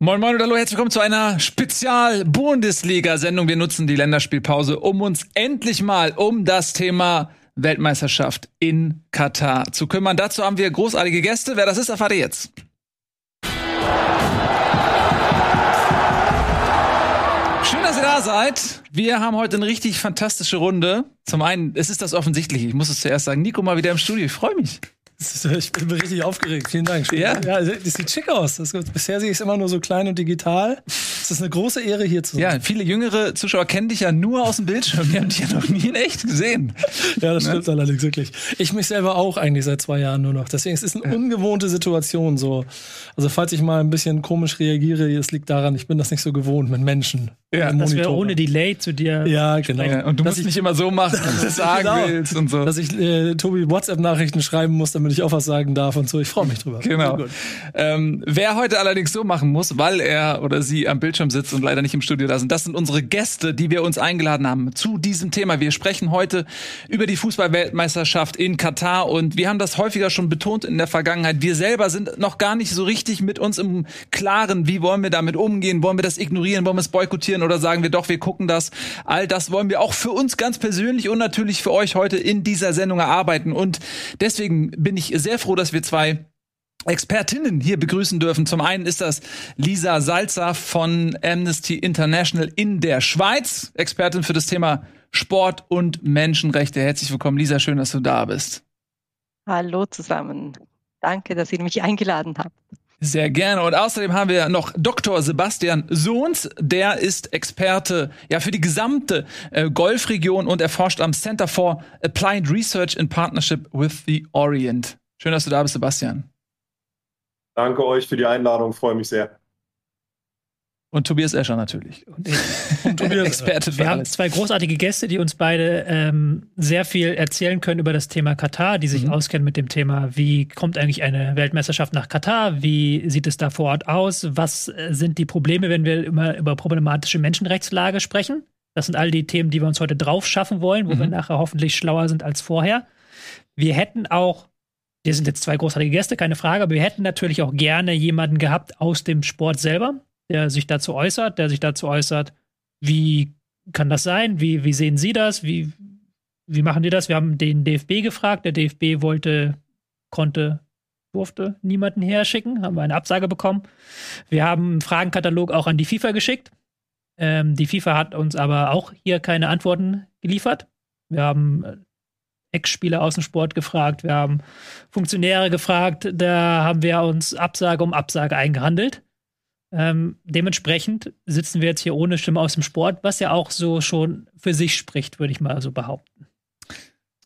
Moin Moin und hallo, herzlich willkommen zu einer Spezial-Bundesliga-Sendung. Wir nutzen die Länderspielpause, um uns endlich mal um das Thema Weltmeisterschaft in Katar zu kümmern. Dazu haben wir großartige Gäste. Wer das ist, erfahrt ihr jetzt. Schön, dass ihr da seid. Wir haben heute eine richtig fantastische Runde. Zum einen, es ist das Offensichtliche. Ich muss es zuerst sagen. Nico mal wieder im Studio. Ich freue mich. Ich bin richtig aufgeregt. Vielen Dank. Ja? ja das sieht schick aus. Das, bisher sehe ich es immer nur so klein und digital. Es ist eine große Ehre, hier zu sein. Ja, viele jüngere Zuschauer kennen dich ja nur aus dem Bildschirm. Die haben dich ja noch nie in echt gesehen. Ja, das ne? stimmt allerdings wirklich. Ich mich selber auch eigentlich seit zwei Jahren nur noch. Deswegen es ist es eine ungewohnte Situation so. Also falls ich mal ein bisschen komisch reagiere, es liegt daran, ich bin das nicht so gewohnt mit Menschen. Ja, dass wir ohne Delay zu dir. Ja, genau. Ja, und du musst ich, nicht immer so machen, dass du es sagen genau, willst und so. Dass ich äh, Tobi WhatsApp-Nachrichten schreiben muss, damit ich auch was sagen darf und so. Ich freue mich drüber. Genau. Ähm, wer heute allerdings so machen muss, weil er oder sie am Bildschirm sitzt und leider nicht im Studio da sind, das sind unsere Gäste, die wir uns eingeladen haben zu diesem Thema. Wir sprechen heute über die Fußballweltmeisterschaft in Katar und wir haben das häufiger schon betont in der Vergangenheit. Wir selber sind noch gar nicht so richtig mit uns im Klaren, wie wollen wir damit umgehen? Wollen wir das ignorieren? Wollen wir es boykottieren? oder sagen wir doch, wir gucken das. All das wollen wir auch für uns ganz persönlich und natürlich für euch heute in dieser Sendung erarbeiten. Und deswegen bin ich sehr froh, dass wir zwei Expertinnen hier begrüßen dürfen. Zum einen ist das Lisa Salzer von Amnesty International in der Schweiz, Expertin für das Thema Sport und Menschenrechte. Herzlich willkommen, Lisa, schön, dass du da bist. Hallo zusammen. Danke, dass ihr mich eingeladen habt. Sehr gerne. Und außerdem haben wir noch Dr. Sebastian Sohns. Der ist Experte ja für die gesamte äh, Golfregion und erforscht am Center for Applied Research in Partnership with the Orient. Schön, dass du da bist, Sebastian. Danke euch für die Einladung. Freue mich sehr. Und Tobias Escher natürlich. Und, und Tobias Experte für Wir alles. haben zwei großartige Gäste, die uns beide ähm, sehr viel erzählen können über das Thema Katar, die sich mhm. auskennen mit dem Thema, wie kommt eigentlich eine Weltmeisterschaft nach Katar, wie sieht es da vor Ort aus, was äh, sind die Probleme, wenn wir immer über problematische Menschenrechtslage sprechen. Das sind all die Themen, die wir uns heute drauf schaffen wollen, wo mhm. wir nachher hoffentlich schlauer sind als vorher. Wir hätten auch wir sind jetzt zwei großartige Gäste, keine Frage, aber wir hätten natürlich auch gerne jemanden gehabt aus dem Sport selber, der sich dazu äußert, der sich dazu äußert, wie kann das sein? Wie, wie sehen Sie das? Wie, wie machen die das? Wir haben den DFB gefragt. Der DFB wollte, konnte, durfte niemanden herschicken. Haben wir eine Absage bekommen. Wir haben einen Fragenkatalog auch an die FIFA geschickt. Ähm, die FIFA hat uns aber auch hier keine Antworten geliefert. Wir haben äh, Ex-Spieler aus dem Sport gefragt. Wir haben Funktionäre gefragt. Da haben wir uns Absage um Absage eingehandelt. Ähm, dementsprechend sitzen wir jetzt hier ohne Stimme aus dem Sport, was ja auch so schon für sich spricht, würde ich mal so behaupten.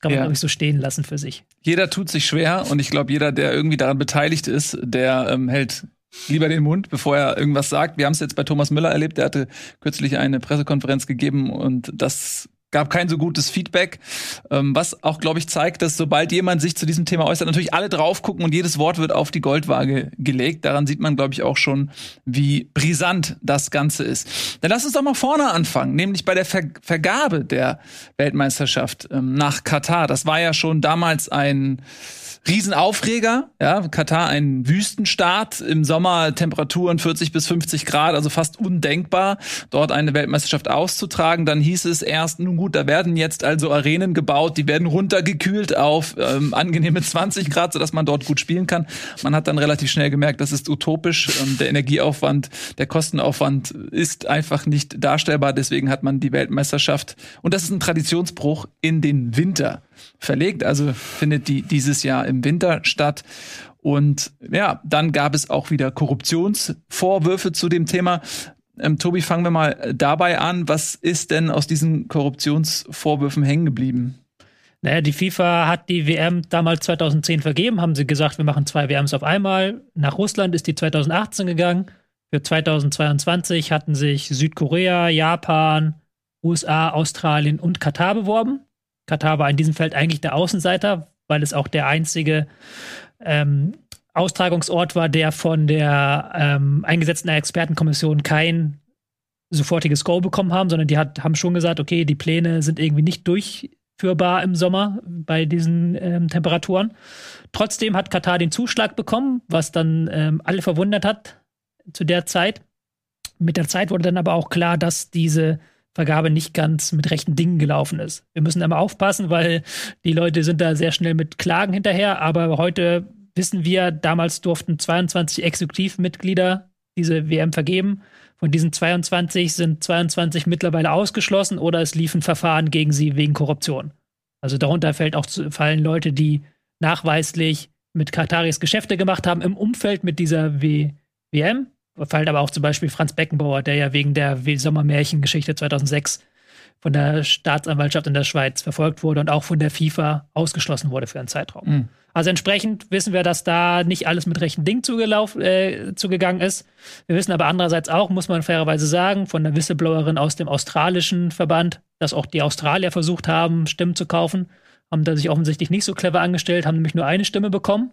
Kann man, ja. glaube ich, so stehen lassen für sich. Jeder tut sich schwer und ich glaube, jeder, der irgendwie daran beteiligt ist, der ähm, hält lieber den Mund, bevor er irgendwas sagt. Wir haben es jetzt bei Thomas Müller erlebt, der hatte kürzlich eine Pressekonferenz gegeben und das gab kein so gutes Feedback, ähm, was auch, glaube ich, zeigt, dass sobald jemand sich zu diesem Thema äußert, natürlich alle drauf gucken und jedes Wort wird auf die Goldwaage gelegt. Daran sieht man, glaube ich, auch schon, wie brisant das Ganze ist. Dann lass uns doch mal vorne anfangen, nämlich bei der Ver Vergabe der Weltmeisterschaft ähm, nach Katar. Das war ja schon damals ein Riesenaufreger. Ja, Katar ein Wüstenstaat, im Sommer Temperaturen 40 bis 50 Grad, also fast undenkbar, dort eine Weltmeisterschaft auszutragen. Dann hieß es erst, nun gut, da werden jetzt also Arenen gebaut, die werden runtergekühlt auf ähm, angenehme 20 Grad, sodass man dort gut spielen kann. Man hat dann relativ schnell gemerkt, das ist utopisch. Ähm, der Energieaufwand, der Kostenaufwand ist einfach nicht darstellbar. Deswegen hat man die Weltmeisterschaft, und das ist ein Traditionsbruch, in den Winter verlegt. Also findet die dieses Jahr im Winter statt. Und ja, dann gab es auch wieder Korruptionsvorwürfe zu dem Thema. Ähm, Tobi, fangen wir mal dabei an. Was ist denn aus diesen Korruptionsvorwürfen hängen geblieben? Naja, die FIFA hat die WM damals 2010 vergeben, haben sie gesagt, wir machen zwei WMs auf einmal. Nach Russland ist die 2018 gegangen. Für 2022 hatten sich Südkorea, Japan, USA, Australien und Katar beworben. Katar war in diesem Feld eigentlich der Außenseiter, weil es auch der einzige ähm, Austragungsort war, der von der ähm, eingesetzten Expertenkommission kein sofortiges Go bekommen haben, sondern die hat, haben schon gesagt, okay, die Pläne sind irgendwie nicht durchführbar im Sommer bei diesen ähm, Temperaturen. Trotzdem hat Katar den Zuschlag bekommen, was dann ähm, alle verwundert hat. zu der Zeit. Mit der Zeit wurde dann aber auch klar, dass diese Vergabe nicht ganz mit rechten Dingen gelaufen ist. Wir müssen immer aufpassen, weil die Leute sind da sehr schnell mit Klagen hinterher. Aber heute wissen wir, damals durften 22 Exekutivmitglieder diese WM vergeben. Von diesen 22 sind 22 mittlerweile ausgeschlossen oder es liefen Verfahren gegen sie wegen Korruption. Also darunter fällt auch, fallen Leute, die nachweislich mit Kataris Geschäfte gemacht haben im Umfeld mit dieser w WM. Fällt aber auch zum Beispiel Franz Beckenbauer, der ja wegen der Sommermärchengeschichte 2006 von der Staatsanwaltschaft in der Schweiz verfolgt wurde und auch von der FIFA ausgeschlossen wurde für einen Zeitraum. Mhm. Also entsprechend wissen wir, dass da nicht alles mit rechten Dingen äh, zugegangen ist. Wir wissen aber andererseits auch, muss man fairerweise sagen, von der Whistleblowerin aus dem australischen Verband, dass auch die Australier versucht haben, Stimmen zu kaufen, haben da sich offensichtlich nicht so clever angestellt, haben nämlich nur eine Stimme bekommen.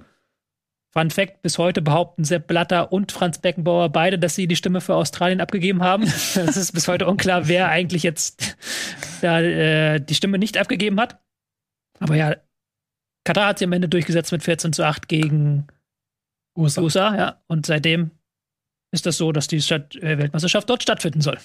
Fun Fact: Bis heute behaupten Sepp Blatter und Franz Beckenbauer beide, dass sie die Stimme für Australien abgegeben haben. Es ist bis heute unklar, wer eigentlich jetzt da äh, die Stimme nicht abgegeben hat. Aber ja, Katar hat sie am Ende durchgesetzt mit 14 zu 8 gegen USA. USA ja. Und seitdem ist das so, dass die Stadt äh, Weltmeisterschaft dort stattfinden soll.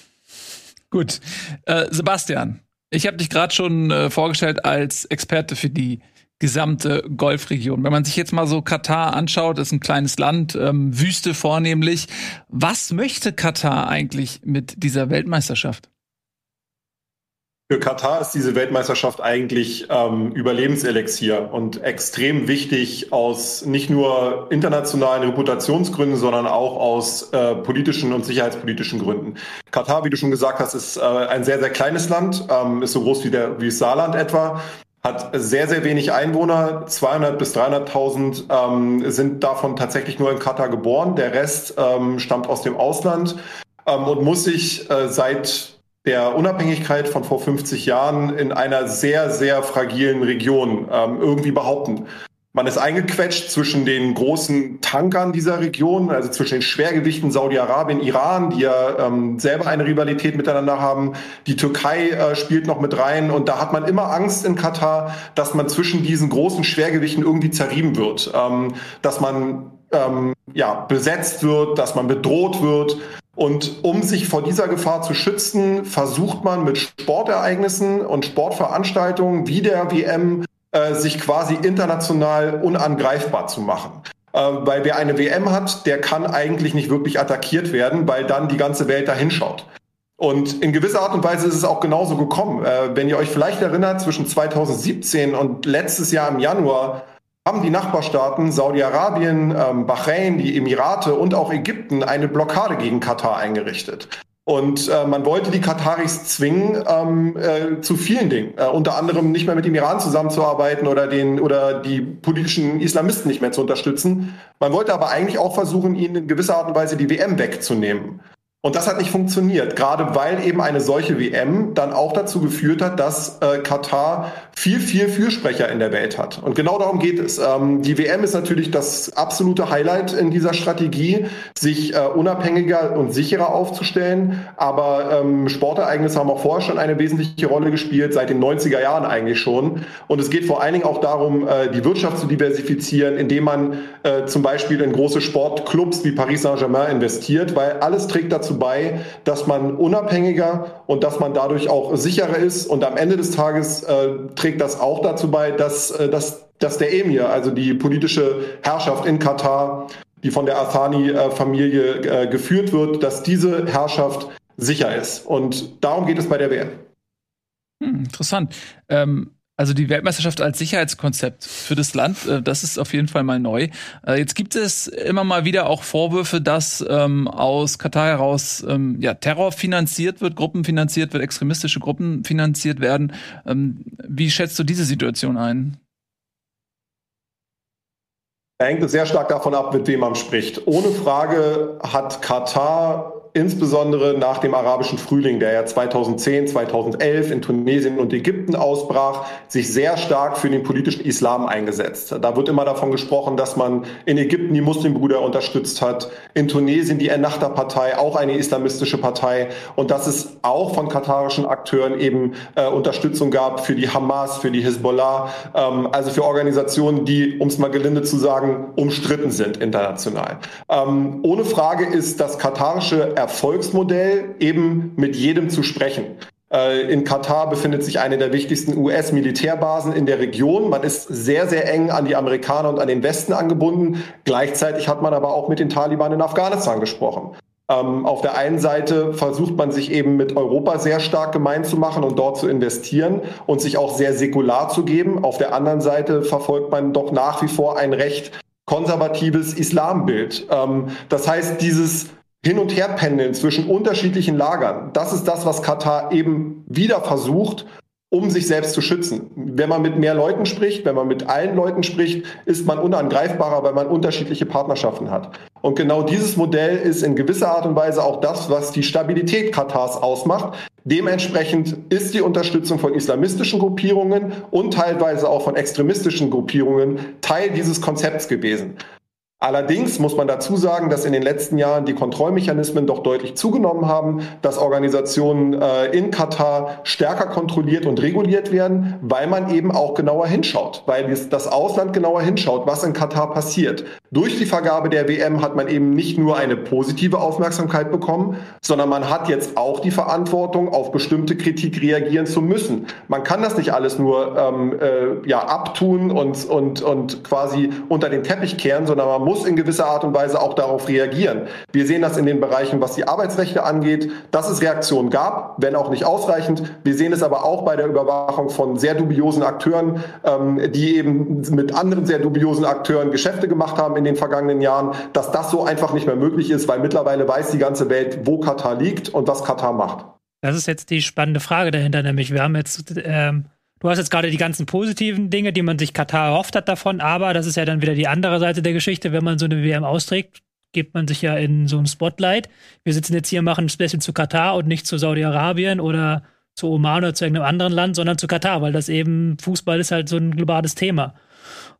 Gut. Äh, Sebastian, ich habe dich gerade schon äh, vorgestellt als Experte für die gesamte Golfregion. Wenn man sich jetzt mal so Katar anschaut, ist ein kleines Land, ähm, Wüste vornehmlich. Was möchte Katar eigentlich mit dieser Weltmeisterschaft? Für Katar ist diese Weltmeisterschaft eigentlich ähm, Überlebenselixier und extrem wichtig aus nicht nur internationalen Reputationsgründen, sondern auch aus äh, politischen und sicherheitspolitischen Gründen. Katar, wie du schon gesagt hast, ist äh, ein sehr, sehr kleines Land, ähm, ist so groß wie, der, wie Saarland etwa, hat sehr, sehr wenig Einwohner, 200 bis 300.000 ähm, sind davon tatsächlich nur in Katar geboren, der Rest ähm, stammt aus dem Ausland ähm, und muss sich äh, seit der Unabhängigkeit von vor 50 Jahren in einer sehr, sehr fragilen Region ähm, irgendwie behaupten. Man ist eingequetscht zwischen den großen Tankern dieser Region, also zwischen den Schwergewichten Saudi-Arabien, Iran, die ja ähm, selber eine Rivalität miteinander haben. Die Türkei äh, spielt noch mit rein und da hat man immer Angst in Katar, dass man zwischen diesen großen Schwergewichten irgendwie zerrieben wird, ähm, dass man ähm, ja besetzt wird, dass man bedroht wird. Und um sich vor dieser Gefahr zu schützen, versucht man mit Sportereignissen und Sportveranstaltungen wie der WM äh, sich quasi international unangreifbar zu machen. Äh, weil wer eine WM hat, der kann eigentlich nicht wirklich attackiert werden, weil dann die ganze Welt da hinschaut. Und in gewisser Art und Weise ist es auch genauso gekommen. Äh, wenn ihr euch vielleicht erinnert, zwischen 2017 und letztes Jahr im Januar haben die Nachbarstaaten Saudi-Arabien, ähm, Bahrain, die Emirate und auch Ägypten eine Blockade gegen Katar eingerichtet. Und äh, man wollte die Kataris zwingen ähm, äh, zu vielen Dingen, äh, unter anderem nicht mehr mit dem Iran zusammenzuarbeiten oder den oder die politischen Islamisten nicht mehr zu unterstützen. Man wollte aber eigentlich auch versuchen, ihnen in gewisser Art und Weise die WM wegzunehmen. Und das hat nicht funktioniert, gerade weil eben eine solche WM dann auch dazu geführt hat, dass äh, Katar viel, viel Fürsprecher in der Welt hat. Und genau darum geht es. Ähm, die WM ist natürlich das absolute Highlight in dieser Strategie, sich äh, unabhängiger und sicherer aufzustellen. Aber ähm, Sportereignisse haben auch vorher schon eine wesentliche Rolle gespielt, seit den 90er Jahren eigentlich schon. Und es geht vor allen Dingen auch darum, äh, die Wirtschaft zu diversifizieren, indem man äh, zum Beispiel in große Sportclubs wie Paris Saint-Germain investiert, weil alles trägt dazu bei, dass man unabhängiger und dass man dadurch auch sicherer ist. Und am Ende des Tages äh, trägt das auch dazu bei, dass, äh, dass, dass der Emir, also die politische Herrschaft in Katar, die von der Athani-Familie äh, geführt wird, dass diese Herrschaft sicher ist. Und darum geht es bei der WM. Hm, interessant. Ähm, also die Weltmeisterschaft als Sicherheitskonzept für das Land, äh, das ist auf jeden Fall mal neu. Äh, jetzt gibt es immer mal wieder auch Vorwürfe, dass ähm, aus Katar heraus ähm, ja, Terror finanziert wird, Gruppen finanziert wird, extremistische Gruppen finanziert werden. Ähm, wie schätzt du diese Situation ein? Er hängt sehr stark davon ab, mit wem man spricht. Ohne Frage hat Katar insbesondere nach dem arabischen Frühling, der ja 2010, 2011 in Tunesien und Ägypten ausbrach, sich sehr stark für den politischen Islam eingesetzt. Da wird immer davon gesprochen, dass man in Ägypten die Muslimbrüder unterstützt hat, in Tunesien die Ennahda-Partei, auch eine islamistische Partei, und dass es auch von katarischen Akteuren eben äh, Unterstützung gab für die Hamas, für die Hisbollah, ähm, also für Organisationen, die, um es mal gelinde zu sagen, umstritten sind international. Ähm, ohne Frage ist das katarische Erfolgsmodell, eben mit jedem zu sprechen. Äh, in Katar befindet sich eine der wichtigsten US-Militärbasen in der Region. Man ist sehr, sehr eng an die Amerikaner und an den Westen angebunden. Gleichzeitig hat man aber auch mit den Taliban in Afghanistan gesprochen. Ähm, auf der einen Seite versucht man sich eben mit Europa sehr stark gemein zu machen und dort zu investieren und sich auch sehr säkular zu geben. Auf der anderen Seite verfolgt man doch nach wie vor ein recht konservatives Islambild. Ähm, das heißt, dieses hin und her pendeln zwischen unterschiedlichen Lagern. Das ist das, was Katar eben wieder versucht, um sich selbst zu schützen. Wenn man mit mehr Leuten spricht, wenn man mit allen Leuten spricht, ist man unangreifbarer, weil man unterschiedliche Partnerschaften hat. Und genau dieses Modell ist in gewisser Art und Weise auch das, was die Stabilität Katars ausmacht. Dementsprechend ist die Unterstützung von islamistischen Gruppierungen und teilweise auch von extremistischen Gruppierungen Teil dieses Konzepts gewesen. Allerdings muss man dazu sagen, dass in den letzten Jahren die Kontrollmechanismen doch deutlich zugenommen haben, dass Organisationen äh, in Katar stärker kontrolliert und reguliert werden, weil man eben auch genauer hinschaut, weil das Ausland genauer hinschaut, was in Katar passiert. Durch die Vergabe der WM hat man eben nicht nur eine positive Aufmerksamkeit bekommen, sondern man hat jetzt auch die Verantwortung, auf bestimmte Kritik reagieren zu müssen. Man kann das nicht alles nur ähm, äh, ja, abtun und, und, und quasi unter den Teppich kehren, sondern man muss in gewisser Art und Weise auch darauf reagieren. Wir sehen das in den Bereichen, was die Arbeitsrechte angeht, dass es Reaktionen gab, wenn auch nicht ausreichend. Wir sehen es aber auch bei der Überwachung von sehr dubiosen Akteuren, ähm, die eben mit anderen sehr dubiosen Akteuren Geschäfte gemacht haben in den vergangenen Jahren, dass das so einfach nicht mehr möglich ist, weil mittlerweile weiß die ganze Welt, wo Katar liegt und was Katar macht. Das ist jetzt die spannende Frage dahinter, nämlich wir haben jetzt ähm Du hast jetzt gerade die ganzen positiven Dinge, die man sich Katar erhofft hat davon, aber das ist ja dann wieder die andere Seite der Geschichte. Wenn man so eine WM austrägt, gibt man sich ja in so ein Spotlight. Wir sitzen jetzt hier, machen ein Special zu Katar und nicht zu Saudi-Arabien oder zu Oman oder zu irgendeinem anderen Land, sondern zu Katar, weil das eben Fußball ist halt so ein globales Thema.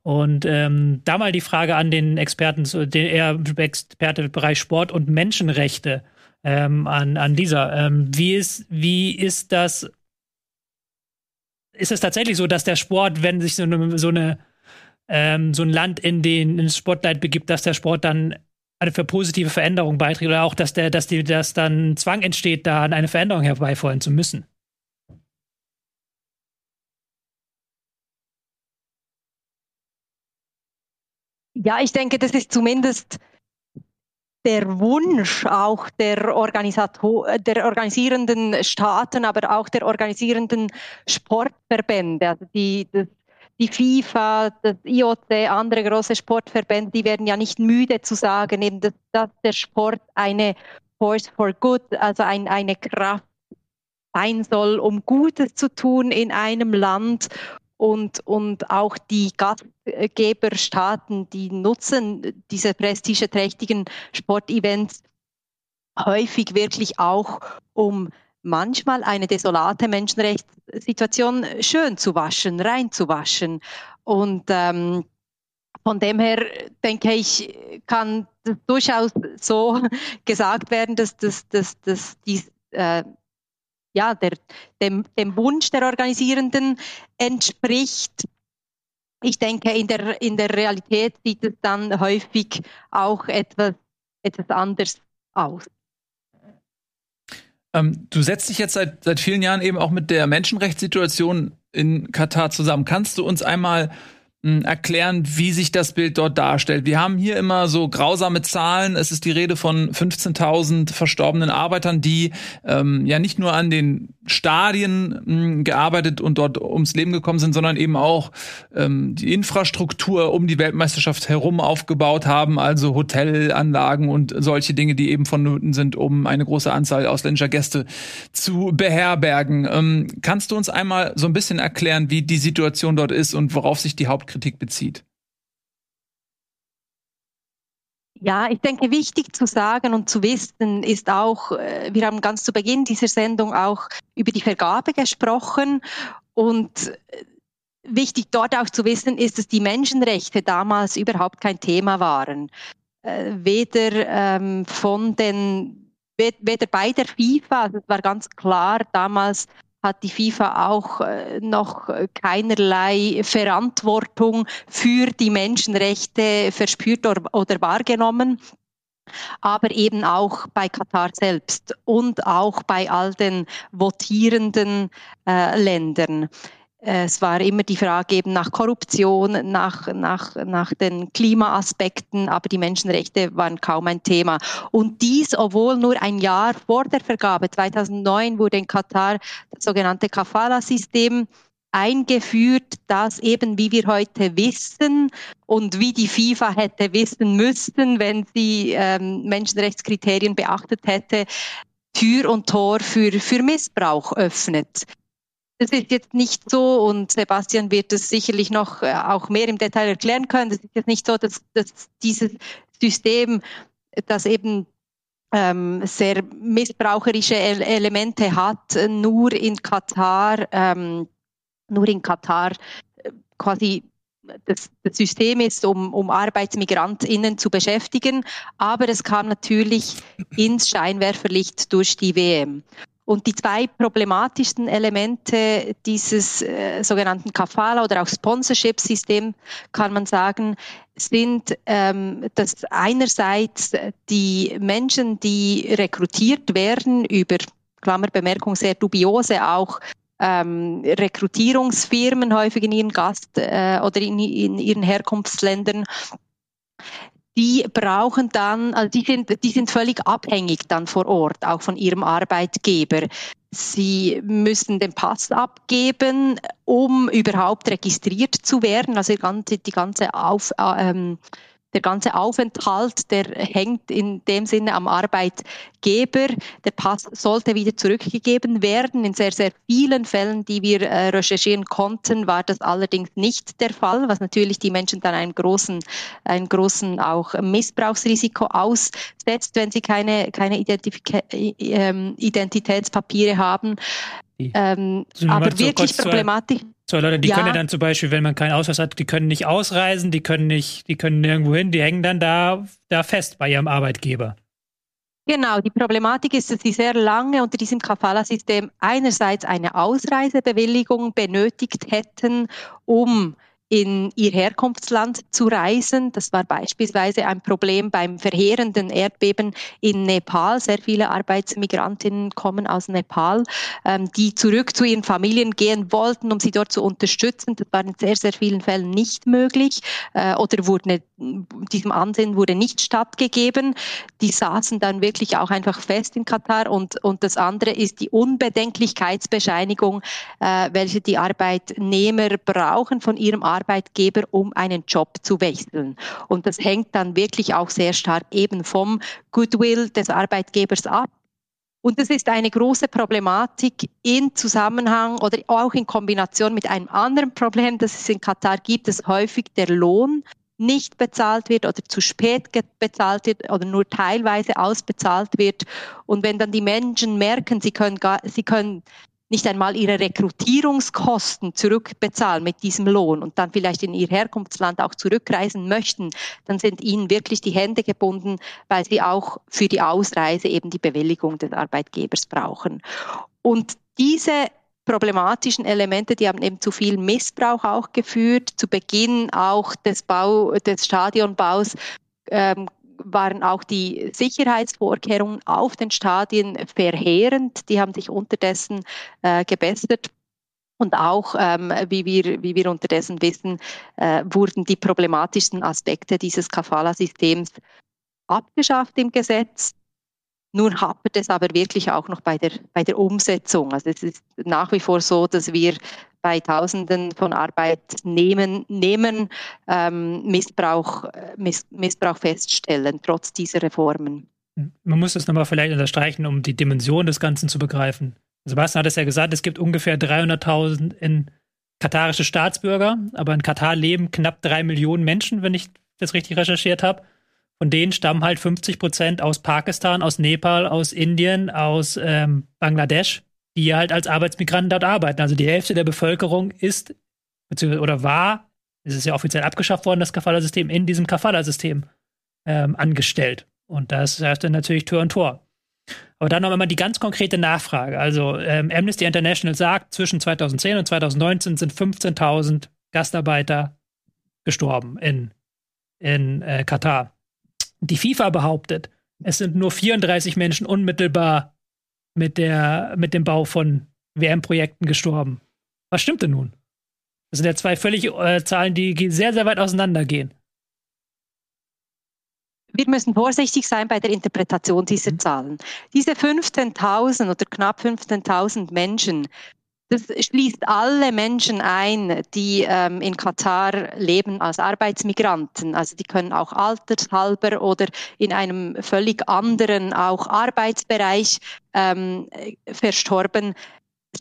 Und ähm, da mal die Frage an den Experten, den eher Experte im Bereich Sport und Menschenrechte ähm, an, an dieser. Ähm, wie, ist, wie ist das ist es tatsächlich so, dass der Sport, wenn sich so eine, so eine ähm, so ein Land in den ins Spotlight begibt, dass der Sport dann für positive Veränderungen beiträgt oder auch, dass der, dass die, dass dann Zwang entsteht, da eine Veränderung herbeiführen zu müssen. Ja, ich denke, das ist zumindest der Wunsch auch der, der organisierenden Staaten, aber auch der organisierenden Sportverbände, also die, das, die FIFA, das IOC, andere große Sportverbände, die werden ja nicht müde zu sagen, eben, dass, dass der Sport eine Force for Good, also ein, eine Kraft sein soll, um Gutes zu tun in einem Land und, und auch die Gastgeberstaaten, die nutzen diese prestigeträchtigen Sportevents häufig wirklich auch, um manchmal eine desolate Menschenrechtssituation schön zu waschen, reinzuwaschen. Und ähm, von dem her denke ich, kann durchaus so gesagt werden, dass, dass, dass, dass die äh, ja, der, dem, dem Wunsch der Organisierenden entspricht. Ich denke, in der, in der Realität sieht es dann häufig auch etwas, etwas anders aus. Ähm, du setzt dich jetzt seit, seit vielen Jahren eben auch mit der Menschenrechtssituation in Katar zusammen. Kannst du uns einmal erklären, wie sich das Bild dort darstellt. Wir haben hier immer so grausame Zahlen. Es ist die Rede von 15.000 verstorbenen Arbeitern, die ähm, ja nicht nur an den Stadien mh, gearbeitet und dort ums Leben gekommen sind, sondern eben auch ähm, die Infrastruktur um die Weltmeisterschaft herum aufgebaut haben, also Hotelanlagen und solche Dinge, die eben vonnöten sind, um eine große Anzahl ausländischer Gäste zu beherbergen. Ähm, kannst du uns einmal so ein bisschen erklären, wie die Situation dort ist und worauf sich die Hauptkritik Kritik bezieht. Ja, ich denke, wichtig zu sagen und zu wissen ist auch, äh, wir haben ganz zu Beginn dieser Sendung auch über die Vergabe gesprochen und äh, wichtig dort auch zu wissen ist, dass die Menschenrechte damals überhaupt kein Thema waren. Äh, weder ähm, von den, weder bei der FIFA, also es war ganz klar, damals hat die FIFA auch äh, noch keinerlei Verantwortung für die Menschenrechte verspürt oder wahrgenommen aber eben auch bei Katar selbst und auch bei all den votierenden äh, Ländern. Es war immer die Frage eben nach Korruption, nach, nach, nach den Klimaaspekten, aber die Menschenrechte waren kaum ein Thema. Und dies, obwohl nur ein Jahr vor der Vergabe, 2009, wurde in Katar das sogenannte Kafala-System eingeführt, das eben, wie wir heute wissen und wie die FIFA hätte wissen müssten, wenn sie ähm, Menschenrechtskriterien beachtet hätte, Tür und Tor für, für Missbrauch öffnet. Das ist jetzt nicht so und Sebastian wird es sicherlich noch äh, auch mehr im Detail erklären können. Das ist jetzt nicht so, dass, dass dieses System, das eben ähm, sehr missbraucherische Elemente hat, nur in Katar, ähm, nur in Katar äh, quasi das, das, System ist, um, um ArbeitsmigrantInnen zu beschäftigen. Aber es kam natürlich ins Scheinwerferlicht durch die WM. Und die zwei problematischsten Elemente dieses äh, sogenannten Kafala oder auch Sponsorship-System, kann man sagen, sind, ähm, dass einerseits die Menschen, die rekrutiert werden über Klammerbemerkung sehr dubiose auch ähm, Rekrutierungsfirmen häufig in ihren Gast- äh, oder in, in ihren Herkunftsländern, die brauchen dann, also die sind, die sind völlig abhängig dann vor Ort, auch von ihrem Arbeitgeber. Sie müssen den Pass abgeben, um überhaupt registriert zu werden. Also die ganze, die ganze Auf, äh, ähm, der ganze Aufenthalt, der hängt in dem Sinne am Arbeitgeber. Der Pass sollte wieder zurückgegeben werden. In sehr, sehr vielen Fällen, die wir äh, recherchieren konnten, war das allerdings nicht der Fall, was natürlich die Menschen dann einem großen, einem großen auch Missbrauchsrisiko aussetzt, wenn sie keine, keine Identifika ähm, Identitätspapiere haben. Ähm, aber wirklich problematisch. So Leute, die ja. können ja dann zum Beispiel, wenn man keinen Ausweis hat, die können nicht ausreisen, die können nicht, die können nirgendwo hin, die hängen dann da, da fest bei ihrem Arbeitgeber. Genau, die Problematik ist, dass sie sehr lange unter diesem Kafala-System einerseits eine Ausreisebewilligung benötigt hätten, um in ihr Herkunftsland zu reisen. Das war beispielsweise ein Problem beim verheerenden Erdbeben in Nepal. Sehr viele Arbeitsmigrantinnen kommen aus Nepal, ähm, die zurück zu ihren Familien gehen wollten, um sie dort zu unterstützen. Das war in sehr, sehr vielen Fällen nicht möglich äh, oder wurde, diesem Ansehen wurde nicht stattgegeben. Die saßen dann wirklich auch einfach fest in Katar und, und das andere ist die Unbedenklichkeitsbescheinigung, äh, welche die Arbeitnehmer brauchen von ihrem Arbeitgeber Arbeitgeber, um einen Job zu wechseln. Und das hängt dann wirklich auch sehr stark eben vom Goodwill des Arbeitgebers ab. Und das ist eine große Problematik in Zusammenhang oder auch in Kombination mit einem anderen Problem, das es in Katar gibt, dass häufig der Lohn nicht bezahlt wird oder zu spät bezahlt wird oder nur teilweise ausbezahlt wird. Und wenn dann die Menschen merken, sie können, gar, sie können nicht einmal ihre Rekrutierungskosten zurückbezahlen mit diesem Lohn und dann vielleicht in ihr Herkunftsland auch zurückreisen möchten, dann sind ihnen wirklich die Hände gebunden, weil sie auch für die Ausreise eben die Bewilligung des Arbeitgebers brauchen. Und diese problematischen Elemente, die haben eben zu viel Missbrauch auch geführt. Zu Beginn auch des Bau, des Stadionbaus ähm, waren auch die Sicherheitsvorkehrungen auf den Stadien verheerend. Die haben sich unterdessen äh, gebessert. Und auch, ähm, wie, wir, wie wir unterdessen wissen, äh, wurden die problematischsten Aspekte dieses Kafala-Systems abgeschafft im Gesetz. Nun hapert es aber wirklich auch noch bei der, bei der Umsetzung. Also es ist nach wie vor so, dass wir bei Tausenden von Arbeitnehmern ähm, Missbrauch, Miss, Missbrauch feststellen, trotz dieser Reformen. Man muss das nochmal vielleicht unterstreichen, um die Dimension des Ganzen zu begreifen. Sebastian hat es ja gesagt, es gibt ungefähr 300.000 in katarische Staatsbürger, aber in Katar leben knapp drei Millionen Menschen, wenn ich das richtig recherchiert habe. Von denen stammen halt 50 Prozent aus Pakistan, aus Nepal, aus Indien, aus ähm, Bangladesch, die halt als Arbeitsmigranten dort arbeiten. Also die Hälfte der Bevölkerung ist beziehungsweise oder war, es ist ja offiziell abgeschafft worden, das Kafala-System, in diesem Kafala-System ähm, angestellt. Und das heißt dann natürlich Tür und Tor. Aber dann noch einmal die ganz konkrete Nachfrage. Also ähm, Amnesty International sagt, zwischen 2010 und 2019 sind 15.000 Gastarbeiter gestorben in, in äh, Katar. Die FIFA behauptet, es sind nur 34 Menschen unmittelbar mit, der, mit dem Bau von WM-Projekten gestorben. Was stimmt denn nun? Das sind ja zwei völlig äh, Zahlen, die sehr, sehr weit auseinandergehen. Wir müssen vorsichtig sein bei der Interpretation dieser mhm. Zahlen. Diese 15.000 oder knapp 15.000 Menschen das schließt alle Menschen ein, die ähm, in Katar leben als Arbeitsmigranten. Also die können auch altershalber oder in einem völlig anderen auch Arbeitsbereich ähm, verstorben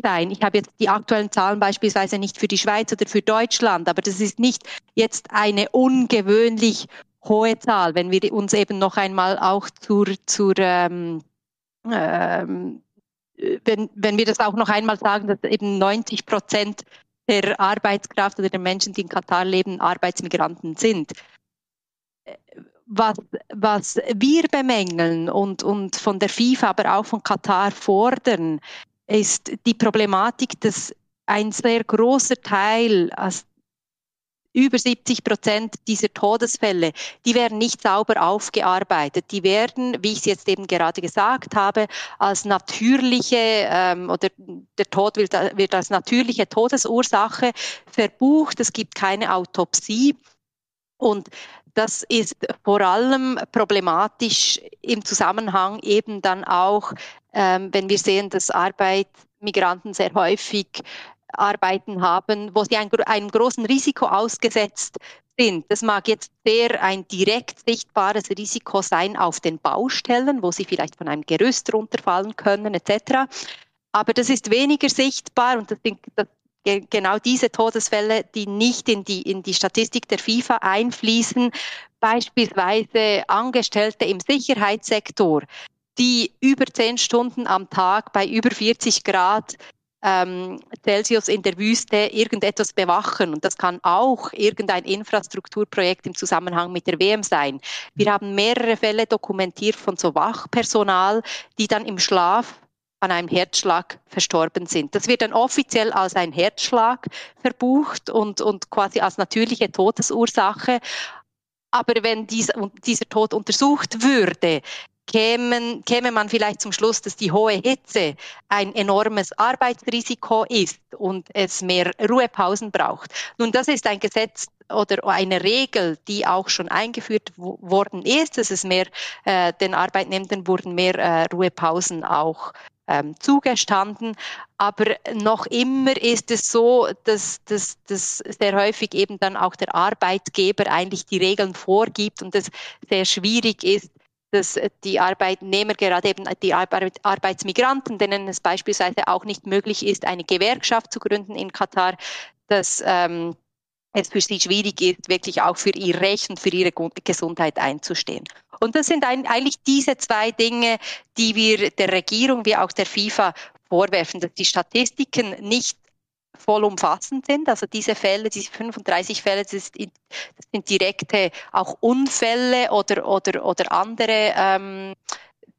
sein. Ich habe jetzt die aktuellen Zahlen beispielsweise nicht für die Schweiz oder für Deutschland, aber das ist nicht jetzt eine ungewöhnlich hohe Zahl, wenn wir uns eben noch einmal auch zur, zur ähm, ähm, wenn, wenn wir das auch noch einmal sagen, dass eben 90 Prozent der Arbeitskraft oder der Menschen, die in Katar leben, Arbeitsmigranten sind. Was, was wir bemängeln und, und von der FIFA, aber auch von Katar fordern, ist die Problematik, dass ein sehr großer Teil, also über 70 Prozent dieser Todesfälle, die werden nicht sauber aufgearbeitet. Die werden, wie ich es jetzt eben gerade gesagt habe, als natürliche ähm, oder der Tod wird, wird als natürliche Todesursache verbucht. Es gibt keine Autopsie. Und das ist vor allem problematisch im Zusammenhang eben dann auch, ähm, wenn wir sehen, dass Arbeitsmigranten sehr häufig Arbeiten haben, wo sie ein, einem großen Risiko ausgesetzt sind. Das mag jetzt sehr ein direkt sichtbares Risiko sein auf den Baustellen, wo sie vielleicht von einem Gerüst runterfallen können etc. Aber das ist weniger sichtbar und das sind das, genau diese Todesfälle, die nicht in die, in die Statistik der FIFA einfließen, beispielsweise Angestellte im Sicherheitssektor, die über zehn Stunden am Tag bei über 40 Grad ähm, Celsius in der Wüste irgendetwas bewachen. Und das kann auch irgendein Infrastrukturprojekt im Zusammenhang mit der WM sein. Wir haben mehrere Fälle dokumentiert von so Wachpersonal, die dann im Schlaf an einem Herzschlag verstorben sind. Das wird dann offiziell als ein Herzschlag verbucht und, und quasi als natürliche Todesursache. Aber wenn dies, dieser Tod untersucht würde, kämen, käme man vielleicht zum Schluss, dass die hohe Hitze ein enormes Arbeitsrisiko ist und es mehr Ruhepausen braucht. Nun, das ist ein Gesetz oder eine Regel, die auch schon eingeführt worden ist, dass es mehr, äh, den Arbeitnehmenden wurden mehr äh, Ruhepausen auch ähm, zugestanden. Aber noch immer ist es so, dass, dass, dass sehr häufig eben dann auch der Arbeitgeber eigentlich die Regeln vorgibt und es sehr schwierig ist, dass die Arbeitnehmer, gerade eben die Arbeitsmigranten, denen es beispielsweise auch nicht möglich ist, eine Gewerkschaft zu gründen in Katar, dass ähm, es für sie schwierig ist, wirklich auch für ihr Recht und für ihre Gesundheit einzustehen. Und das sind eigentlich diese zwei Dinge, die wir der Regierung wie auch der FIFA vorwerfen, dass die Statistiken nicht vollumfassend sind. Also diese Fälle, diese 35 Fälle, das, ist, das sind direkte auch Unfälle oder, oder, oder andere ähm,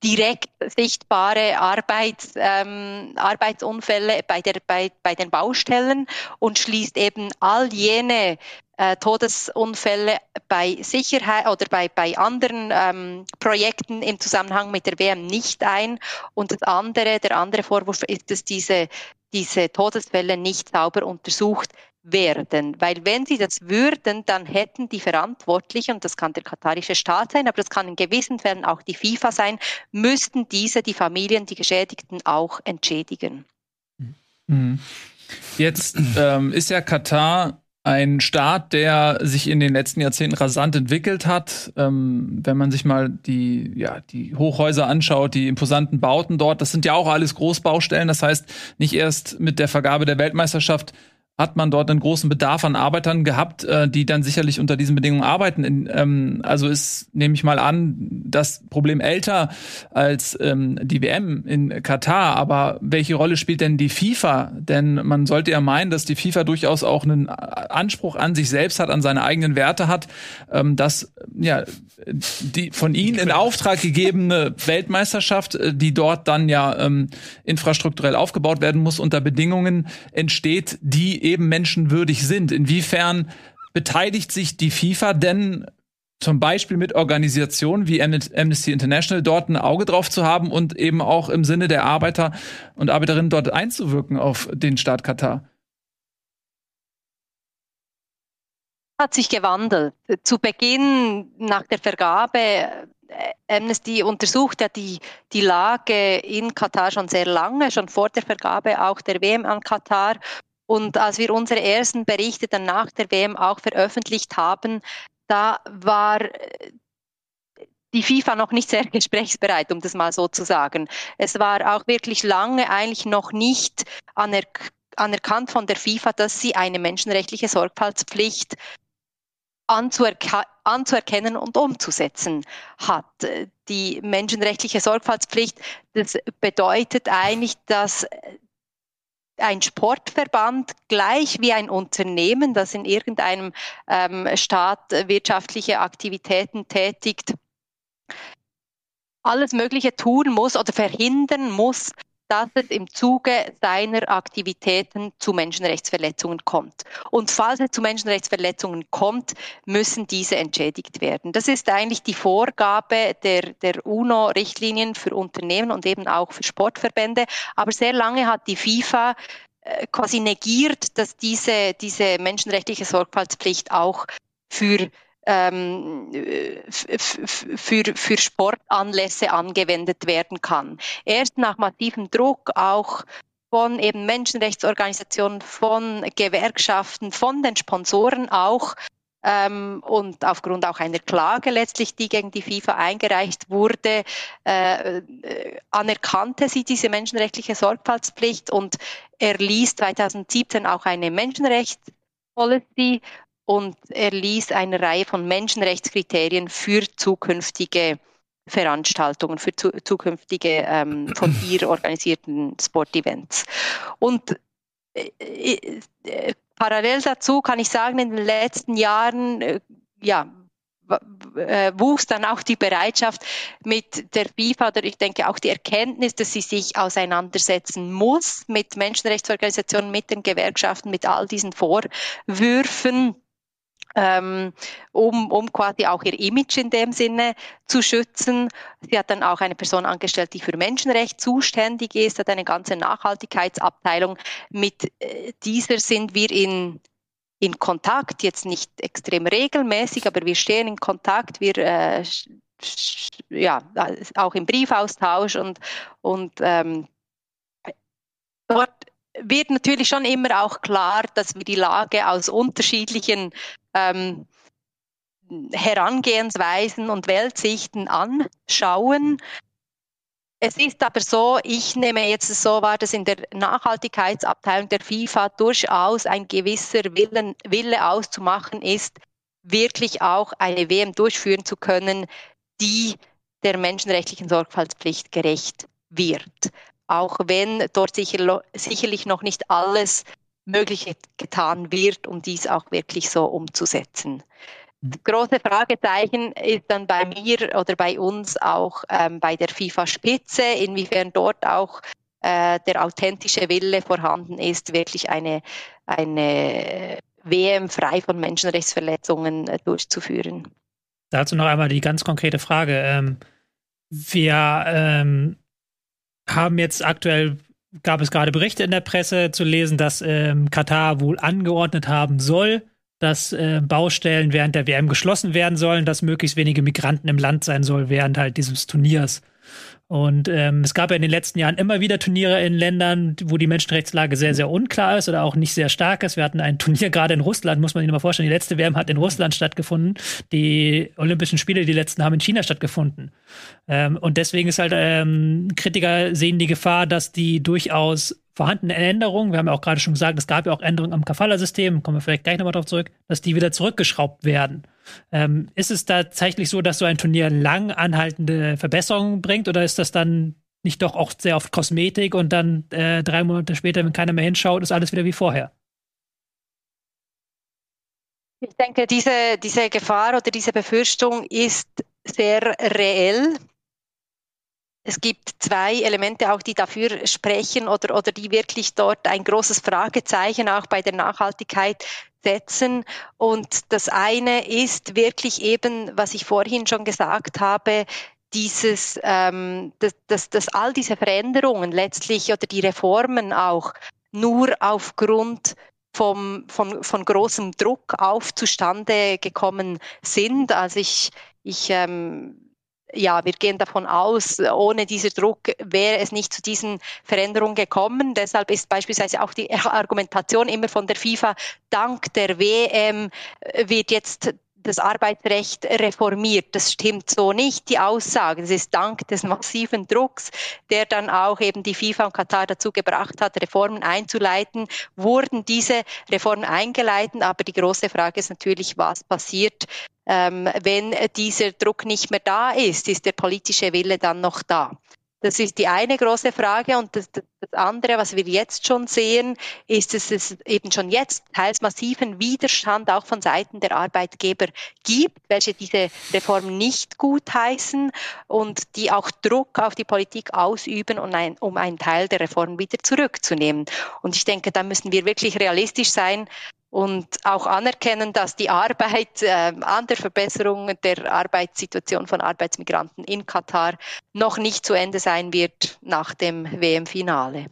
direkt sichtbare Arbeits, ähm, Arbeitsunfälle bei, der, bei, bei den Baustellen und schließt eben all jene äh, Todesunfälle bei Sicherheit oder bei, bei anderen ähm, Projekten im Zusammenhang mit der WM nicht ein. Und das andere, der andere Vorwurf ist, dass diese diese Todesfälle nicht sauber untersucht werden. Weil wenn sie das würden, dann hätten die Verantwortlichen, und das kann der katarische Staat sein, aber das kann in gewissen Fällen auch die FIFA sein, müssten diese die Familien, die Geschädigten auch entschädigen. Mhm. Jetzt ähm, ist ja Katar ein Staat, der sich in den letzten Jahrzehnten rasant entwickelt hat. Ähm, wenn man sich mal die, ja, die Hochhäuser anschaut, die imposanten Bauten dort, das sind ja auch alles Großbaustellen. Das heißt, nicht erst mit der Vergabe der Weltmeisterschaft hat man dort einen großen Bedarf an Arbeitern gehabt, äh, die dann sicherlich unter diesen Bedingungen arbeiten. In, ähm, also ist, nehme ich mal an, das Problem älter als ähm, die WM in Katar. Aber welche Rolle spielt denn die FIFA? Denn man sollte ja meinen, dass die FIFA durchaus auch einen Anspruch an sich selbst hat, an seine eigenen Werte hat, ähm, dass ja die von ihnen in Auftrag gegebene Weltmeisterschaft, äh, die dort dann ja ähm, infrastrukturell aufgebaut werden muss, unter Bedingungen entsteht, die eben menschenwürdig sind. Inwiefern beteiligt sich die FIFA denn zum Beispiel mit Organisationen wie Amnesty International dort ein Auge drauf zu haben und eben auch im Sinne der Arbeiter und Arbeiterinnen dort einzuwirken auf den Staat Katar? hat sich gewandelt. Zu Beginn nach der Vergabe äh, Amnesty untersucht ja die, die Lage in Katar schon sehr lange, schon vor der Vergabe auch der WM an Katar. Und als wir unsere ersten Berichte dann nach der WM auch veröffentlicht haben, da war äh, die FIFA noch nicht sehr gesprächsbereit, um das mal so zu sagen. Es war auch wirklich lange eigentlich noch nicht anerk anerkannt von der FIFA, dass sie eine menschenrechtliche Sorgfaltspflicht anzuerke anzuerkennen und umzusetzen hat. Die menschenrechtliche Sorgfaltspflicht, das bedeutet eigentlich, dass ein Sportverband gleich wie ein Unternehmen, das in irgendeinem ähm, Staat wirtschaftliche Aktivitäten tätigt, alles Mögliche tun muss oder verhindern muss, dass es im Zuge seiner Aktivitäten zu Menschenrechtsverletzungen kommt. Und falls es zu Menschenrechtsverletzungen kommt, müssen diese entschädigt werden. Das ist eigentlich die Vorgabe der, der UNO-Richtlinien für Unternehmen und eben auch für Sportverbände. Aber sehr lange hat die FIFA äh, quasi negiert, dass diese, diese menschenrechtliche Sorgfaltspflicht auch für ähm, für, für Sportanlässe angewendet werden kann. Erst nach massivem Druck auch von eben Menschenrechtsorganisationen, von Gewerkschaften, von den Sponsoren auch ähm, und aufgrund auch einer Klage letztlich, die gegen die FIFA eingereicht wurde, äh, äh anerkannte sie diese menschenrechtliche Sorgfaltspflicht und erließ 2017 auch eine Menschenrechtspolicy, und erließ eine Reihe von Menschenrechtskriterien für zukünftige Veranstaltungen, für zu, zukünftige ähm, von ihr organisierten Sportevents. Und äh, äh, äh, parallel dazu kann ich sagen, in den letzten Jahren, äh, ja, äh, wuchs dann auch die Bereitschaft mit der FIFA oder ich denke auch die Erkenntnis, dass sie sich auseinandersetzen muss mit Menschenrechtsorganisationen, mit den Gewerkschaften, mit all diesen Vorwürfen um, um quasi auch ihr Image in dem Sinne zu schützen. Sie hat dann auch eine Person angestellt, die für Menschenrecht zuständig ist, hat eine ganze Nachhaltigkeitsabteilung. Mit äh, dieser sind wir in, in Kontakt, jetzt nicht extrem regelmäßig, aber wir stehen in Kontakt, wir äh, ja, auch im Briefaustausch und, und ähm, dort wird natürlich schon immer auch klar, dass wir die Lage aus unterschiedlichen ähm, Herangehensweisen und Weltsichten anschauen. Es ist aber so, ich nehme jetzt so wahr, dass in der Nachhaltigkeitsabteilung der FIFA durchaus ein gewisser Willen, Wille auszumachen ist, wirklich auch eine WM durchführen zu können, die der menschenrechtlichen Sorgfaltspflicht gerecht wird. Auch wenn dort sicher, sicherlich noch nicht alles Mögliche getan wird, um dies auch wirklich so umzusetzen. Das große Fragezeichen ist dann bei mir oder bei uns auch ähm, bei der FIFA-Spitze, inwiefern dort auch äh, der authentische Wille vorhanden ist, wirklich eine, eine WM frei von Menschenrechtsverletzungen äh, durchzuführen. Dazu noch einmal die ganz konkrete Frage. Ähm, wir ähm, haben jetzt aktuell gab es gerade Berichte in der Presse zu lesen, dass ähm, Katar wohl angeordnet haben soll, dass äh, Baustellen während der WM geschlossen werden sollen, dass möglichst wenige Migranten im Land sein soll während halt dieses Turniers. Und ähm, es gab ja in den letzten Jahren immer wieder Turniere in Ländern, wo die Menschenrechtslage sehr, sehr unklar ist oder auch nicht sehr stark ist. Wir hatten ein Turnier gerade in Russland, muss man sich mal vorstellen. Die letzte WM hat in Russland stattgefunden. Die Olympischen Spiele, die letzten, haben in China stattgefunden. Ähm, und deswegen ist halt ähm, Kritiker sehen die Gefahr, dass die durchaus vorhandenen Änderungen, wir haben ja auch gerade schon gesagt, es gab ja auch Änderungen am Kafala-System, kommen wir vielleicht gleich nochmal drauf zurück, dass die wieder zurückgeschraubt werden. Ähm, ist es tatsächlich so, dass so ein Turnier lang anhaltende Verbesserungen bringt oder ist das dann nicht doch auch sehr oft Kosmetik und dann äh, drei Monate später, wenn keiner mehr hinschaut, ist alles wieder wie vorher? Ich denke, diese, diese Gefahr oder diese Befürchtung ist sehr reell. Es gibt zwei Elemente auch, die dafür sprechen oder, oder die wirklich dort ein großes Fragezeichen auch bei der Nachhaltigkeit setzen. Und das eine ist wirklich eben, was ich vorhin schon gesagt habe, dieses, ähm, dass, dass, dass all diese Veränderungen letztlich oder die Reformen auch nur aufgrund vom, von, von großem Druck auf zustande gekommen sind. Also ich, ich ähm, ja, wir gehen davon aus, ohne diesen Druck wäre es nicht zu diesen Veränderungen gekommen. Deshalb ist beispielsweise auch die Argumentation immer von der FIFA, dank der WM wird jetzt das Arbeitsrecht reformiert. Das stimmt so nicht, die Aussage. Das ist dank des massiven Drucks, der dann auch eben die FIFA und Katar dazu gebracht hat, Reformen einzuleiten, wurden diese Reformen eingeleitet. Aber die große Frage ist natürlich, was passiert, ähm, wenn dieser Druck nicht mehr da ist? Ist der politische Wille dann noch da? Das ist die eine große Frage. Und das, das, andere, was wir jetzt schon sehen, ist, dass es eben schon jetzt teils massiven Widerstand auch von Seiten der Arbeitgeber gibt, welche diese Reform nicht gutheißen und die auch Druck auf die Politik ausüben, um, ein, um einen Teil der Reform wieder zurückzunehmen. Und ich denke, da müssen wir wirklich realistisch sein und auch anerkennen, dass die Arbeit äh, an der Verbesserung der Arbeitssituation von Arbeitsmigranten in Katar noch nicht zu Ende sein wird nach dem WM-Finale.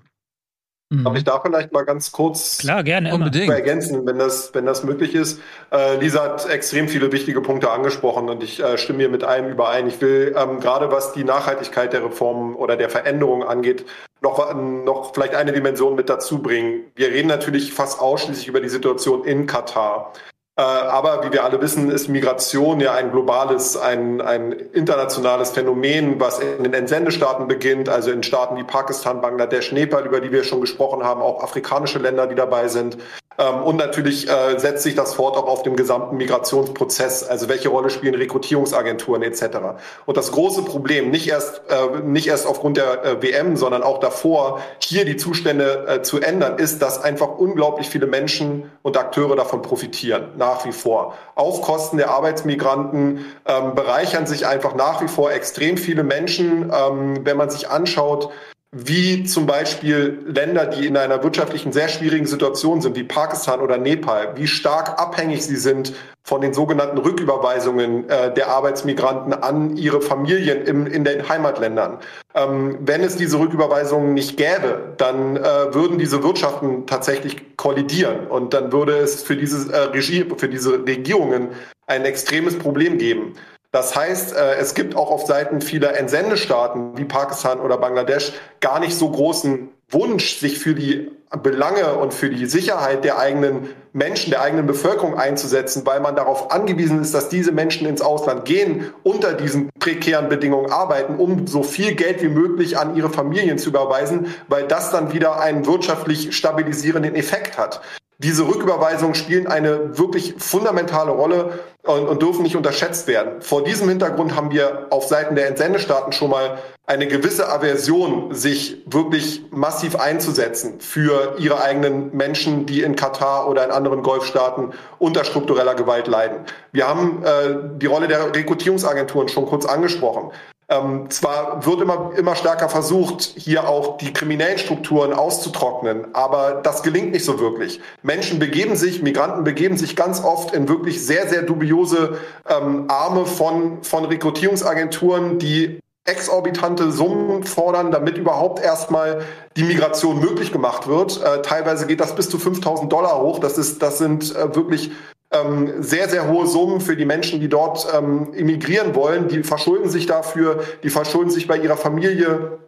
Mhm. Darf ich da vielleicht mal ganz kurz Klar, gerne, unbedingt. ergänzen, wenn das, wenn das möglich ist? Äh, Lisa hat extrem viele wichtige Punkte angesprochen und ich äh, stimme hier mit allem überein. Ich will ähm, gerade was die Nachhaltigkeit der Reformen oder der Veränderungen angeht, noch, noch vielleicht eine Dimension mit dazu bringen. Wir reden natürlich fast ausschließlich über die Situation in Katar. Äh, aber wie wir alle wissen, ist Migration ja ein globales, ein, ein internationales Phänomen, was in den Entsendestaaten beginnt, also in Staaten wie Pakistan, Bangladesch, Nepal, über die wir schon gesprochen haben, auch afrikanische Länder, die dabei sind. Ähm, und natürlich äh, setzt sich das fort auch auf dem gesamten Migrationsprozess. Also welche Rolle spielen Rekrutierungsagenturen etc. Und das große Problem, nicht erst, äh, nicht erst aufgrund der WM, sondern auch davor, hier die Zustände zu ändern, ist, dass einfach unglaublich viele Menschen und Akteure davon profitieren, nach wie vor. Auf Kosten der Arbeitsmigranten ähm, bereichern sich einfach nach wie vor extrem viele Menschen. Ähm, wenn man sich anschaut, wie zum Beispiel Länder, die in einer wirtschaftlichen sehr schwierigen Situation sind, wie Pakistan oder Nepal, wie stark abhängig sie sind von den sogenannten Rücküberweisungen äh, der Arbeitsmigranten an ihre Familien im, in den Heimatländern. Ähm, wenn es diese Rücküberweisungen nicht gäbe, dann äh, würden diese Wirtschaften tatsächlich kollidieren und dann würde es für, dieses, äh, Regie, für diese Regierungen ein extremes Problem geben. Das heißt, äh, es gibt auch auf Seiten vieler Entsendestaaten wie Pakistan oder Bangladesch gar nicht so großen Wunsch, sich für die Belange und für die Sicherheit der eigenen Menschen, der eigenen Bevölkerung einzusetzen, weil man darauf angewiesen ist, dass diese Menschen ins Ausland gehen, unter diesen prekären Bedingungen arbeiten, um so viel Geld wie möglich an ihre Familien zu überweisen, weil das dann wieder einen wirtschaftlich stabilisierenden Effekt hat. Diese Rücküberweisungen spielen eine wirklich fundamentale Rolle und, und, dürfen nicht unterschätzt werden. Vor diesem Hintergrund haben wir auf Seiten der Entsendestaaten schon mal eine gewisse Aversion, sich wirklich massiv einzusetzen für ihre eigenen Menschen, die in Katar oder in anderen Golfstaaten unter struktureller Gewalt leiden. Wir haben äh, die Rolle der Rekrutierungsagenturen schon kurz angesprochen. Ähm, zwar wird immer, immer stärker versucht, hier auch die kriminellen Strukturen auszutrocknen, aber das gelingt nicht so wirklich. Menschen begeben sich, Migranten begeben sich ganz oft in wirklich sehr, sehr dubiose ähm, Arme von, von Rekrutierungsagenturen, die exorbitante Summen fordern, damit überhaupt erstmal die Migration möglich gemacht wird. Äh, teilweise geht das bis zu 5000 Dollar hoch. Das, ist, das sind äh, wirklich ähm, sehr, sehr hohe Summen für die Menschen, die dort ähm, emigrieren wollen. Die verschulden sich dafür, die verschulden sich bei ihrer Familie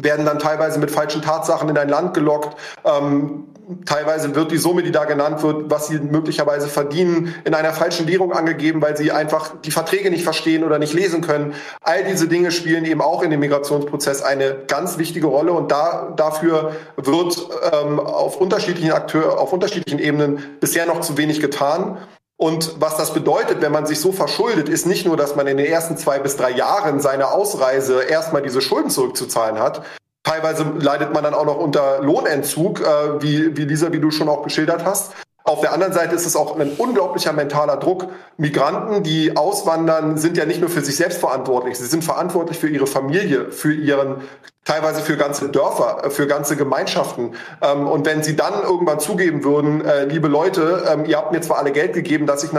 werden dann teilweise mit falschen Tatsachen in ein Land gelockt. Ähm, teilweise wird die Summe, die da genannt wird, was sie möglicherweise verdienen, in einer falschen Währung angegeben, weil sie einfach die Verträge nicht verstehen oder nicht lesen können. All diese Dinge spielen eben auch in dem Migrationsprozess eine ganz wichtige Rolle und da, dafür wird ähm, auf unterschiedlichen Akteur, auf unterschiedlichen Ebenen bisher noch zu wenig getan. Und was das bedeutet, wenn man sich so verschuldet, ist nicht nur, dass man in den ersten zwei bis drei Jahren seiner Ausreise erstmal diese Schulden zurückzuzahlen hat. Teilweise leidet man dann auch noch unter Lohnentzug, äh, wie, wie Lisa, wie du schon auch geschildert hast. Auf der anderen Seite ist es auch ein unglaublicher mentaler Druck. Migranten, die auswandern, sind ja nicht nur für sich selbst verantwortlich, sie sind verantwortlich für ihre Familie, für ihren teilweise für ganze Dörfer, äh, für ganze Gemeinschaften. Ähm, und wenn sie dann irgendwann zugeben würden, äh, liebe Leute, ähm, ihr habt mir zwar alle Geld gegeben, dass ich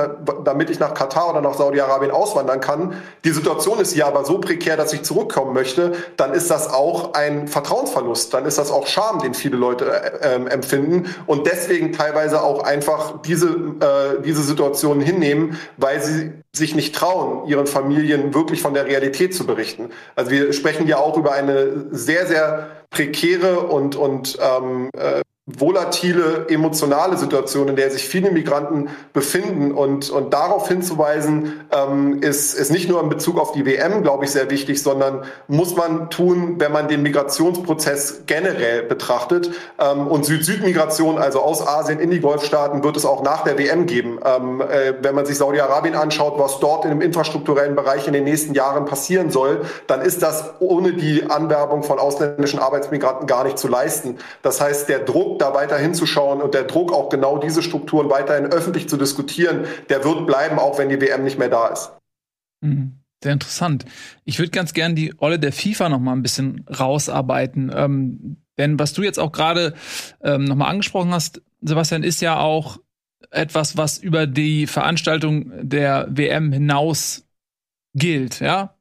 damit ich nach Katar oder nach Saudi-Arabien auswandern kann, die Situation ist hier aber so prekär, dass ich zurückkommen möchte, dann ist das auch ein Vertrauensverlust, dann ist das auch Scham, den viele Leute äh, ähm, empfinden und deswegen teilweise auch einfach diese, äh, diese Situation hinnehmen, weil sie sich nicht trauen, ihren Familien wirklich von der Realität zu berichten. Also wir sprechen ja auch über eine sehr, sehr prekäre und, und ähm, äh, volatile, emotionale Situation, in der sich viele Migranten befinden. Und, und darauf hinzuweisen, ähm, ist, ist nicht nur in Bezug auf die WM, glaube ich, sehr wichtig, sondern muss man tun, wenn man den Migrationsprozess generell betrachtet. Ähm, und Süd-Süd-Migration, also aus Asien in die Golfstaaten, wird es auch nach der WM geben. Ähm, äh, wenn man sich Saudi-Arabien anschaut, was dort im infrastrukturellen Bereich in den nächsten Jahren passieren soll, dann ist das ohne die Anwerbung von ausländischen Arbeitsmigranten gar nicht zu leisten. Das heißt, der Druck, da weiter hinzuschauen und der Druck, auch genau diese Strukturen weiterhin öffentlich zu diskutieren, der wird bleiben, auch wenn die WM nicht mehr da ist. Mhm. Sehr interessant. Ich würde ganz gern die Rolle der FIFA noch mal ein bisschen rausarbeiten. Ähm, denn was du jetzt auch gerade ähm, noch mal angesprochen hast, Sebastian, ist ja auch etwas, was über die Veranstaltung der WM hinaus gilt, ja?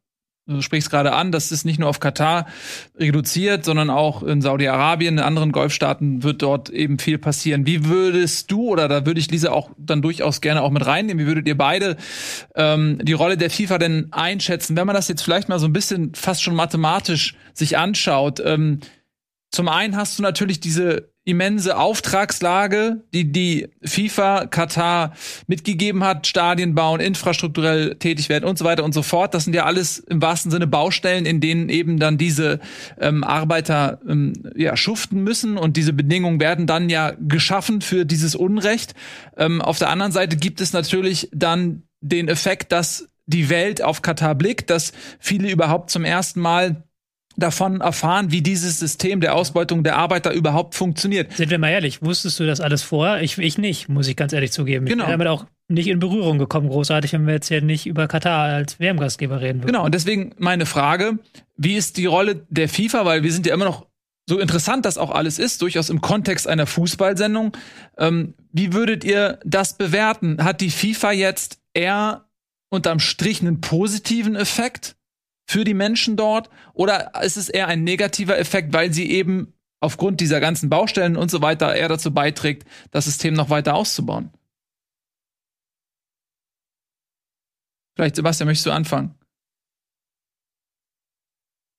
Du sprichst gerade an, das ist nicht nur auf Katar reduziert, sondern auch in Saudi-Arabien, in anderen Golfstaaten wird dort eben viel passieren. Wie würdest du, oder da würde ich Lisa auch dann durchaus gerne auch mit reinnehmen, wie würdet ihr beide ähm, die Rolle der FIFA denn einschätzen, wenn man das jetzt vielleicht mal so ein bisschen fast schon mathematisch sich anschaut? Ähm, zum einen hast du natürlich diese immense Auftragslage, die die FIFA Katar mitgegeben hat, Stadien bauen, infrastrukturell tätig werden und so weiter und so fort. Das sind ja alles im wahrsten Sinne Baustellen, in denen eben dann diese ähm, Arbeiter ähm, ja schuften müssen und diese Bedingungen werden dann ja geschaffen für dieses Unrecht. Ähm, auf der anderen Seite gibt es natürlich dann den Effekt, dass die Welt auf Katar blickt, dass viele überhaupt zum ersten Mal davon erfahren, wie dieses System der Ausbeutung der Arbeiter überhaupt funktioniert. Sind wir mal ehrlich, wusstest du das alles vorher? Ich, ich nicht, muss ich ganz ehrlich zugeben. Genau. Ich bin damit auch nicht in Berührung gekommen, großartig, wenn wir jetzt hier nicht über Katar als WM-Gastgeber reden würden. Genau, und deswegen meine Frage, wie ist die Rolle der FIFA, weil wir sind ja immer noch so interessant das auch alles ist, durchaus im Kontext einer Fußballsendung. Ähm, wie würdet ihr das bewerten? Hat die FIFA jetzt eher unterm Strich einen positiven Effekt? Für die Menschen dort? Oder ist es eher ein negativer Effekt, weil sie eben aufgrund dieser ganzen Baustellen und so weiter eher dazu beiträgt, das System noch weiter auszubauen? Vielleicht, Sebastian, möchtest du anfangen?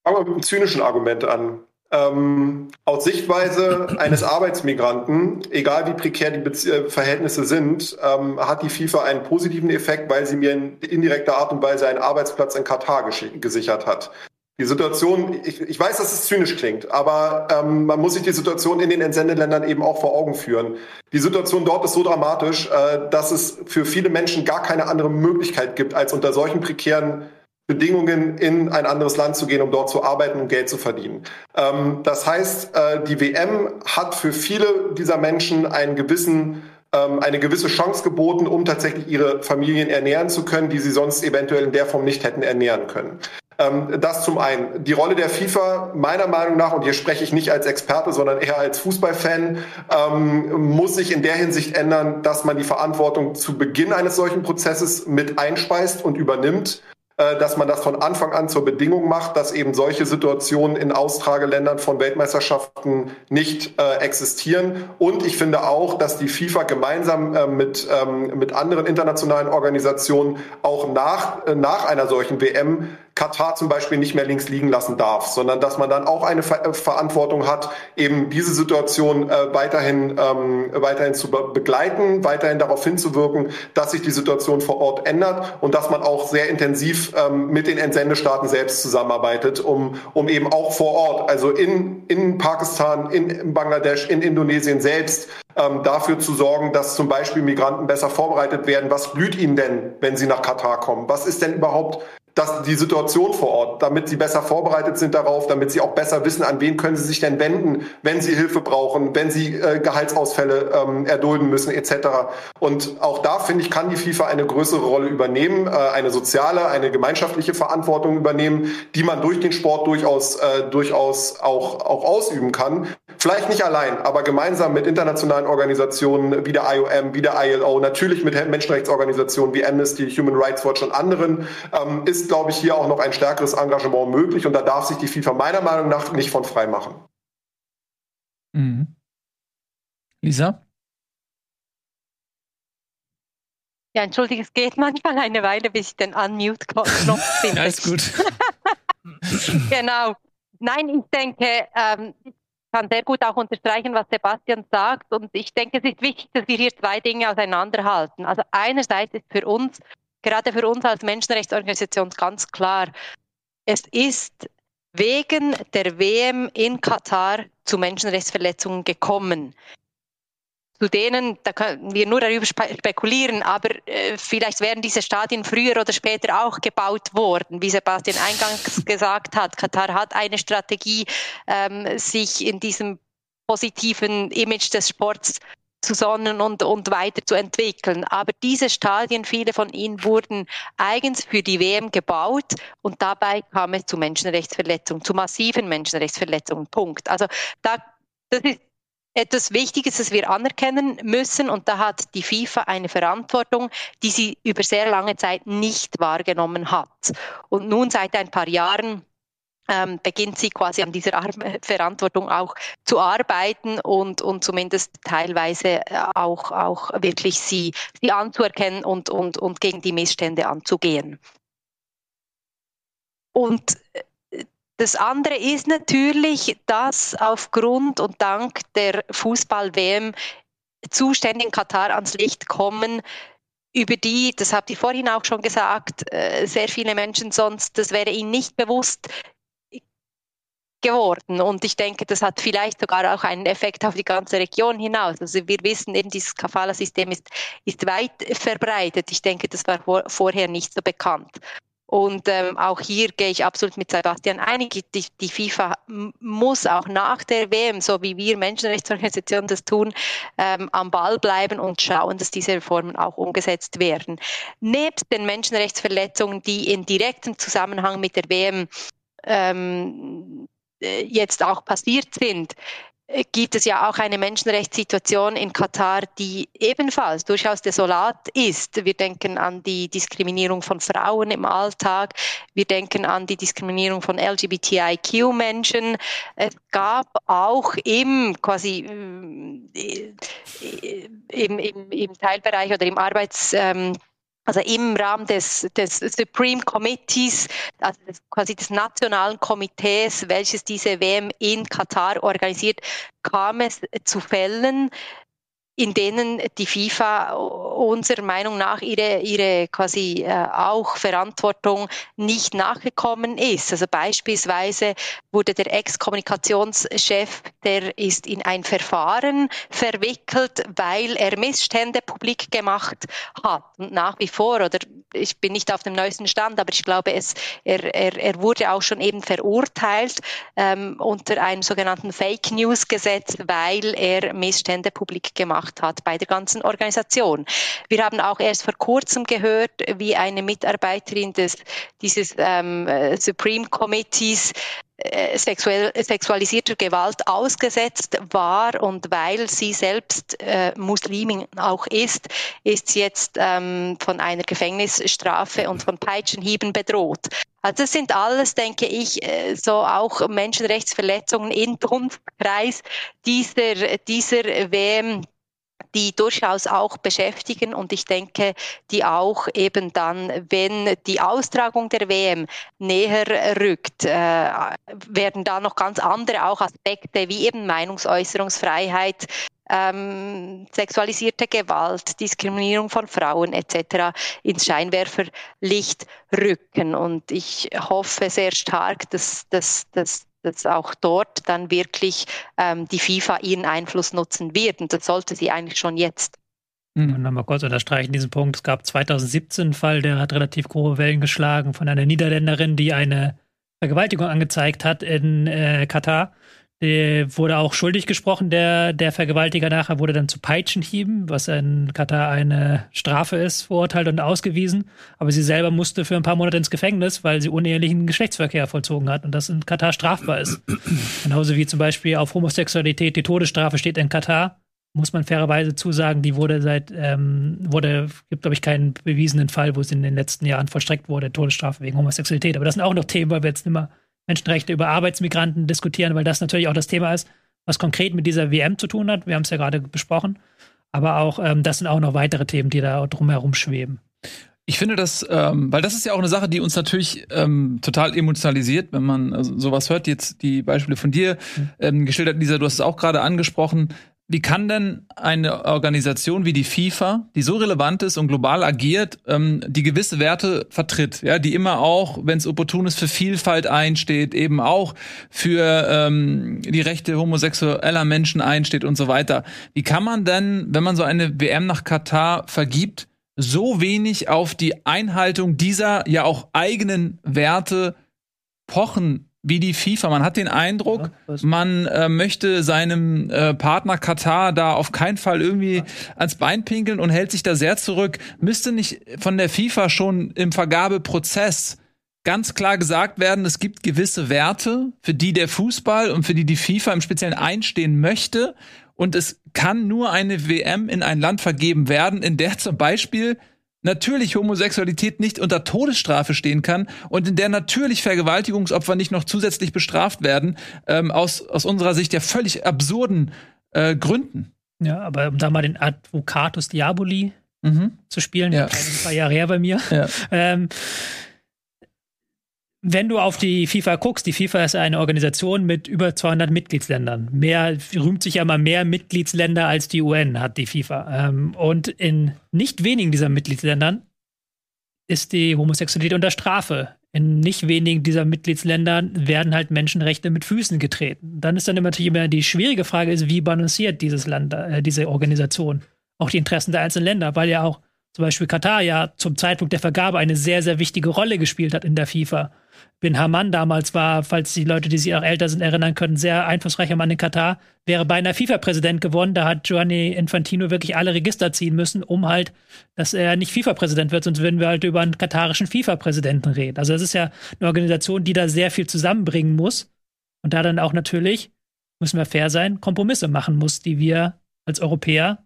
Fangen wir mit einem zynischen Argument an. Ähm, aus Sichtweise eines Arbeitsmigranten, egal wie prekär die Bezie äh, Verhältnisse sind, ähm, hat die FIFA einen positiven Effekt, weil sie mir in indirekter Art und Weise einen Arbeitsplatz in Katar gesichert hat. Die Situation, ich, ich weiß, dass es zynisch klingt, aber ähm, man muss sich die Situation in den Entsendeländern eben auch vor Augen führen. Die Situation dort ist so dramatisch, äh, dass es für viele Menschen gar keine andere Möglichkeit gibt, als unter solchen prekären Bedingungen in ein anderes Land zu gehen, um dort zu arbeiten und Geld zu verdienen. Ähm, das heißt, äh, die WM hat für viele dieser Menschen einen gewissen ähm, eine gewisse Chance geboten, um tatsächlich ihre Familien ernähren zu können, die sie sonst eventuell in der Form nicht hätten ernähren können. Ähm, das zum einen. Die Rolle der FIFA, meiner Meinung nach, und hier spreche ich nicht als Experte, sondern eher als Fußballfan, ähm, muss sich in der Hinsicht ändern, dass man die Verantwortung zu Beginn eines solchen Prozesses mit einspeist und übernimmt dass man das von Anfang an zur Bedingung macht, dass eben solche Situationen in Austrageländern von Weltmeisterschaften nicht äh, existieren. Und ich finde auch, dass die FIFA gemeinsam äh, mit, ähm, mit anderen internationalen Organisationen auch nach, äh, nach einer solchen WM Katar zum Beispiel nicht mehr links liegen lassen darf, sondern dass man dann auch eine Ver Verantwortung hat, eben diese Situation äh, weiterhin, ähm, weiterhin zu be begleiten, weiterhin darauf hinzuwirken, dass sich die Situation vor Ort ändert und dass man auch sehr intensiv ähm, mit den Entsendestaaten selbst zusammenarbeitet, um, um eben auch vor Ort, also in, in Pakistan, in Bangladesch, in Indonesien selbst, ähm, dafür zu sorgen, dass zum Beispiel Migranten besser vorbereitet werden. Was blüht ihnen denn, wenn sie nach Katar kommen? Was ist denn überhaupt das, die Situation vor Ort, damit sie besser vorbereitet sind darauf, damit sie auch besser wissen, an wen können sie sich denn wenden, wenn sie Hilfe brauchen, wenn sie äh, Gehaltsausfälle ähm, erdulden müssen etc. Und auch da finde ich, kann die FIFA eine größere Rolle übernehmen, äh, eine soziale, eine gemeinschaftliche Verantwortung übernehmen, die man durch den Sport durchaus äh, durchaus auch auch ausüben kann. Vielleicht nicht allein, aber gemeinsam mit internationalen Organisationen wie der IOM, wie der ILO, natürlich mit Menschenrechtsorganisationen wie Amnesty, Human Rights Watch und anderen ähm, ist glaube ich, hier auch noch ein stärkeres Engagement möglich und da darf sich die FIFA meiner Meinung nach nicht von frei machen. Mhm. Lisa? Ja, entschuldige, es geht manchmal eine Weile, bis ich den Unmute-Knopf finde. Alles gut. genau. Nein, ich denke, ähm, kann sehr gut auch unterstreichen, was Sebastian sagt. Und ich denke, es ist wichtig, dass wir hier zwei Dinge auseinanderhalten. Also einerseits ist für uns gerade für uns als Menschenrechtsorganisation ganz klar, es ist wegen der WM in Katar zu Menschenrechtsverletzungen gekommen. Zu denen, da können wir nur darüber spekulieren, aber äh, vielleicht wären diese Stadien früher oder später auch gebaut worden. Wie Sebastian eingangs gesagt hat, Katar hat eine Strategie, ähm, sich in diesem positiven Image des Sports zu sonnen und, und weiterzuentwickeln. Aber diese Stadien, viele von ihnen wurden eigens für die WM gebaut und dabei kam es zu Menschenrechtsverletzungen, zu massiven Menschenrechtsverletzungen. Punkt. Also da, das ist etwas Wichtiges, das wir anerkennen müssen und da hat die FIFA eine Verantwortung, die sie über sehr lange Zeit nicht wahrgenommen hat. Und nun seit ein paar Jahren ähm, beginnt sie quasi an dieser Ar Verantwortung auch zu arbeiten und, und zumindest teilweise äh, auch, auch wirklich sie, sie anzuerkennen und, und, und gegen die Missstände anzugehen. Und äh, das andere ist natürlich, dass aufgrund und dank der Fußball-WM Zustände in Katar ans Licht kommen, über die, das habt ihr vorhin auch schon gesagt, äh, sehr viele Menschen sonst, das wäre ihnen nicht bewusst, geworden. Und ich denke, das hat vielleicht sogar auch einen Effekt auf die ganze Region hinaus. Also wir wissen eben, dieses Kafala-System ist, ist weit verbreitet. Ich denke, das war vor, vorher nicht so bekannt. Und ähm, auch hier gehe ich absolut mit Sebastian einig. Die, die, FIFA muss auch nach der WM, so wie wir Menschenrechtsorganisationen das tun, ähm, am Ball bleiben und schauen, dass diese Reformen auch umgesetzt werden. Nebst den Menschenrechtsverletzungen, die in direktem Zusammenhang mit der WM ähm, äh, jetzt auch passiert sind, gibt es ja auch eine Menschenrechtssituation in Katar, die ebenfalls durchaus desolat ist. Wir denken an die Diskriminierung von Frauen im Alltag. Wir denken an die Diskriminierung von LGBTIQ-Menschen. Es gab auch im quasi äh, im, im, im Teilbereich oder im Arbeits ähm, also im Rahmen des, des Supreme Committees, also des, quasi des nationalen Komitees, welches diese WM in Katar organisiert, kam es zu Fällen, in denen die FIFA unserer Meinung nach ihre, ihre quasi äh, auch Verantwortung nicht nachgekommen ist. Also beispielsweise wurde der Ex-Kommunikationschef, der ist in ein Verfahren verwickelt, weil er Missstände publik gemacht hat. Und nach wie vor, oder ich bin nicht auf dem neuesten Stand, aber ich glaube, es, er, er, er wurde auch schon eben verurteilt ähm, unter einem sogenannten Fake News Gesetz, weil er Missstände publik gemacht gemacht hat bei der ganzen Organisation. Wir haben auch erst vor kurzem gehört, wie eine Mitarbeiterin des, dieses ähm, äh, Supreme Committees äh, sexuell, sexualisierter Gewalt ausgesetzt war und weil sie selbst äh, Muslimin auch ist, ist sie jetzt ähm, von einer Gefängnisstrafe und von Peitschenhieben bedroht. Also das sind alles, denke ich, äh, so auch Menschenrechtsverletzungen im Dunstkreis dieser, dieser WM die durchaus auch beschäftigen und ich denke, die auch eben dann, wenn die Austragung der WM näher rückt, äh, werden da noch ganz andere auch Aspekte wie eben Meinungsäußerungsfreiheit, ähm, sexualisierte Gewalt, Diskriminierung von Frauen etc. ins Scheinwerferlicht rücken. Und ich hoffe sehr stark, dass, dass, dass, dass auch dort dann wirklich ähm, die FIFA ihren Einfluss nutzen wird. Und das sollte sie eigentlich schon jetzt. Und nochmal kurz unterstreichen diesen Punkt. Es gab 2017 einen Fall, der hat relativ große Wellen geschlagen von einer Niederländerin, die eine Vergewaltigung angezeigt hat in äh, Katar. Die wurde auch schuldig gesprochen, der, der Vergewaltiger nachher wurde dann zu Peitschenhieben, was in Katar eine Strafe ist, verurteilt und ausgewiesen. Aber sie selber musste für ein paar Monate ins Gefängnis, weil sie unehelichen Geschlechtsverkehr vollzogen hat und das in Katar strafbar ist. Genauso wie zum Beispiel auf Homosexualität die Todesstrafe steht in Katar muss man fairerweise zusagen, die wurde seit, ähm, wurde, gibt glaube ich keinen bewiesenen Fall, wo es in den letzten Jahren vollstreckt wurde, Todesstrafe wegen Homosexualität. Aber das sind auch noch Themen, weil wir jetzt immer Menschenrechte über Arbeitsmigranten diskutieren, weil das natürlich auch das Thema ist, was konkret mit dieser WM zu tun hat. Wir haben es ja gerade besprochen. Aber auch, ähm, das sind auch noch weitere Themen, die da drumherum schweben. Ich finde das, ähm, weil das ist ja auch eine Sache, die uns natürlich ähm, total emotionalisiert, wenn man also sowas hört. Jetzt die Beispiele von dir mhm. ähm, geschildert, Lisa, du hast es auch gerade angesprochen wie kann denn eine Organisation wie die FIFA, die so relevant ist und global agiert, ähm, die gewisse Werte vertritt, ja, die immer auch, wenn es opportun ist, für Vielfalt einsteht, eben auch für ähm, die Rechte homosexueller Menschen einsteht und so weiter. Wie kann man denn, wenn man so eine WM nach Katar vergibt, so wenig auf die Einhaltung dieser ja auch eigenen Werte pochen wie die FIFA. Man hat den Eindruck, ja, man äh, möchte seinem äh, Partner Katar da auf keinen Fall irgendwie ans Bein pinkeln und hält sich da sehr zurück. Müsste nicht von der FIFA schon im Vergabeprozess ganz klar gesagt werden, es gibt gewisse Werte, für die der Fußball und für die die FIFA im Speziellen einstehen möchte. Und es kann nur eine WM in ein Land vergeben werden, in der zum Beispiel natürlich Homosexualität nicht unter Todesstrafe stehen kann und in der natürlich Vergewaltigungsopfer nicht noch zusätzlich bestraft werden, ähm, aus, aus unserer Sicht ja völlig absurden äh, Gründen. Ja, aber um da mal den Advocatus Diaboli mhm. zu spielen, ja. ein paar Jahre her bei mir. Ja. Ähm, wenn du auf die FIFA guckst, die FIFA ist eine Organisation mit über 200 Mitgliedsländern. Mehr rühmt sich ja mal mehr Mitgliedsländer als die UN hat die FIFA. Ähm, und in nicht wenigen dieser Mitgliedsländern ist die Homosexualität unter Strafe. In nicht wenigen dieser Mitgliedsländern werden halt Menschenrechte mit Füßen getreten. Dann ist dann natürlich immer die schwierige Frage ist, wie balanciert dieses Land, äh, diese Organisation auch die Interessen der einzelnen Länder, weil ja auch zum Beispiel Katar ja zum Zeitpunkt der Vergabe eine sehr, sehr wichtige Rolle gespielt hat in der FIFA. Bin Haman damals war, falls die Leute, die sich auch älter sind, erinnern können, sehr einflussreicher Mann in Katar, wäre beinahe FIFA-Präsident geworden. Da hat Giovanni Infantino wirklich alle Register ziehen müssen, um halt, dass er nicht FIFA-Präsident wird, sonst würden wir halt über einen katarischen FIFA-Präsidenten reden. Also es ist ja eine Organisation, die da sehr viel zusammenbringen muss und da dann auch natürlich, müssen wir fair sein, Kompromisse machen muss, die wir als Europäer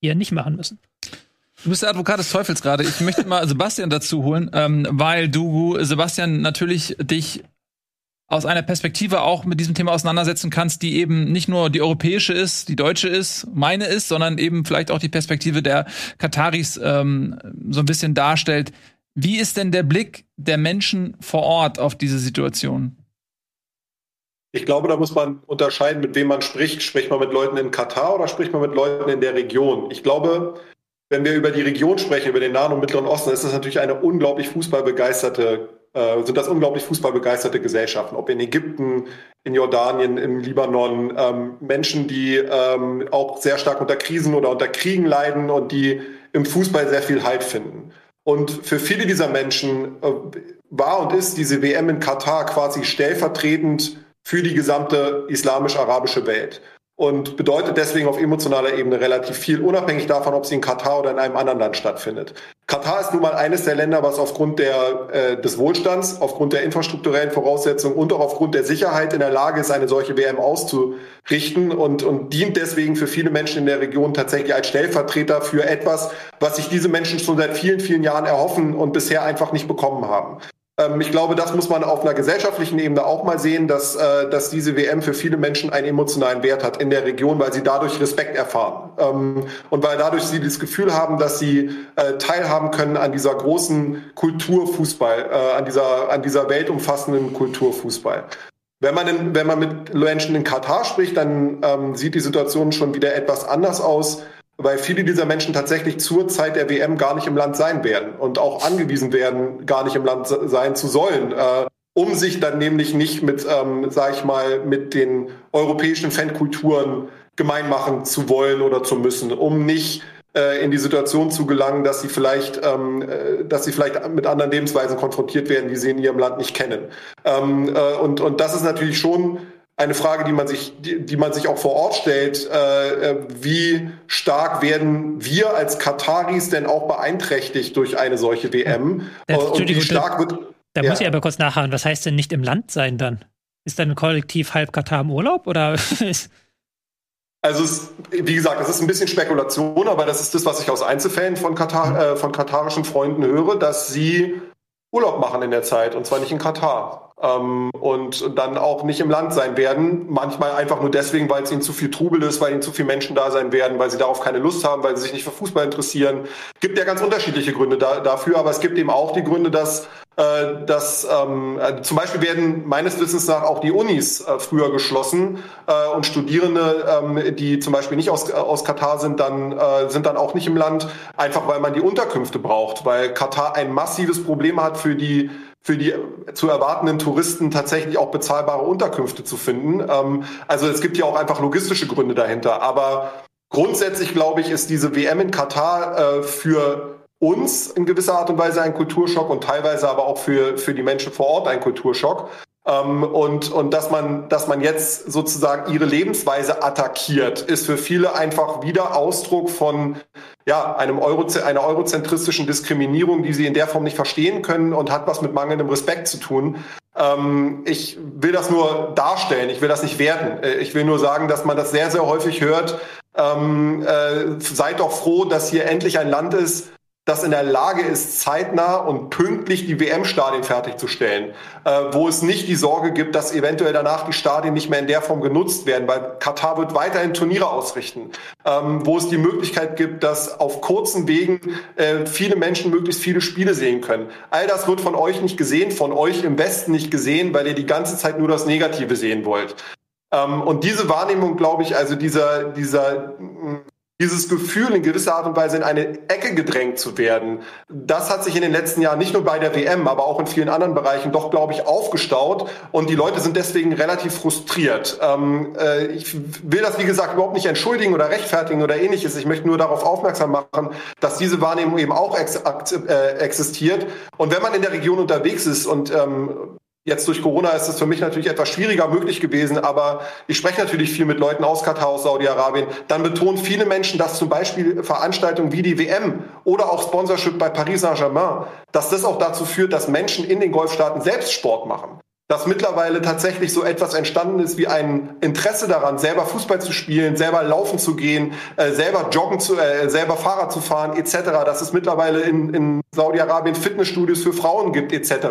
hier nicht machen müssen. Du bist der Advokat des Teufels gerade. Ich möchte mal Sebastian dazu holen, ähm, weil du, Sebastian, natürlich dich aus einer Perspektive auch mit diesem Thema auseinandersetzen kannst, die eben nicht nur die europäische ist, die deutsche ist, meine ist, sondern eben vielleicht auch die Perspektive der Kataris ähm, so ein bisschen darstellt. Wie ist denn der Blick der Menschen vor Ort auf diese Situation? Ich glaube, da muss man unterscheiden, mit wem man spricht. Spricht man mit Leuten in Katar oder spricht man mit Leuten in der Region? Ich glaube, wenn wir über die Region sprechen, über den Nahen und Mittleren Osten, ist das natürlich eine unglaublich fußballbegeisterte, äh, sind das unglaublich fußballbegeisterte Gesellschaften. Ob in Ägypten, in Jordanien, im Libanon, ähm, Menschen, die ähm, auch sehr stark unter Krisen oder unter Kriegen leiden und die im Fußball sehr viel Halt finden. Und für viele dieser Menschen äh, war und ist diese WM in Katar quasi stellvertretend für die gesamte islamisch-arabische Welt und bedeutet deswegen auf emotionaler Ebene relativ viel, unabhängig davon, ob sie in Katar oder in einem anderen Land stattfindet. Katar ist nun mal eines der Länder, was aufgrund der, äh, des Wohlstands, aufgrund der infrastrukturellen Voraussetzungen und auch aufgrund der Sicherheit in der Lage ist, eine solche WM auszurichten und, und dient deswegen für viele Menschen in der Region tatsächlich als Stellvertreter für etwas, was sich diese Menschen schon seit vielen, vielen Jahren erhoffen und bisher einfach nicht bekommen haben. Ähm, ich glaube, das muss man auf einer gesellschaftlichen Ebene auch mal sehen, dass, äh, dass diese WM für viele Menschen einen emotionalen Wert hat in der Region, weil sie dadurch Respekt erfahren. Ähm, und weil dadurch sie das Gefühl haben, dass sie äh, teilhaben können an dieser großen Kulturfußball, äh, an dieser, an dieser weltumfassenden Kulturfußball. Wenn man, in, wenn man mit Menschen in Katar spricht, dann ähm, sieht die Situation schon wieder etwas anders aus weil viele dieser Menschen tatsächlich zur Zeit der WM gar nicht im Land sein werden und auch angewiesen werden, gar nicht im Land sein zu sollen, äh, um sich dann nämlich nicht mit, ähm, sag ich mal, mit den europäischen Fankulturen gemein machen zu wollen oder zu müssen, um nicht äh, in die Situation zu gelangen, dass sie vielleicht, ähm, äh, dass sie vielleicht mit anderen Lebensweisen konfrontiert werden, die sie in ihrem Land nicht kennen. Ähm, äh, und, und das ist natürlich schon eine Frage, die man sich, die, die man sich auch vor Ort stellt. Äh, äh, wie stark werden wir als Kataris denn auch beeinträchtigt durch eine solche WM? Das, und wie stark wird. Da ja. muss ich aber kurz nachhaken. Was heißt denn nicht im Land sein dann? Ist dann kollektiv halb Katar im Urlaub oder? Also es, wie gesagt, das ist ein bisschen Spekulation, aber das ist das, was ich aus Einzelfällen von, Katar, äh, von katarischen Freunden höre, dass sie Urlaub machen in der Zeit und zwar nicht in Katar und dann auch nicht im Land sein werden. Manchmal einfach nur deswegen, weil es ihnen zu viel Trubel ist, weil ihnen zu viele Menschen da sein werden, weil sie darauf keine Lust haben, weil sie sich nicht für Fußball interessieren. Gibt ja ganz unterschiedliche Gründe da, dafür, aber es gibt eben auch die Gründe, dass äh, dass ähm, äh, zum Beispiel werden meines Wissens nach auch die Unis äh, früher geschlossen äh, und Studierende, ähm, die zum Beispiel nicht aus, aus Katar sind, dann äh, sind dann auch nicht im Land, einfach weil man die Unterkünfte braucht, weil Katar ein massives Problem hat für die für die zu erwartenden Touristen tatsächlich auch bezahlbare Unterkünfte zu finden. Ähm, also es gibt ja auch einfach logistische Gründe dahinter. Aber grundsätzlich glaube ich, ist diese WM in Katar äh, für uns in gewisser Art und Weise ein Kulturschock und teilweise aber auch für, für die Menschen vor Ort ein Kulturschock. Ähm, und, und dass man, dass man jetzt sozusagen ihre Lebensweise attackiert, ist für viele einfach wieder Ausdruck von ja, einem Euro, einer eurozentristischen Diskriminierung, die sie in der Form nicht verstehen können und hat was mit mangelndem Respekt zu tun. Ähm, ich will das nur darstellen, ich will das nicht werten. Äh, ich will nur sagen, dass man das sehr, sehr häufig hört. Ähm, äh, seid doch froh, dass hier endlich ein Land ist, das in der Lage ist, zeitnah und pünktlich die WM-Stadien fertigzustellen, äh, wo es nicht die Sorge gibt, dass eventuell danach die Stadien nicht mehr in der Form genutzt werden, weil Katar wird weiterhin Turniere ausrichten, ähm, wo es die Möglichkeit gibt, dass auf kurzen Wegen äh, viele Menschen möglichst viele Spiele sehen können. All das wird von euch nicht gesehen, von euch im Westen nicht gesehen, weil ihr die ganze Zeit nur das Negative sehen wollt. Ähm, und diese Wahrnehmung, glaube ich, also dieser, dieser dieses Gefühl in gewisser Art und Weise in eine Ecke gedrängt zu werden, das hat sich in den letzten Jahren nicht nur bei der WM, aber auch in vielen anderen Bereichen doch, glaube ich, aufgestaut und die Leute sind deswegen relativ frustriert. Ähm, äh, ich will das, wie gesagt, überhaupt nicht entschuldigen oder rechtfertigen oder ähnliches. Ich möchte nur darauf aufmerksam machen, dass diese Wahrnehmung eben auch ex äh, existiert. Und wenn man in der Region unterwegs ist und ähm, Jetzt durch Corona ist es für mich natürlich etwas schwieriger möglich gewesen, aber ich spreche natürlich viel mit Leuten aus Katar, aus Saudi-Arabien. Dann betonen viele Menschen, dass zum Beispiel Veranstaltungen wie die WM oder auch Sponsorship bei Paris Saint-Germain, dass das auch dazu führt, dass Menschen in den Golfstaaten selbst Sport machen dass mittlerweile tatsächlich so etwas entstanden ist wie ein Interesse daran, selber Fußball zu spielen, selber laufen zu gehen, äh, selber joggen zu, äh, selber Fahrrad zu fahren, etc. Dass es mittlerweile in, in Saudi-Arabien Fitnessstudios für Frauen gibt, etc.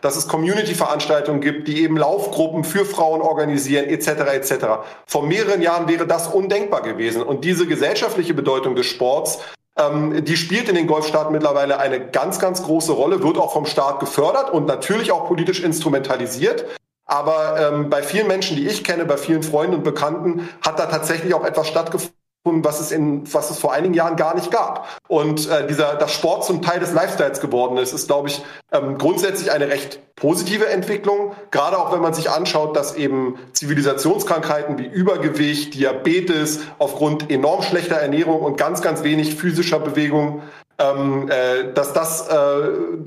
Dass es Community-Veranstaltungen gibt, die eben Laufgruppen für Frauen organisieren, etc. etc. Vor mehreren Jahren wäre das undenkbar gewesen. Und diese gesellschaftliche Bedeutung des Sports ähm, die spielt in den Golfstaaten mittlerweile eine ganz, ganz große Rolle, wird auch vom Staat gefördert und natürlich auch politisch instrumentalisiert. Aber ähm, bei vielen Menschen, die ich kenne, bei vielen Freunden und Bekannten, hat da tatsächlich auch etwas stattgefunden was es in was es vor einigen Jahren gar nicht gab. Und äh, dieser das Sport zum Teil des Lifestyles geworden ist, ist glaube ich ähm, grundsätzlich eine recht positive Entwicklung. Gerade auch wenn man sich anschaut, dass eben Zivilisationskrankheiten wie Übergewicht, Diabetes aufgrund enorm schlechter Ernährung und ganz ganz wenig physischer Bewegung ähm, äh, dass das, äh,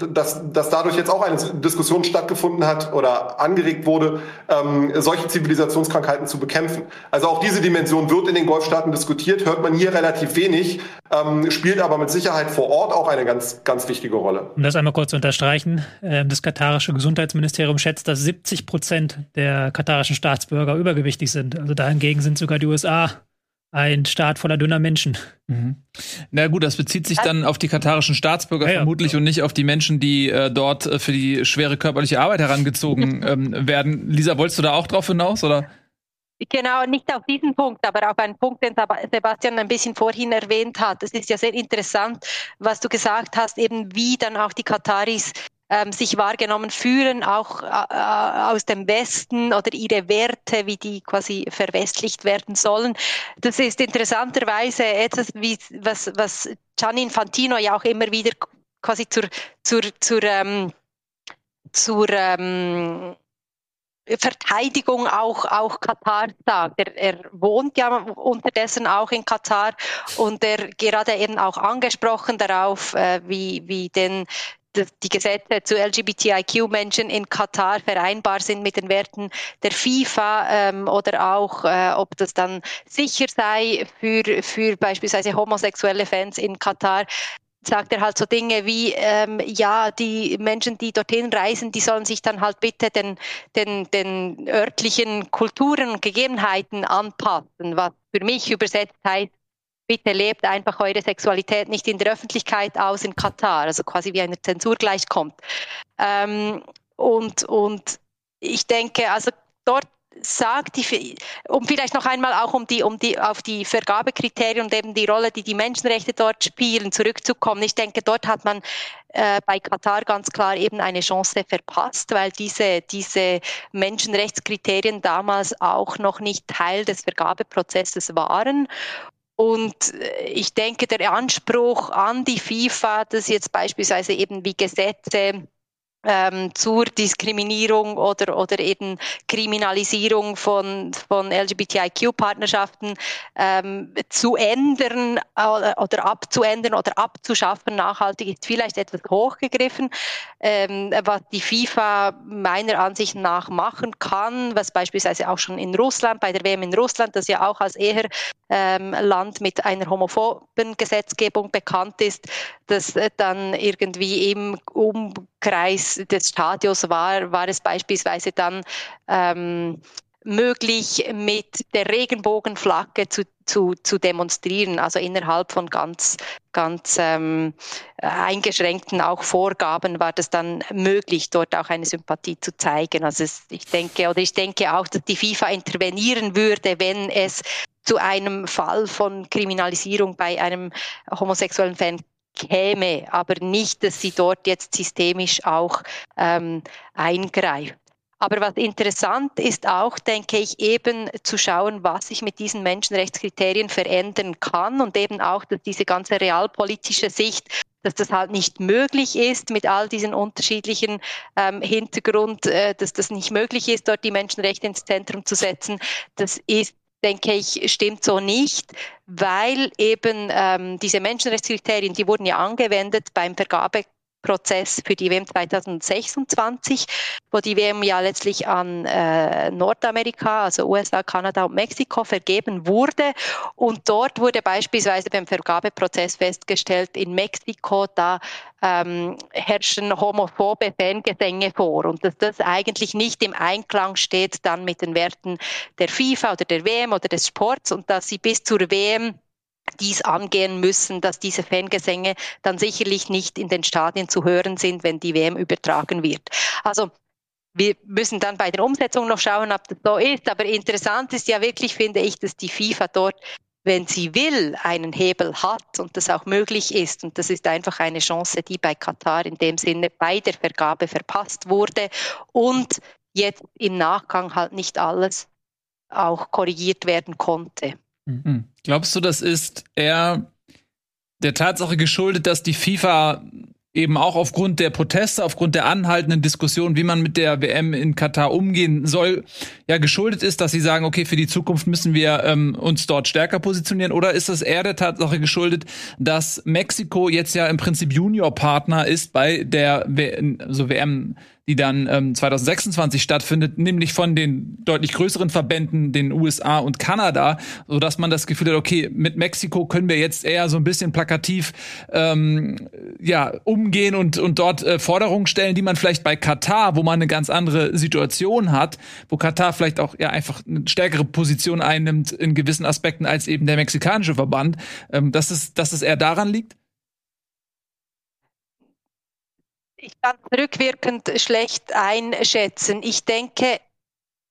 dass, dass dadurch jetzt auch eine Diskussion stattgefunden hat oder angeregt wurde, ähm, solche Zivilisationskrankheiten zu bekämpfen. Also auch diese Dimension wird in den Golfstaaten diskutiert, hört man hier relativ wenig, ähm, spielt aber mit Sicherheit vor Ort auch eine ganz, ganz wichtige Rolle. Um das einmal kurz zu unterstreichen, äh, das katarische Gesundheitsministerium schätzt, dass 70 Prozent der katarischen Staatsbürger übergewichtig sind. Also dahingegen sind sogar die USA ein Staat voller dünner Menschen. Mhm. Na gut, das bezieht sich dann auf die katarischen Staatsbürger ja, vermutlich ja. und nicht auf die Menschen, die äh, dort äh, für die schwere körperliche Arbeit herangezogen ähm, werden. Lisa, wolltest du da auch drauf hinaus, oder? Genau, nicht auf diesen Punkt, aber auf einen Punkt, den Sebastian ein bisschen vorhin erwähnt hat. Es ist ja sehr interessant, was du gesagt hast, eben wie dann auch die Kataris ähm, sich wahrgenommen fühlen, auch äh, äh, aus dem Westen oder ihre Werte, wie die quasi verwestlicht werden sollen. Das ist interessanterweise etwas, wie, was, was Gianni Infantino ja auch immer wieder quasi zur, zur, zur, ähm, zur ähm, Verteidigung auch, auch Katar sagt. Er, er wohnt ja unterdessen auch in Katar und er gerade eben auch angesprochen darauf, äh, wie, wie denn die Gesetze zu LGBTIQ-Menschen in Katar vereinbar sind mit den Werten der FIFA ähm, oder auch, äh, ob das dann sicher sei für, für beispielsweise homosexuelle Fans in Katar sagt er halt so Dinge wie, ähm, ja, die Menschen, die dorthin reisen, die sollen sich dann halt bitte den, den, den örtlichen Kulturen und Gegebenheiten anpassen, was für mich übersetzt heißt, bitte lebt einfach eure Sexualität nicht in der Öffentlichkeit aus in Katar, also quasi wie eine Zensur gleichkommt. Ähm, und, und ich denke, also dort sagt die, um vielleicht noch einmal auch um die, um die, auf die Vergabekriterien und eben die Rolle, die die Menschenrechte dort spielen, zurückzukommen. Ich denke, dort hat man äh, bei Katar ganz klar eben eine Chance verpasst, weil diese, diese Menschenrechtskriterien damals auch noch nicht Teil des Vergabeprozesses waren. Und äh, ich denke, der Anspruch an die FIFA, dass jetzt beispielsweise eben wie Gesetze ähm, zur Diskriminierung oder, oder eben Kriminalisierung von, von LGBTIQ-Partnerschaften ähm, zu ändern äh, oder abzuändern oder abzuschaffen, nachhaltig ist vielleicht etwas hochgegriffen. Ähm, was die FIFA meiner Ansicht nach machen kann, was beispielsweise auch schon in Russland, bei der WM in Russland, das ja auch als eher ähm, Land mit einer homophoben Gesetzgebung bekannt ist, dass äh, dann irgendwie im Umkreis des Stadions war, war es beispielsweise dann ähm, möglich, mit der Regenbogenflagge zu, zu, zu demonstrieren, also innerhalb von ganz, ganz ähm, eingeschränkten auch Vorgaben war das dann möglich, dort auch eine Sympathie zu zeigen. Also es, ich denke, oder ich denke auch, dass die FIFA intervenieren würde, wenn es zu einem Fall von Kriminalisierung bei einem homosexuellen Fan käme, aber nicht, dass sie dort jetzt systemisch auch ähm, eingreift. Aber was interessant ist auch, denke ich, eben zu schauen, was sich mit diesen Menschenrechtskriterien verändern kann und eben auch, dass diese ganze realpolitische Sicht dass das halt nicht möglich ist mit all diesen unterschiedlichen ähm, Hintergrund, äh, dass das nicht möglich ist, dort die Menschenrechte ins Zentrum zu setzen. Das ist denke ich, stimmt so nicht, weil eben ähm, diese Menschenrechtskriterien, die wurden ja angewendet beim Vergabe Prozess für die WM 2026, wo die WM ja letztlich an äh, Nordamerika, also USA, Kanada und Mexiko vergeben wurde. Und dort wurde beispielsweise beim Vergabeprozess festgestellt, in Mexiko, da ähm, herrschen homophobe Fangesänge vor und dass das eigentlich nicht im Einklang steht dann mit den Werten der FIFA oder der WM oder des Sports und dass sie bis zur WM dies angehen müssen, dass diese Fangesänge dann sicherlich nicht in den Stadien zu hören sind, wenn die WM übertragen wird. Also wir müssen dann bei der Umsetzung noch schauen, ob das so ist. Aber interessant ist ja wirklich, finde ich, dass die FIFA dort, wenn sie will, einen Hebel hat und das auch möglich ist. Und das ist einfach eine Chance, die bei Katar in dem Sinne bei der Vergabe verpasst wurde und jetzt im Nachgang halt nicht alles auch korrigiert werden konnte. Mhm. Glaubst du, das ist eher der Tatsache geschuldet, dass die FIFA eben auch aufgrund der Proteste, aufgrund der anhaltenden Diskussion, wie man mit der WM in Katar umgehen soll, ja geschuldet ist, dass sie sagen, okay, für die Zukunft müssen wir ähm, uns dort stärker positionieren? Oder ist es eher der Tatsache geschuldet, dass Mexiko jetzt ja im Prinzip Juniorpartner ist bei der w also WM die dann ähm, 2026 stattfindet, nämlich von den deutlich größeren Verbänden, den USA und Kanada, so dass man das Gefühl hat, okay, mit Mexiko können wir jetzt eher so ein bisschen plakativ ähm, ja umgehen und und dort äh, Forderungen stellen, die man vielleicht bei Katar, wo man eine ganz andere Situation hat, wo Katar vielleicht auch ja einfach eine stärkere Position einnimmt in gewissen Aspekten als eben der mexikanische Verband, ähm, dass es dass es eher daran liegt. Ich kann rückwirkend schlecht einschätzen. Ich denke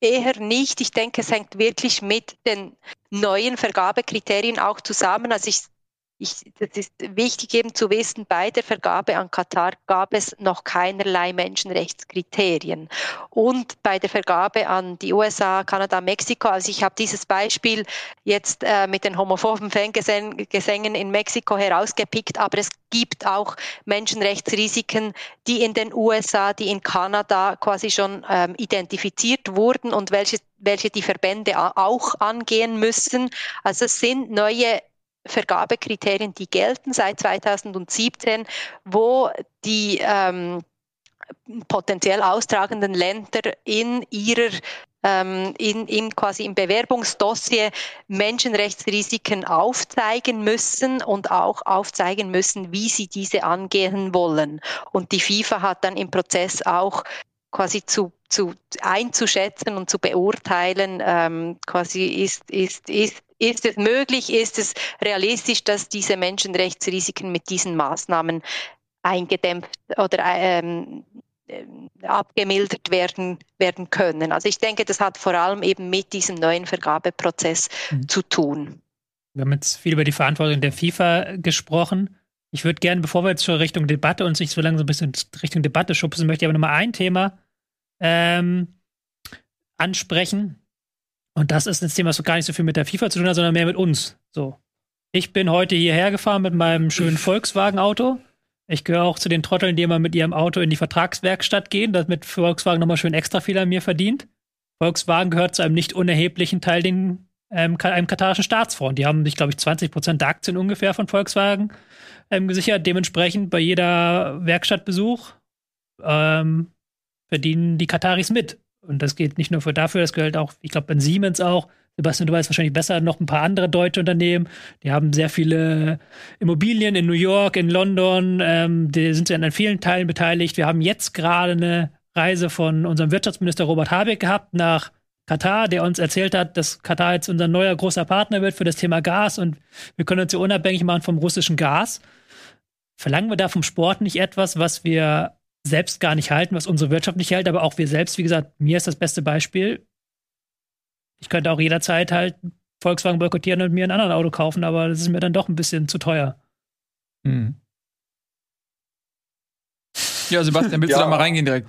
eher nicht. Ich denke, es hängt wirklich mit den neuen Vergabekriterien auch zusammen. Also ich ich, das ist wichtig eben zu wissen, bei der Vergabe an Katar gab es noch keinerlei Menschenrechtskriterien. Und bei der Vergabe an die USA, Kanada, Mexiko, also ich habe dieses Beispiel jetzt äh, mit den homophoben Fangesängen in Mexiko herausgepickt, aber es gibt auch Menschenrechtsrisiken, die in den USA, die in Kanada quasi schon ähm, identifiziert wurden und welche welche die Verbände auch angehen müssen. Also es sind neue Vergabekriterien, die gelten seit 2017, wo die ähm, potenziell austragenden Länder in ihrer ähm, in, in quasi im Bewerbungsdossier Menschenrechtsrisiken aufzeigen müssen und auch aufzeigen müssen, wie sie diese angehen wollen. Und die FIFA hat dann im Prozess auch quasi zu, zu einzuschätzen und zu beurteilen, ähm, quasi ist, ist, ist ist es möglich, ist es realistisch, dass diese Menschenrechtsrisiken mit diesen Maßnahmen eingedämpft oder ähm, äh, abgemildert werden, werden können. Also ich denke, das hat vor allem eben mit diesem neuen Vergabeprozess mhm. zu tun. Wir haben jetzt viel über die Verantwortung der FIFA gesprochen. Ich würde gerne, bevor wir jetzt schon Richtung Debatte uns nicht so lange so ein bisschen Richtung Debatte schubsen, möchte ich aber nochmal ein Thema ähm, ansprechen, und das ist ein Thema, was gar nicht so viel mit der FIFA zu tun hat, sondern mehr mit uns. So. Ich bin heute hierher gefahren mit meinem schönen Volkswagen-Auto. Ich gehöre auch zu den Trotteln, die immer mit ihrem Auto in die Vertragswerkstatt gehen, damit Volkswagen nochmal schön extra viel an mir verdient. Volkswagen gehört zu einem nicht unerheblichen Teil den, ähm, einem katarischen Staatsfonds. Die haben sich, glaube ich, 20 Prozent der Aktien ungefähr von Volkswagen ähm, gesichert. Dementsprechend bei jeder Werkstattbesuch ähm, verdienen die Kataris mit. Und das geht nicht nur für dafür, das gehört auch, ich glaube, bei Siemens auch. Sebastian, du weißt wahrscheinlich besser, noch ein paar andere deutsche Unternehmen. Die haben sehr viele Immobilien in New York, in London. Ähm, die sind ja an vielen Teilen beteiligt. Wir haben jetzt gerade eine Reise von unserem Wirtschaftsminister Robert Habeck gehabt nach Katar, der uns erzählt hat, dass Katar jetzt unser neuer großer Partner wird für das Thema Gas und wir können uns ja unabhängig machen vom russischen Gas. Verlangen wir da vom Sport nicht etwas, was wir selbst gar nicht halten, was unsere Wirtschaft nicht hält, aber auch wir selbst, wie gesagt, mir ist das beste Beispiel. Ich könnte auch jederzeit halt Volkswagen boykottieren und mir ein anderes Auto kaufen, aber das ist mir dann doch ein bisschen zu teuer. Hm. Ja, Sebastian, willst ja. du da mal reingehen direkt?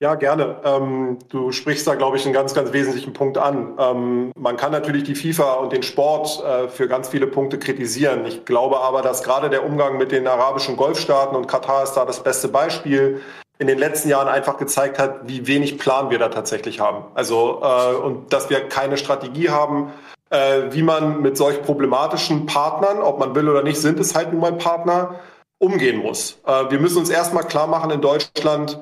Ja, gerne. Ähm, du sprichst da, glaube ich, einen ganz, ganz wesentlichen Punkt an. Ähm, man kann natürlich die FIFA und den Sport äh, für ganz viele Punkte kritisieren. Ich glaube aber, dass gerade der Umgang mit den arabischen Golfstaaten und Katar ist da das beste Beispiel, in den letzten Jahren einfach gezeigt hat, wie wenig Plan wir da tatsächlich haben. Also äh, und dass wir keine Strategie haben, äh, wie man mit solch problematischen Partnern, ob man will oder nicht, sind es halt nun mal Partner, umgehen muss. Äh, wir müssen uns erstmal klar machen in Deutschland,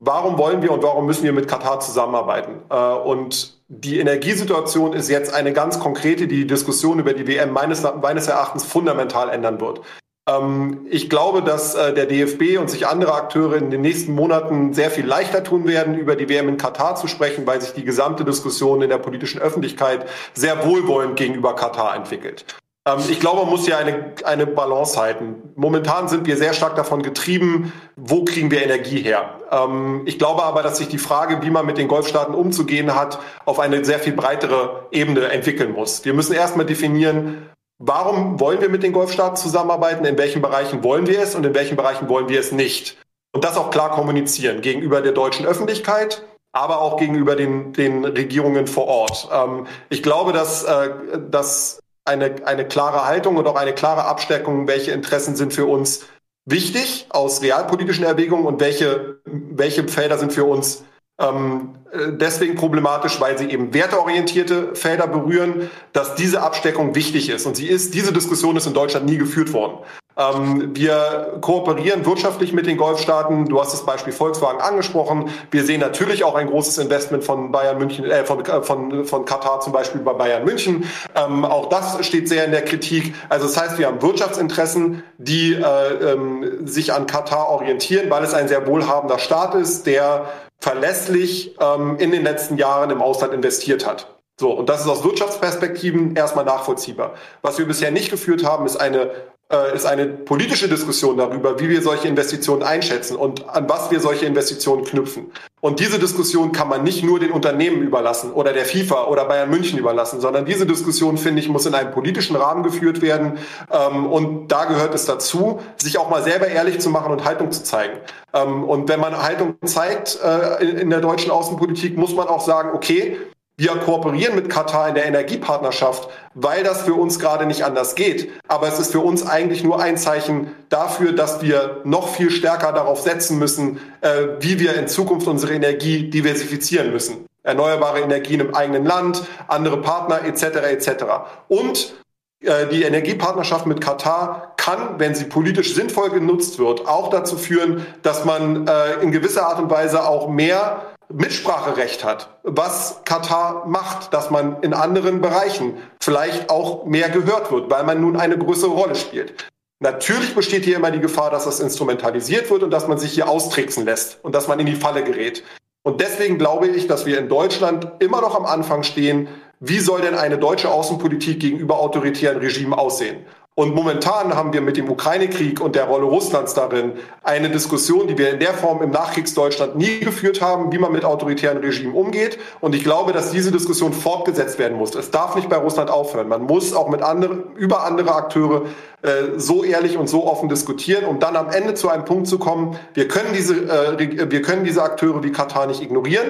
warum wollen wir und warum müssen wir mit Katar zusammenarbeiten? Äh, und die Energiesituation ist jetzt eine ganz konkrete, die die Diskussion über die WM meines, meines Erachtens fundamental ändern wird. Ähm, ich glaube, dass äh, der DFB und sich andere Akteure in den nächsten Monaten sehr viel leichter tun werden, über die WM in Katar zu sprechen, weil sich die gesamte Diskussion in der politischen Öffentlichkeit sehr wohlwollend gegenüber Katar entwickelt. Ähm, ich glaube, man muss hier eine, eine Balance halten. Momentan sind wir sehr stark davon getrieben, wo kriegen wir Energie her. Ähm, ich glaube aber, dass sich die Frage, wie man mit den Golfstaaten umzugehen hat, auf eine sehr viel breitere Ebene entwickeln muss. Wir müssen erstmal definieren, warum wollen wir mit den Golfstaaten zusammenarbeiten, in welchen Bereichen wollen wir es und in welchen Bereichen wollen wir es nicht. Und das auch klar kommunizieren gegenüber der deutschen Öffentlichkeit, aber auch gegenüber den, den Regierungen vor Ort. Ähm, ich glaube, dass, äh, dass eine, eine klare Haltung und auch eine klare Absteckung, welche Interessen sind für uns wichtig aus realpolitischen Erwägungen und welche, welche Felder sind für uns ähm, äh, deswegen problematisch, weil sie eben werteorientierte Felder berühren, dass diese Absteckung wichtig ist. Und sie ist, diese Diskussion ist in Deutschland nie geführt worden. Ähm, wir kooperieren wirtschaftlich mit den Golfstaaten. Du hast das Beispiel Volkswagen angesprochen. Wir sehen natürlich auch ein großes Investment von Bayern München, äh, von, äh, von, von Katar zum Beispiel bei Bayern München. Ähm, auch das steht sehr in der Kritik. Also das heißt, wir haben Wirtschaftsinteressen, die äh, ähm, sich an Katar orientieren, weil es ein sehr wohlhabender Staat ist, der verlässlich ähm, in den letzten Jahren im Ausland investiert hat. So, und das ist aus Wirtschaftsperspektiven erstmal nachvollziehbar. Was wir bisher nicht geführt haben, ist eine äh, ist eine politische Diskussion darüber, wie wir solche Investitionen einschätzen und an was wir solche Investitionen knüpfen. Und diese Diskussion kann man nicht nur den Unternehmen überlassen oder der FIFA oder Bayern München überlassen, sondern diese Diskussion, finde ich, muss in einem politischen Rahmen geführt werden. Ähm, und da gehört es dazu, sich auch mal selber ehrlich zu machen und Haltung zu zeigen. Ähm, und wenn man Haltung zeigt äh, in der deutschen Außenpolitik, muss man auch sagen, okay, wir kooperieren mit Katar in der Energiepartnerschaft, weil das für uns gerade nicht anders geht. Aber es ist für uns eigentlich nur ein Zeichen dafür, dass wir noch viel stärker darauf setzen müssen, äh, wie wir in Zukunft unsere Energie diversifizieren müssen. Erneuerbare Energien im eigenen Land, andere Partner etc. etc. Und äh, die Energiepartnerschaft mit Katar kann, wenn sie politisch sinnvoll genutzt wird, auch dazu führen, dass man äh, in gewisser Art und Weise auch mehr Mitspracherecht hat, was Katar macht, dass man in anderen Bereichen vielleicht auch mehr gehört wird, weil man nun eine größere Rolle spielt. Natürlich besteht hier immer die Gefahr, dass das instrumentalisiert wird und dass man sich hier austricksen lässt und dass man in die Falle gerät. Und deswegen glaube ich, dass wir in Deutschland immer noch am Anfang stehen, wie soll denn eine deutsche Außenpolitik gegenüber autoritären Regimen aussehen? Und momentan haben wir mit dem Ukraine-Krieg und der Rolle Russlands darin eine Diskussion, die wir in der Form im Nachkriegsdeutschland nie geführt haben, wie man mit autoritären Regimen umgeht. Und ich glaube, dass diese Diskussion fortgesetzt werden muss. Es darf nicht bei Russland aufhören. Man muss auch mit anderen, über andere Akteure äh, so ehrlich und so offen diskutieren, um dann am Ende zu einem Punkt zu kommen, wir können diese, äh, wir können diese Akteure wie Katar nicht ignorieren.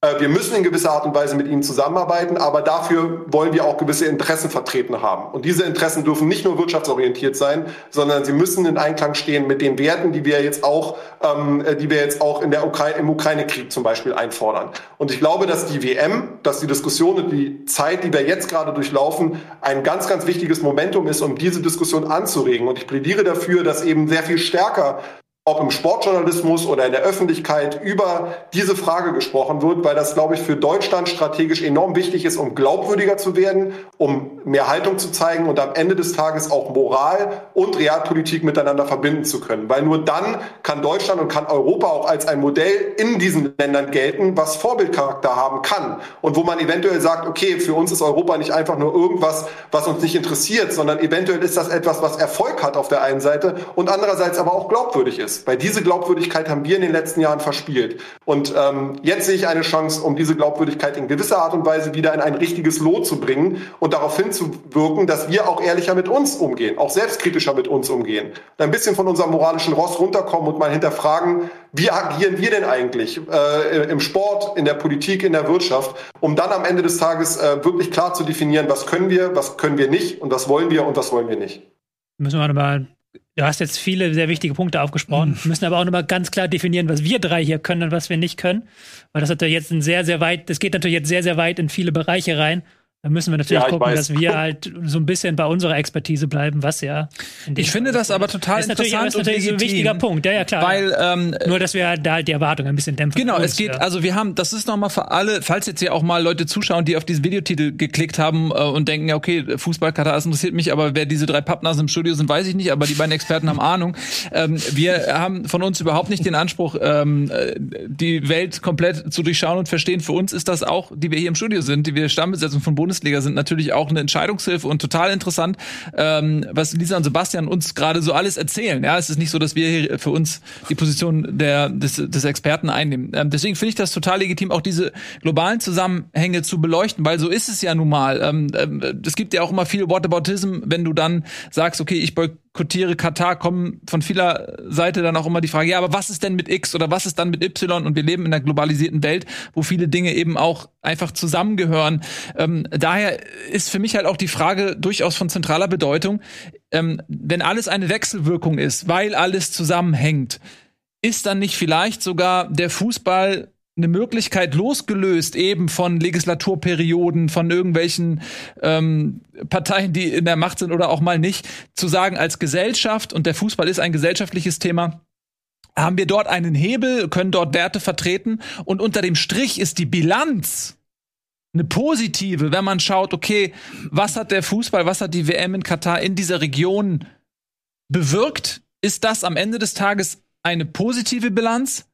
Äh, wir müssen in gewisser Art und Weise mit ihnen zusammenarbeiten, aber dafür wollen wir auch gewisse Interessen vertreten haben. Und diese Interessen dürfen nicht nur wirtschaftsorientiert sein, sondern sie müssen in Einklang stehen mit den Werten, die wir jetzt auch, ähm, äh, die wir jetzt auch in der Ukraine, im Ukraine-Krieg zum Beispiel einfordern. Und ich glaube, dass die WM, dass die Diskussion und die Zeit, die wir jetzt gerade durchlaufen, ein ganz, ganz wichtiges Momentum ist, um diese Diskussion anzuregen. Und ich plädiere dafür, dass eben sehr viel stärker ob im Sportjournalismus oder in der Öffentlichkeit über diese Frage gesprochen wird, weil das, glaube ich, für Deutschland strategisch enorm wichtig ist, um glaubwürdiger zu werden, um mehr Haltung zu zeigen und am Ende des Tages auch Moral und Realpolitik miteinander verbinden zu können. Weil nur dann kann Deutschland und kann Europa auch als ein Modell in diesen Ländern gelten, was Vorbildcharakter haben kann und wo man eventuell sagt, okay, für uns ist Europa nicht einfach nur irgendwas, was uns nicht interessiert, sondern eventuell ist das etwas, was Erfolg hat auf der einen Seite und andererseits aber auch glaubwürdig ist. Weil diese Glaubwürdigkeit haben wir in den letzten Jahren verspielt. Und ähm, jetzt sehe ich eine Chance, um diese Glaubwürdigkeit in gewisser Art und Weise wieder in ein richtiges Lot zu bringen und darauf hinzuwirken, dass wir auch ehrlicher mit uns umgehen, auch selbstkritischer mit uns umgehen. Ein bisschen von unserem moralischen Ross runterkommen und mal hinterfragen, wie agieren wir denn eigentlich äh, im Sport, in der Politik, in der Wirtschaft, um dann am Ende des Tages äh, wirklich klar zu definieren, was können wir, was können wir nicht und was wollen wir und was wollen wir nicht. Müssen wir mal Du hast jetzt viele sehr wichtige Punkte aufgesprochen, mhm. müssen aber auch nochmal ganz klar definieren, was wir drei hier können und was wir nicht können. Weil das natürlich jetzt ein sehr, sehr weit, das geht natürlich jetzt sehr, sehr weit in viele Bereiche rein. Da müssen wir natürlich ja, gucken, dass wir halt so ein bisschen bei unserer Expertise bleiben, was ja. Ich finde das aber total ist interessant natürlich, ist natürlich so ein wichtiger Punkt, ja, ja, klar. Weil, ähm, Nur, dass wir da halt die Erwartung ein bisschen dämpfen. Genau, es geht, ja. also wir haben, das ist nochmal für alle, falls jetzt hier auch mal Leute zuschauen, die auf diesen Videotitel geklickt haben äh, und denken, ja, okay, Fußball, Katar, das interessiert mich, aber wer diese drei Pappnasen im Studio sind, weiß ich nicht, aber die beiden Experten haben Ahnung. Ähm, wir haben von uns überhaupt nicht den Anspruch, ähm, die Welt komplett zu durchschauen und verstehen. Für uns ist das auch, die wir hier im Studio sind, die wir Stammbesetzung von Bundesliga sind, natürlich auch eine Entscheidungshilfe und total interessant, ähm, was Lisa und Sebastian uns gerade so alles erzählen. Ja, es ist nicht so, dass wir hier für uns die Position der, des, des Experten einnehmen. Ähm, deswegen finde ich das total legitim, auch diese globalen Zusammenhänge zu beleuchten, weil so ist es ja nun mal. Ähm, ähm, es gibt ja auch immer viel Whataboutism, wenn du dann sagst, okay, ich boykottiere Katar, kommen von vieler Seite dann auch immer die Frage, ja, aber was ist denn mit X oder was ist dann mit Y? Und wir leben in einer globalisierten Welt, wo viele Dinge eben auch einfach zusammengehören. Ähm, daher ist für mich halt auch die Frage durchaus von zentraler Bedeutung, ähm, wenn alles eine Wechselwirkung ist, weil alles zusammenhängt, ist dann nicht vielleicht sogar der Fußball eine Möglichkeit losgelöst eben von Legislaturperioden, von irgendwelchen ähm, Parteien, die in der Macht sind oder auch mal nicht, zu sagen, als Gesellschaft, und der Fußball ist ein gesellschaftliches Thema, haben wir dort einen Hebel, können dort Werte vertreten und unter dem Strich ist die Bilanz eine positive, wenn man schaut, okay, was hat der Fußball, was hat die WM in Katar in dieser Region bewirkt? Ist das am Ende des Tages eine positive Bilanz?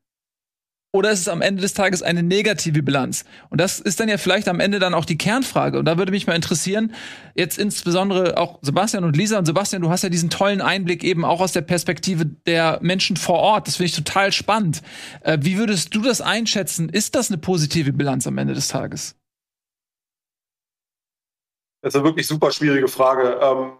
Oder ist es am Ende des Tages eine negative Bilanz? Und das ist dann ja vielleicht am Ende dann auch die Kernfrage. Und da würde mich mal interessieren, jetzt insbesondere auch Sebastian und Lisa. Und Sebastian, du hast ja diesen tollen Einblick eben auch aus der Perspektive der Menschen vor Ort. Das finde ich total spannend. Äh, wie würdest du das einschätzen? Ist das eine positive Bilanz am Ende des Tages? Das ist eine wirklich super schwierige Frage. Ähm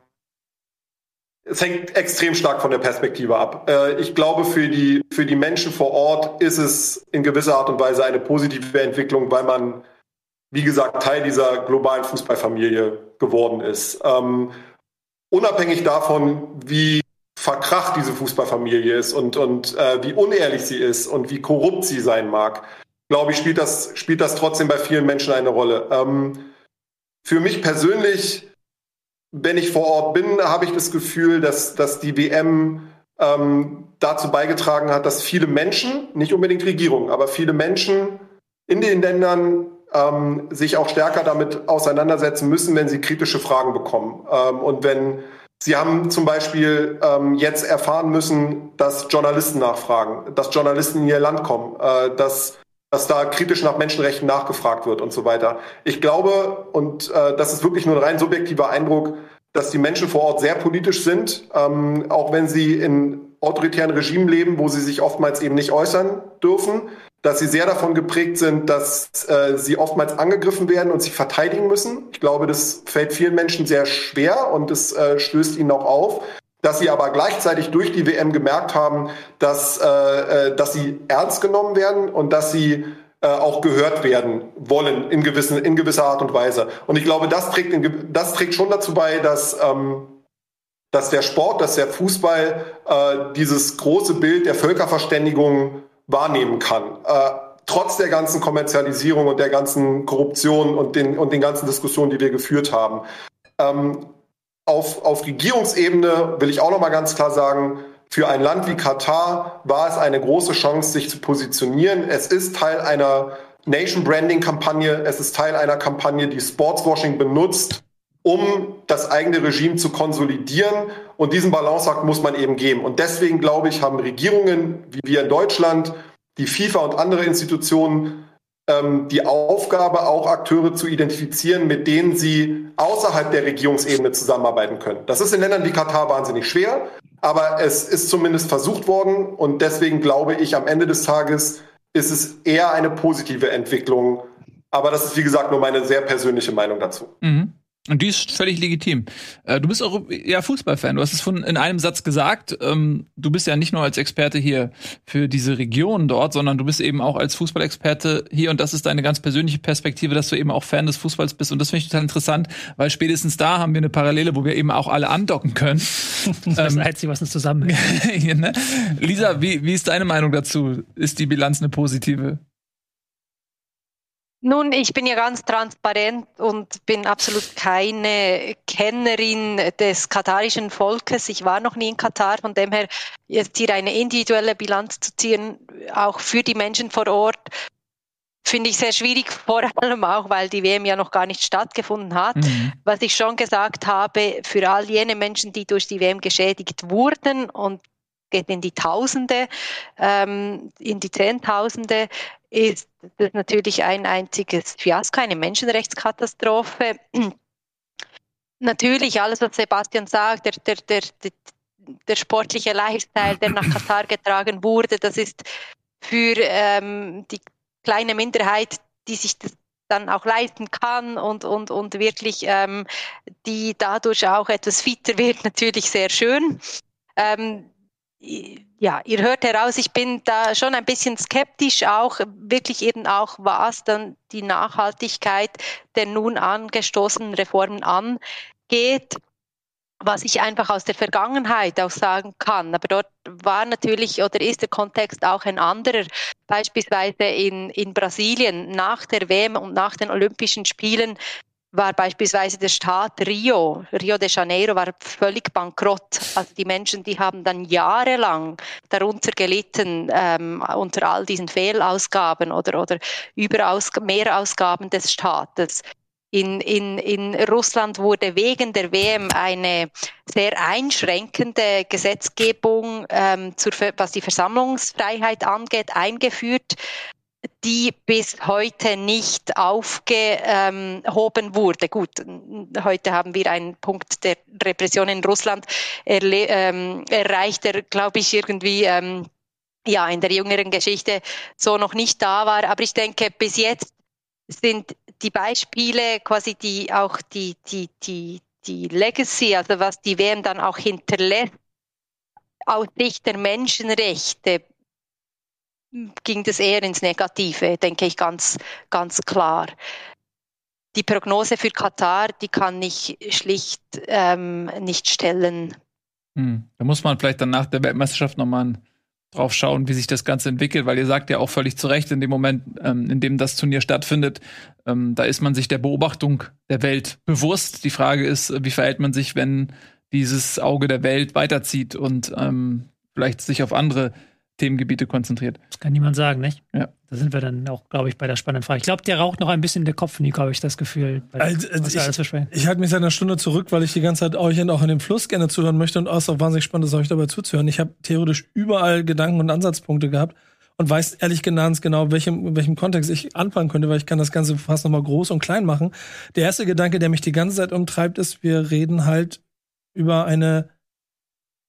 es hängt extrem stark von der Perspektive ab. Äh, ich glaube, für die, für die Menschen vor Ort ist es in gewisser Art und Weise eine positive Entwicklung, weil man, wie gesagt, Teil dieser globalen Fußballfamilie geworden ist. Ähm, unabhängig davon, wie verkracht diese Fußballfamilie ist und, und äh, wie unehrlich sie ist und wie korrupt sie sein mag, glaube ich, spielt das, spielt das trotzdem bei vielen Menschen eine Rolle. Ähm, für mich persönlich wenn ich vor Ort bin, habe ich das Gefühl, dass, dass die WM ähm, dazu beigetragen hat, dass viele Menschen, nicht unbedingt Regierungen, aber viele Menschen in den Ländern ähm, sich auch stärker damit auseinandersetzen müssen, wenn sie kritische Fragen bekommen. Ähm, und wenn Sie haben zum Beispiel ähm, jetzt erfahren müssen, dass Journalisten nachfragen, dass Journalisten in ihr Land kommen, äh, dass dass da kritisch nach Menschenrechten nachgefragt wird und so weiter. Ich glaube, und äh, das ist wirklich nur ein rein subjektiver Eindruck, dass die Menschen vor Ort sehr politisch sind, ähm, auch wenn sie in autoritären Regimen leben, wo sie sich oftmals eben nicht äußern dürfen, dass sie sehr davon geprägt sind, dass äh, sie oftmals angegriffen werden und sich verteidigen müssen. Ich glaube, das fällt vielen Menschen sehr schwer und es äh, stößt ihnen auch auf dass sie aber gleichzeitig durch die WM gemerkt haben, dass, äh, äh, dass sie ernst genommen werden und dass sie äh, auch gehört werden wollen in, gewissen, in gewisser Art und Weise. Und ich glaube, das trägt, in, das trägt schon dazu bei, dass, ähm, dass der Sport, dass der Fußball äh, dieses große Bild der Völkerverständigung wahrnehmen kann. Äh, trotz der ganzen Kommerzialisierung und der ganzen Korruption und den, und den ganzen Diskussionen, die wir geführt haben. Ähm, auf, auf Regierungsebene will ich auch noch mal ganz klar sagen, für ein Land wie Katar war es eine große Chance, sich zu positionieren. Es ist Teil einer Nation Branding Kampagne. Es ist Teil einer Kampagne, die Sportswashing benutzt, um das eigene Regime zu konsolidieren. Und diesen Balanceakt muss man eben geben. Und deswegen glaube ich, haben Regierungen wie wir in Deutschland, die FIFA und andere Institutionen ähm, die Aufgabe, auch Akteure zu identifizieren, mit denen sie außerhalb der Regierungsebene zusammenarbeiten können. Das ist in Ländern wie Katar wahnsinnig schwer, aber es ist zumindest versucht worden und deswegen glaube ich, am Ende des Tages ist es eher eine positive Entwicklung. Aber das ist, wie gesagt, nur meine sehr persönliche Meinung dazu. Mhm. Und die ist völlig legitim. Äh, du bist auch ja Fußballfan. Du hast es von in einem Satz gesagt. Ähm, du bist ja nicht nur als Experte hier für diese Region dort, sondern du bist eben auch als Fußballexperte hier. Und das ist deine ganz persönliche Perspektive, dass du eben auch Fan des Fußballs bist. Und das finde ich total interessant, weil spätestens da haben wir eine Parallele, wo wir eben auch alle andocken können. das ähm, Einzige, was uns zusammen. ne? Lisa, wie, wie ist deine Meinung dazu? Ist die Bilanz eine positive? Nun, ich bin ja ganz transparent und bin absolut keine Kennerin des katarischen Volkes. Ich war noch nie in Katar, von dem her jetzt hier eine individuelle Bilanz zu ziehen, auch für die Menschen vor Ort, finde ich sehr schwierig, vor allem auch, weil die WM ja noch gar nicht stattgefunden hat. Mhm. Was ich schon gesagt habe, für all jene Menschen, die durch die WM geschädigt wurden und geht in die Tausende, ähm, in die Zehntausende, ist das natürlich ein einziges Fiasko, eine Menschenrechtskatastrophe. Natürlich, alles, was Sebastian sagt, der, der, der, der, sportliche Lifestyle, der nach Katar getragen wurde, das ist für ähm, die kleine Minderheit, die sich das dann auch leisten kann und, und, und wirklich ähm, die dadurch auch etwas fitter wird, natürlich sehr schön. Ähm, ja, ihr hört heraus, ich bin da schon ein bisschen skeptisch, auch wirklich eben auch, was dann die Nachhaltigkeit der nun angestoßenen Reformen angeht. was ich einfach aus der Vergangenheit auch sagen kann. Aber dort war natürlich oder ist der Kontext auch ein anderer. Beispielsweise in, in Brasilien nach der WM und nach den Olympischen Spielen war beispielsweise der Staat Rio, Rio de Janeiro, war völlig bankrott. Also die Menschen, die haben dann jahrelang darunter gelitten ähm, unter all diesen Fehlausgaben oder, oder Überaus Mehrausgaben des Staates. In, in, in Russland wurde wegen der WM eine sehr einschränkende Gesetzgebung, ähm, zur, was die Versammlungsfreiheit angeht, eingeführt die bis heute nicht aufgehoben wurde. Gut, heute haben wir einen Punkt der Repression in Russland ähm, erreicht, der, glaube ich, irgendwie ähm, ja in der jüngeren Geschichte so noch nicht da war. Aber ich denke, bis jetzt sind die Beispiele quasi die auch die die die die Legacy, also was die WM dann auch hinterlässt aus Sicht der Menschenrechte ging das eher ins Negative, denke ich ganz, ganz klar. Die Prognose für Katar, die kann ich schlicht ähm, nicht stellen. Hm. Da muss man vielleicht dann nach der Weltmeisterschaft nochmal drauf schauen, wie sich das Ganze entwickelt, weil ihr sagt ja auch völlig zu Recht, in dem Moment, ähm, in dem das Turnier stattfindet, ähm, da ist man sich der Beobachtung der Welt bewusst. Die Frage ist, wie verhält man sich, wenn dieses Auge der Welt weiterzieht und ähm, vielleicht sich auf andere Themengebiete konzentriert. Das kann niemand sagen, nicht? Ja. Da sind wir dann auch, glaube ich, bei der spannenden Frage. Ich glaube, der raucht noch ein bisschen in der Kopf, Nico, habe ich das Gefühl. Also, also ich, ich halte mich seit einer Stunde zurück, weil ich die ganze Zeit euch auch in dem Fluss gerne zuhören möchte und auch wahnsinnig spannend ist, euch dabei zuzuhören. Ich habe theoretisch überall Gedanken und Ansatzpunkte gehabt und weiß ehrlich genannt genau, welchem, in welchem Kontext ich anfangen könnte, weil ich kann das Ganze fast nochmal groß und klein machen. Der erste Gedanke, der mich die ganze Zeit umtreibt, ist, wir reden halt über eine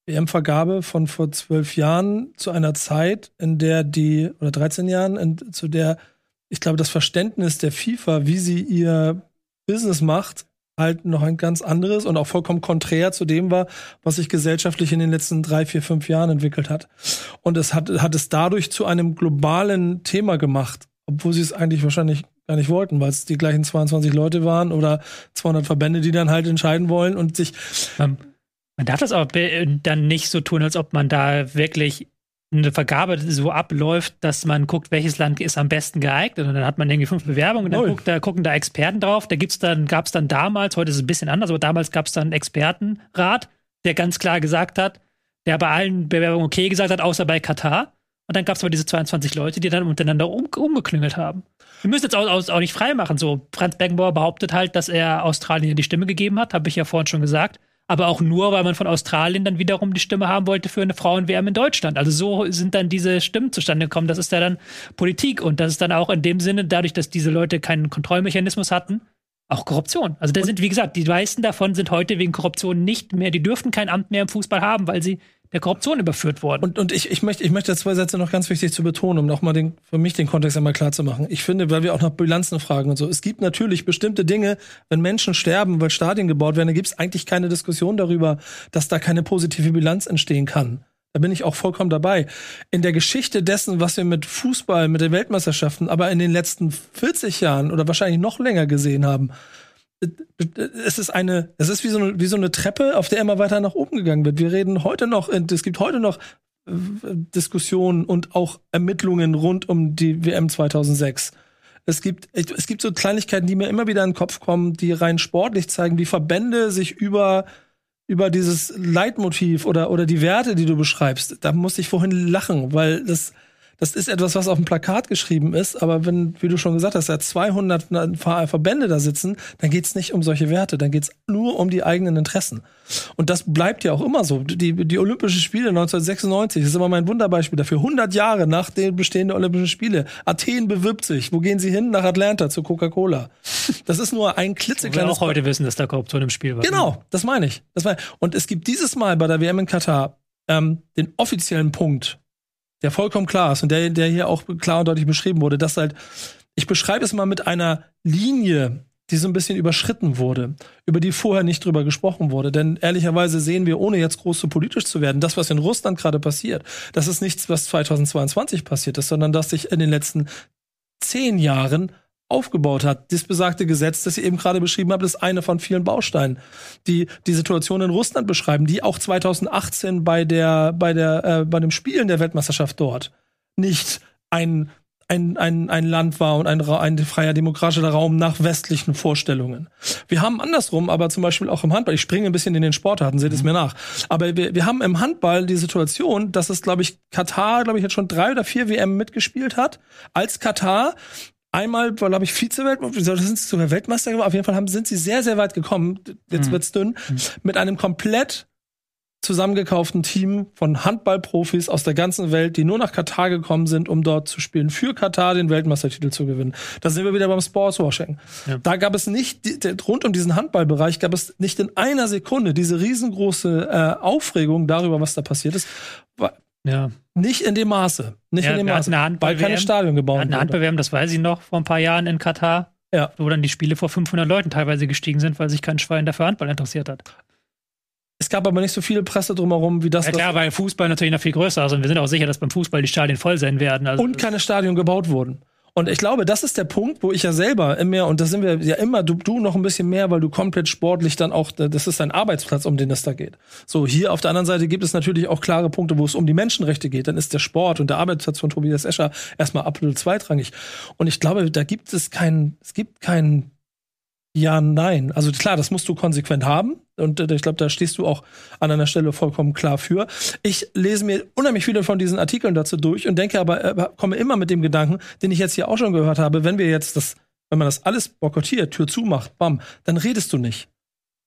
WM-Vergabe von vor zwölf Jahren zu einer Zeit, in der die, oder 13 Jahren, in, zu der, ich glaube, das Verständnis der FIFA, wie sie ihr Business macht, halt noch ein ganz anderes und auch vollkommen konträr zu dem war, was sich gesellschaftlich in den letzten drei, vier, fünf Jahren entwickelt hat. Und es hat, hat es dadurch zu einem globalen Thema gemacht, obwohl sie es eigentlich wahrscheinlich gar nicht wollten, weil es die gleichen 22 Leute waren oder 200 Verbände, die dann halt entscheiden wollen und sich. Ähm man darf das aber dann nicht so tun, als ob man da wirklich eine Vergabe so abläuft, dass man guckt, welches Land ist am besten geeignet. Und dann hat man irgendwie fünf Bewerbungen und dann guckt, da gucken da Experten drauf. Da gibt's dann, gab es dann damals, heute ist es ein bisschen anders, aber damals gab es dann einen Expertenrat, der ganz klar gesagt hat, der bei allen Bewerbungen okay gesagt hat, außer bei Katar. Und dann gab es aber diese 22 Leute, die dann untereinander um, umgeklüngelt haben. Wir müssen jetzt auch, auch, auch nicht frei machen. So, Franz Beckenbauer behauptet halt, dass er Australien die Stimme gegeben hat, habe ich ja vorhin schon gesagt aber auch nur, weil man von Australien dann wiederum die Stimme haben wollte für eine Frauen-WM in Deutschland. Also so sind dann diese Stimmen zustande gekommen. Das ist ja dann Politik und das ist dann auch in dem Sinne, dadurch, dass diese Leute keinen Kontrollmechanismus hatten, auch Korruption. Also da sind, wie gesagt, die meisten davon sind heute wegen Korruption nicht mehr, die dürften kein Amt mehr im Fußball haben, weil sie der Korruption überführt worden. Und, und ich, ich, möchte, ich möchte zwei Sätze noch ganz wichtig zu betonen, um nochmal den, für mich den Kontext einmal klar zu machen. Ich finde, weil wir auch nach Bilanzen fragen und so, es gibt natürlich bestimmte Dinge, wenn Menschen sterben, weil Stadien gebaut werden, da gibt es eigentlich keine Diskussion darüber, dass da keine positive Bilanz entstehen kann. Da bin ich auch vollkommen dabei. In der Geschichte dessen, was wir mit Fußball, mit den Weltmeisterschaften, aber in den letzten 40 Jahren oder wahrscheinlich noch länger gesehen haben, es ist eine, es ist wie so eine, wie so eine Treppe, auf der immer weiter nach oben gegangen wird. Wir reden heute noch, es gibt heute noch äh, Diskussionen und auch Ermittlungen rund um die WM 2006. Es gibt, es gibt so Kleinigkeiten, die mir immer wieder in den Kopf kommen, die rein sportlich zeigen, wie Verbände sich über, über dieses Leitmotiv oder, oder die Werte, die du beschreibst, da musste ich vorhin lachen, weil das, das ist etwas, was auf dem Plakat geschrieben ist, aber wenn, wie du schon gesagt hast, da 200 Verbände da sitzen, dann geht's nicht um solche Werte, dann geht's nur um die eigenen Interessen. Und das bleibt ja auch immer so. Die, die Olympischen Spiele 1996 ist immer mein Wunderbeispiel dafür. 100 Jahre nach den Bestehen der Olympischen Spiele. Athen bewirbt sich. Wo gehen sie hin? Nach Atlanta zu Coca-Cola. Das ist nur ein klitzekleines. Wir auch heute wissen, dass da Korruption im Spiel war. Genau, das meine ich. Das meine ich. Und es gibt dieses Mal bei der WM in Katar ähm, den offiziellen Punkt, der vollkommen klar ist und der, der hier auch klar und deutlich beschrieben wurde, dass halt, ich beschreibe es mal mit einer Linie, die so ein bisschen überschritten wurde, über die vorher nicht drüber gesprochen wurde. Denn ehrlicherweise sehen wir, ohne jetzt groß so politisch zu werden, das, was in Russland gerade passiert, das ist nichts, was 2022 passiert ist, sondern dass sich in den letzten zehn Jahren aufgebaut hat. Das besagte Gesetz, das ich eben gerade beschrieben habe, ist eine von vielen Bausteinen, die die Situation in Russland beschreiben, die auch 2018 bei der bei der äh, bei dem Spielen der Weltmeisterschaft dort nicht ein ein, ein, ein Land war und ein, ein freier demokratischer Raum nach westlichen Vorstellungen. Wir haben andersrum, aber zum Beispiel auch im Handball, ich springe ein bisschen in den Sportarten, seht es mhm. mir nach, aber wir, wir haben im Handball die Situation, dass es, glaube ich, Katar, glaube ich, jetzt schon drei oder vier WM mitgespielt hat, als Katar einmal, glaube ich, Vize-Weltmeister, sind sie sogar Weltmeister geworden, auf jeden Fall haben, sind sie sehr, sehr weit gekommen, jetzt mhm. wird's dünn, mhm. mit einem komplett zusammengekauften Team von Handballprofis aus der ganzen Welt, die nur nach Katar gekommen sind, um dort zu spielen, für Katar den Weltmeistertitel zu gewinnen. Da sind wir wieder beim Sportswashing. Ja. Da gab es nicht, rund um diesen Handballbereich gab es nicht in einer Sekunde diese riesengroße äh, Aufregung darüber, was da passiert ist. Ja. Nicht in dem Maße. Nicht ja, in dem Maße. Weil keine Stadion gebaut wurde. Eine Handball das weiß ich noch, vor ein paar Jahren in Katar. Ja. Wo dann die Spiele vor 500 Leuten teilweise gestiegen sind, weil sich kein Schwein dafür Handball interessiert hat. Es gab aber nicht so viele Presse drumherum wie das. Ja klar, weil Fußball natürlich noch viel größer ist und wir sind auch sicher, dass beim Fußball die Stadien voll sein werden. Also und keine Stadien gebaut wurden. Und ich glaube, das ist der Punkt, wo ich ja selber immer, und da sind wir ja immer, du, du noch ein bisschen mehr, weil du komplett sportlich dann auch, das ist dein Arbeitsplatz, um den es da geht. So, hier auf der anderen Seite gibt es natürlich auch klare Punkte, wo es um die Menschenrechte geht. Dann ist der Sport und der Arbeitsplatz von Tobias Escher erstmal absolut zweitrangig. Und ich glaube, da gibt es keinen, es gibt keinen ja, nein. Also klar, das musst du konsequent haben. Und äh, ich glaube, da stehst du auch an einer Stelle vollkommen klar für. Ich lese mir unheimlich viele von diesen Artikeln dazu durch und denke aber, äh, komme immer mit dem Gedanken, den ich jetzt hier auch schon gehört habe, wenn wir jetzt das, wenn man das alles boykottiert, Tür zumacht, bam, dann redest du nicht.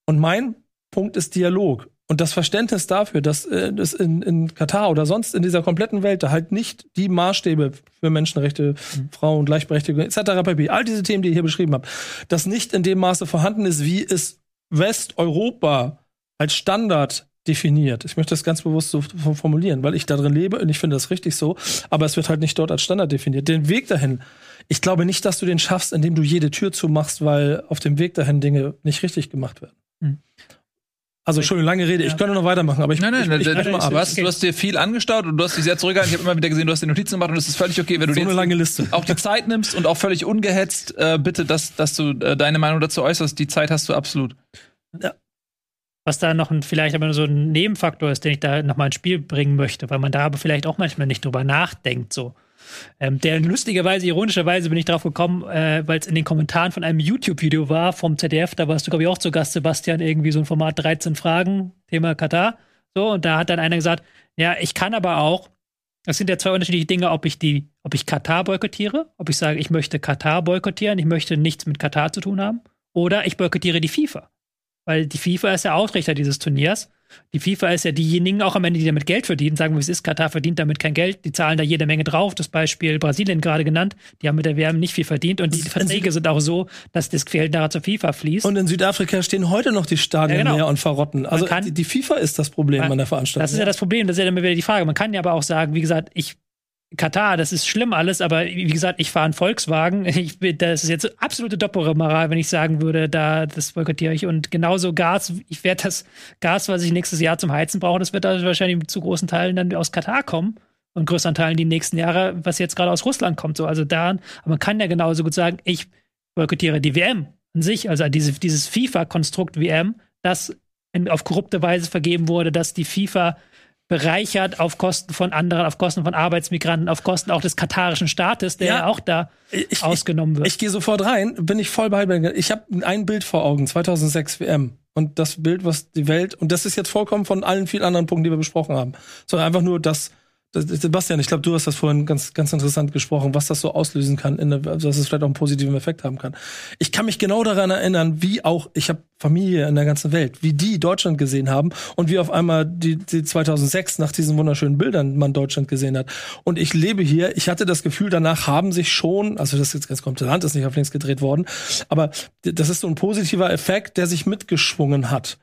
Und mein Punkt ist Dialog. Und das Verständnis dafür, dass äh, das in, in Katar oder sonst in dieser kompletten Welt da halt nicht die Maßstäbe für Menschenrechte, mhm. Frauen, Gleichberechtigung etc. pp. All diese Themen, die ich hier beschrieben habe, das nicht in dem Maße vorhanden ist, wie es Westeuropa als Standard definiert. Ich möchte das ganz bewusst so formulieren, weil ich da drin lebe und ich finde das richtig so, aber es wird halt nicht dort als Standard definiert. Den Weg dahin, ich glaube nicht, dass du den schaffst, indem du jede Tür zumachst, weil auf dem Weg dahin Dinge nicht richtig gemacht werden. Mhm. Also schon eine lange Rede. Ich könnte noch weitermachen, aber ich Nein, nein, ich, ich, ich, ich mal. Du hast, du hast dir viel angeschaut und du hast dich sehr zurückgehalten. Ich habe immer wieder gesehen, du hast dir Notizen gemacht und es ist völlig okay, wenn du so eine lange Liste. auch die Zeit nimmst und auch völlig ungehetzt äh, bitte, dass, dass du äh, deine Meinung dazu äußerst. Die Zeit hast du absolut. Ja. Was da noch ein, vielleicht aber so ein Nebenfaktor ist, den ich da noch mal ins Spiel bringen möchte, weil man da aber vielleicht auch manchmal nicht drüber nachdenkt, so. Ähm, der lustigerweise, ironischerweise bin ich drauf gekommen, äh, weil es in den Kommentaren von einem YouTube-Video war vom ZDF, da warst du, glaube ich, auch zu Gast, Sebastian, irgendwie so ein Format 13 Fragen, Thema Katar. So, und da hat dann einer gesagt, ja, ich kann aber auch, das sind ja zwei unterschiedliche Dinge, ob ich die, ob ich Katar boykottiere, ob ich sage, ich möchte Katar boykottieren, ich möchte nichts mit Katar zu tun haben, oder ich boykottiere die FIFA. Weil die FIFA ist der Ausrichter dieses Turniers die FIFA ist ja diejenigen auch am Ende, die damit Geld verdienen. Sagen wir, es ist, Katar verdient damit kein Geld. Die zahlen da jede Menge drauf. Das Beispiel Brasilien gerade genannt. Die haben mit der WM nicht viel verdient. Und die Verträge sind auch so, dass das Geld nachher zur FIFA fließt. Und in Südafrika stehen heute noch die Stadien ja, genau. leer und verrotten. Also kann, die, die, FIFA ist das Problem man, an der Veranstaltung. Das ist ja das Problem. Das ist ja dann wieder die Frage. Man kann ja aber auch sagen, wie gesagt, ich Katar, das ist schlimm alles, aber wie gesagt, ich fahre einen Volkswagen. Ich, das ist jetzt absolute Doppelmoral, wenn ich sagen würde, da das boykottiere ich. Und genauso Gas, ich werde das Gas, was ich nächstes Jahr zum Heizen brauche, das wird da wahrscheinlich zu großen Teilen dann aus Katar kommen und größeren Teilen die nächsten Jahre, was jetzt gerade aus Russland kommt. So, also da, aber man kann ja genauso gut sagen, ich boykottiere die WM an sich, also diese, dieses FIFA-Konstrukt WM, das in, auf korrupte Weise vergeben wurde, dass die FIFA bereichert auf Kosten von anderen, auf Kosten von Arbeitsmigranten, auf Kosten auch des katarischen Staates, der ja, auch da ich, ausgenommen wird. Ich, ich gehe sofort rein, bin ich voll bei. Ich habe ein Bild vor Augen, 2006 WM. Und das Bild, was die Welt, und das ist jetzt vollkommen von allen vielen anderen Punkten, die wir besprochen haben, sondern einfach nur das, Sebastian, ich glaube, du hast das vorhin ganz, ganz interessant gesprochen, was das so auslösen kann, in, dass es vielleicht auch einen positiven Effekt haben kann. Ich kann mich genau daran erinnern, wie auch, ich habe Familie in der ganzen Welt, wie die Deutschland gesehen haben und wie auf einmal die, die 2006 nach diesen wunderschönen Bildern man Deutschland gesehen hat. Und ich lebe hier, ich hatte das Gefühl, danach haben sich schon, also das ist jetzt ganz kommt, Land ist nicht auf links gedreht worden, aber das ist so ein positiver Effekt, der sich mitgeschwungen hat.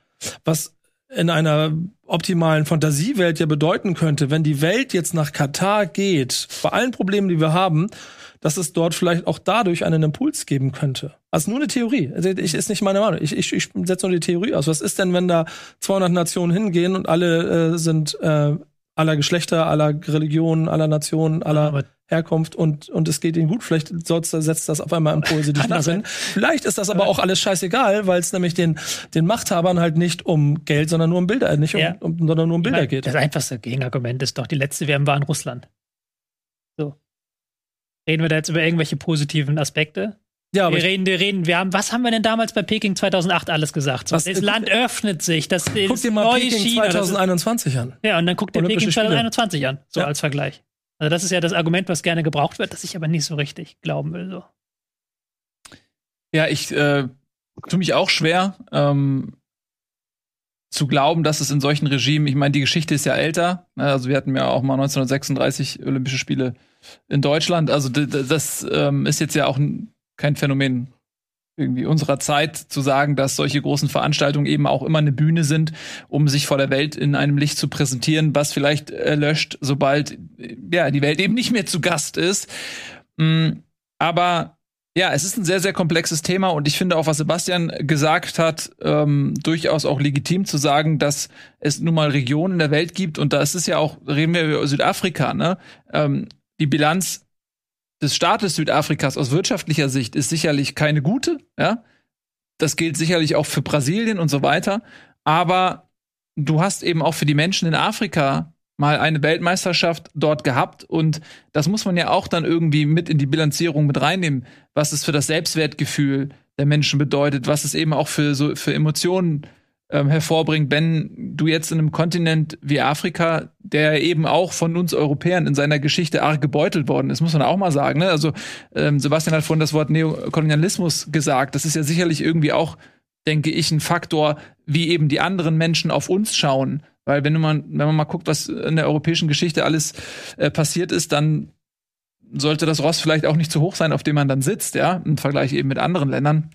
Was in einer optimalen Fantasiewelt ja bedeuten könnte, wenn die Welt jetzt nach Katar geht, bei allen Problemen, die wir haben, dass es dort vielleicht auch dadurch einen Impuls geben könnte. Also nur eine Theorie. Also ich ist nicht meine Meinung. Ich, ich, ich setze nur die Theorie aus. Was ist denn, wenn da 200 Nationen hingehen und alle äh, sind äh, aller Geschlechter, aller Religionen, aller Nationen, aller ja, Herkunft und, und es geht ihnen gut. Vielleicht setzt das auf einmal Impulse, die da sind. Vielleicht ist das aber auch alles scheißegal, weil es nämlich den, den Machthabern halt nicht um Geld, sondern nur um Bilder, nicht um, ja. um sondern nur um Bilder meine, geht. Das einfachste Gegenargument ist doch, die letzte WM war in Russland. So. Reden wir da jetzt über irgendwelche positiven Aspekte? Ja, wir reden, wir reden, wir haben, was haben wir denn damals bei Peking 2008 alles gesagt? So, was, das Land öffnet sich, das guck dir mal Peking China, 2021 an. Ja, und dann guck dir Peking 2021 Spiele. an, so ja. als Vergleich. Also das ist ja das Argument, was gerne gebraucht wird, das ich aber nicht so richtig glauben will. So. Ja, ich äh, tue mich auch schwer ähm, zu glauben, dass es in solchen Regimen, ich meine, die Geschichte ist ja älter. Ne, also wir hatten ja auch mal 1936 Olympische Spiele in Deutschland. Also das ähm, ist jetzt ja auch kein Phänomen irgendwie unserer Zeit zu sagen, dass solche großen Veranstaltungen eben auch immer eine Bühne sind, um sich vor der Welt in einem Licht zu präsentieren, was vielleicht erlöscht, sobald ja die Welt eben nicht mehr zu Gast ist. Mm, aber ja, es ist ein sehr, sehr komplexes Thema und ich finde auch, was Sebastian gesagt hat, ähm, durchaus auch legitim zu sagen, dass es nun mal Regionen der Welt gibt und da ist es ja auch, reden wir über Südafrika, ne? Ähm, die Bilanz des Staates Südafrikas aus wirtschaftlicher Sicht ist sicherlich keine gute, ja. Das gilt sicherlich auch für Brasilien und so weiter. Aber du hast eben auch für die Menschen in Afrika mal eine Weltmeisterschaft dort gehabt und das muss man ja auch dann irgendwie mit in die Bilanzierung mit reinnehmen, was es für das Selbstwertgefühl der Menschen bedeutet, was es eben auch für so für Emotionen ähm, hervorbringt, wenn du jetzt in einem Kontinent wie Afrika, der eben auch von uns Europäern in seiner Geschichte arg gebeutelt worden ist, muss man auch mal sagen. Ne? Also ähm, Sebastian hat vorhin das Wort Neokolonialismus gesagt. Das ist ja sicherlich irgendwie auch, denke ich, ein Faktor, wie eben die anderen Menschen auf uns schauen. Weil wenn man, wenn man mal guckt, was in der europäischen Geschichte alles äh, passiert ist, dann sollte das Ross vielleicht auch nicht zu hoch sein, auf dem man dann sitzt, ja, im Vergleich eben mit anderen Ländern.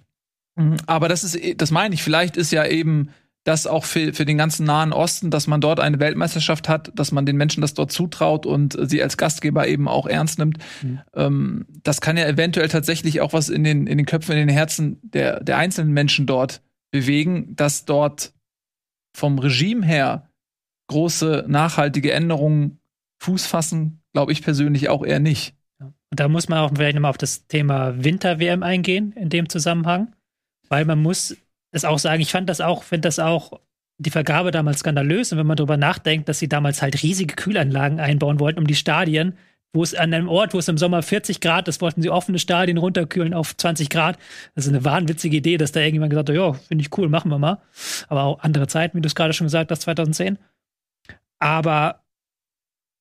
Aber das ist, das meine ich, vielleicht ist ja eben das auch für, für den ganzen Nahen Osten, dass man dort eine Weltmeisterschaft hat, dass man den Menschen das dort zutraut und sie als Gastgeber eben auch ernst nimmt. Mhm. Ähm, das kann ja eventuell tatsächlich auch was in den, in den Köpfen, in den Herzen der, der einzelnen Menschen dort bewegen, dass dort vom Regime her große nachhaltige Änderungen Fuß fassen, glaube ich persönlich auch eher nicht. Und da muss man auch vielleicht nochmal auf das Thema Winter-WM eingehen in dem Zusammenhang, weil man muss das auch sagen, ich fand das auch, finde das auch die Vergabe damals skandalös. Und wenn man darüber nachdenkt, dass sie damals halt riesige Kühlanlagen einbauen wollten, um die Stadien, wo es an einem Ort, wo es im Sommer 40 Grad ist, wollten sie offene Stadien runterkühlen auf 20 Grad. Das ist eine wahnwitzige Idee, dass da irgendjemand gesagt hat, ja, finde ich cool, machen wir mal. Aber auch andere Zeiten, wie du es gerade schon gesagt hast, 2010. Aber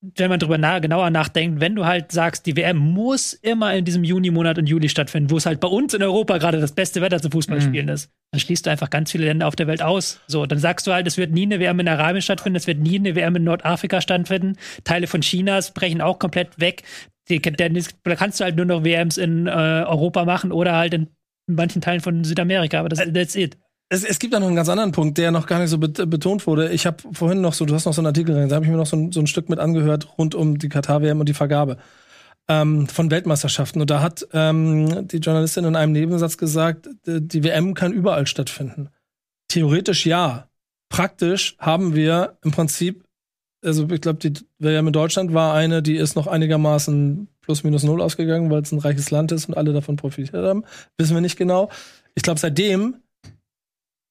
wenn man darüber na genauer nachdenkt, wenn du halt sagst, die WM muss immer in diesem Juni-Monat und Juli stattfinden, wo es halt bei uns in Europa gerade das beste Wetter zum Fußballspielen mhm. ist, dann schließt du einfach ganz viele Länder auf der Welt aus. So, dann sagst du halt, es wird nie eine WM in Arabien stattfinden, es wird nie eine WM in Nordafrika stattfinden. Teile von Chinas brechen auch komplett weg. Die, da kannst du halt nur noch WMs in äh, Europa machen oder halt in manchen Teilen von Südamerika, aber das, that's it. Es, es gibt da noch einen ganz anderen Punkt, der noch gar nicht so betont wurde. Ich habe vorhin noch so, du hast noch so einen Artikel drin, da habe ich mir noch so ein, so ein, Stück mit angehört rund um die Katar-WM und die Vergabe ähm, von Weltmeisterschaften. Und da hat ähm, die Journalistin in einem Nebensatz gesagt, die WM kann überall stattfinden. Theoretisch ja. Praktisch haben wir im Prinzip, also ich glaube, die WM in Deutschland war eine, die ist noch einigermaßen plus minus null ausgegangen, weil es ein reiches Land ist und alle davon profitiert haben. Wissen wir nicht genau. Ich glaube, seitdem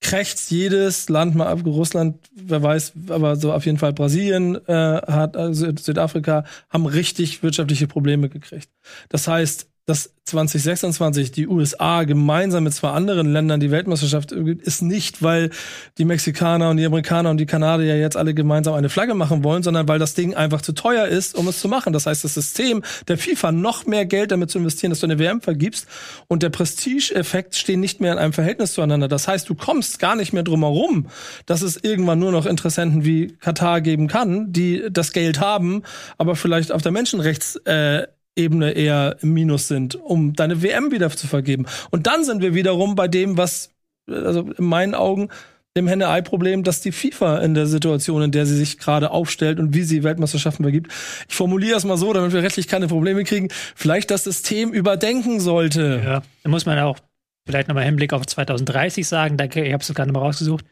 krächzt jedes Land mal ab, Russland, wer weiß, aber so auf jeden Fall Brasilien äh, hat, also Südafrika, haben richtig wirtschaftliche Probleme gekriegt. Das heißt, dass 2026 die USA gemeinsam mit zwei anderen Ländern die Weltmeisterschaft ist nicht, weil die Mexikaner und die Amerikaner und die Kanadier jetzt alle gemeinsam eine Flagge machen wollen, sondern weil das Ding einfach zu teuer ist, um es zu machen. Das heißt, das System der FIFA noch mehr Geld damit zu investieren, dass du eine WM vergibst und der Prestige-Effekt stehen nicht mehr in einem Verhältnis zueinander. Das heißt, du kommst gar nicht mehr drum herum, dass es irgendwann nur noch Interessenten wie Katar geben kann, die das Geld haben, aber vielleicht auf der Menschenrechts äh, Ebene eher im Minus sind, um deine WM wieder zu vergeben. Und dann sind wir wiederum bei dem, was, also in meinen Augen, dem Henne-Ei-Problem, dass die FIFA in der Situation, in der sie sich gerade aufstellt und wie sie Weltmeisterschaften vergibt. Ich formuliere es mal so, damit wir rechtlich keine Probleme kriegen, vielleicht das System überdenken sollte. Ja, da muss man auch vielleicht nochmal Hinblick auf 2030 sagen, da, ich habe es gerade nochmal rausgesucht,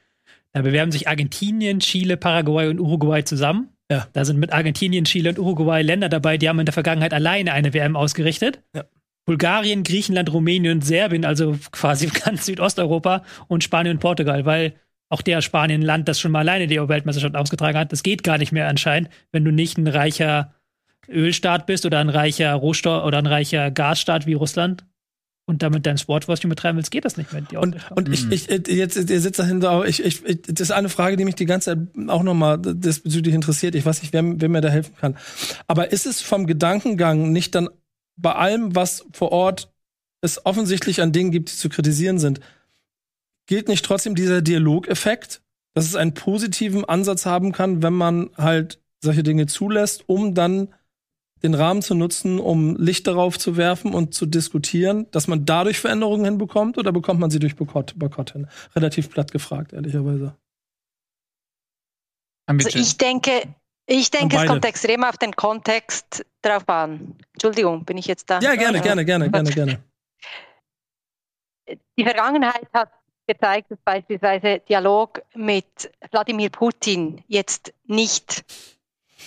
da bewerben sich Argentinien, Chile, Paraguay und Uruguay zusammen Ja. Da sind mit Argentinien, Chile und Uruguay Länder dabei, die haben in der Vergangenheit alleine eine WM ausgerichtet. Ja. Bulgarien, Griechenland, Rumänien, Serbien, also quasi ganz Südosteuropa und Spanien und Portugal, weil auch der Spanien Land, das schon mal alleine die Weltmeisterschaft ausgetragen hat, das geht gar nicht mehr anscheinend, wenn du nicht ein reicher Ölstaat bist oder ein reicher Rohstoff oder ein reicher Gasstaat wie Russland und damit dein Sportwashing betreiben willst, geht das nicht mehr. und und ich, ich, jetzt, ihr sitzt dahinter auch, ich, ich, das ist eine Frage, die mich die ganze Zeit auch nochmal diesbezüglich interessiert. Ich weiß nicht, wer, wer mir da helfen kann. Aber ist es vom Gedankengang nicht dann bei allem, was vor Ort es offensichtlich an Dingen gibt, die zu kritisieren sind, gilt nicht trotzdem dieser Dialogeffekt, dass es einen positiven Ansatz haben kann, wenn man halt solche Dinge zulässt, um dann den Rahmen zu nutzen, um Licht darauf zu werfen und zu diskutieren, dass man dadurch Veränderungen hinbekommt oder bekommt man sie durch Boykott, Boykott hin? Relativ platt gefragt, ehrlicherweise. Also ich denke, ich denke, es kommt extrem auf den Kontext drauf an. Entschuldigung, bin ich jetzt da? Ja, gerne, gerne, gerne, gerne, gerne. Die Vergangenheit hat gezeigt, dass beispielsweise Dialog mit Wladimir Putin jetzt nicht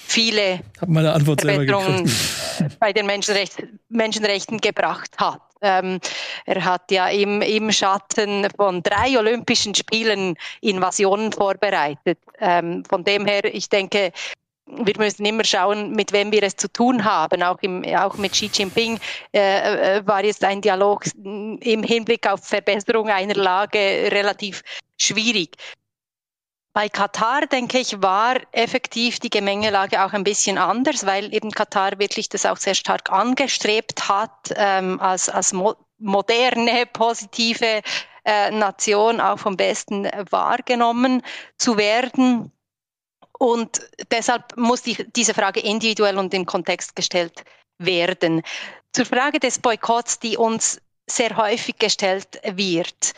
viele Verbesserungen bei den Menschenrecht, Menschenrechten gebracht hat. Ähm, er hat ja im, im Schatten von drei Olympischen Spielen Invasionen vorbereitet. Ähm, von dem her, ich denke, wir müssen immer schauen, mit wem wir es zu tun haben. Auch, im, auch mit Xi Jinping äh, äh war jetzt ein Dialog im Hinblick auf Verbesserung einer Lage relativ schwierig. Bei Katar, denke ich, war effektiv die Gemengelage auch ein bisschen anders, weil eben Katar wirklich das auch sehr stark angestrebt hat, ähm, als, als mo moderne, positive äh, Nation auch vom Besten wahrgenommen zu werden. Und deshalb muss die, diese Frage individuell und im Kontext gestellt werden. Zur Frage des Boykotts, die uns sehr häufig gestellt wird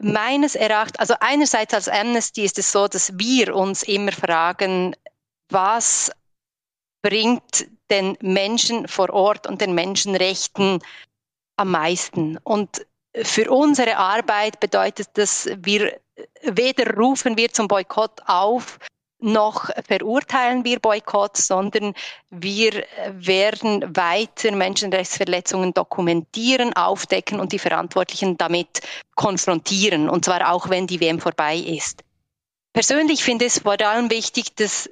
meines Erachtens, also einerseits als Amnesty ist es so, dass wir uns immer fragen, was bringt den Menschen vor Ort und den Menschenrechten am meisten? Und für unsere Arbeit bedeutet das, wir weder rufen wir zum Boykott auf, noch verurteilen wir Boykott, sondern wir werden weiter Menschenrechtsverletzungen dokumentieren, aufdecken und die Verantwortlichen damit konfrontieren, und zwar auch wenn die WM vorbei ist. Persönlich finde ich es vor allem wichtig, dass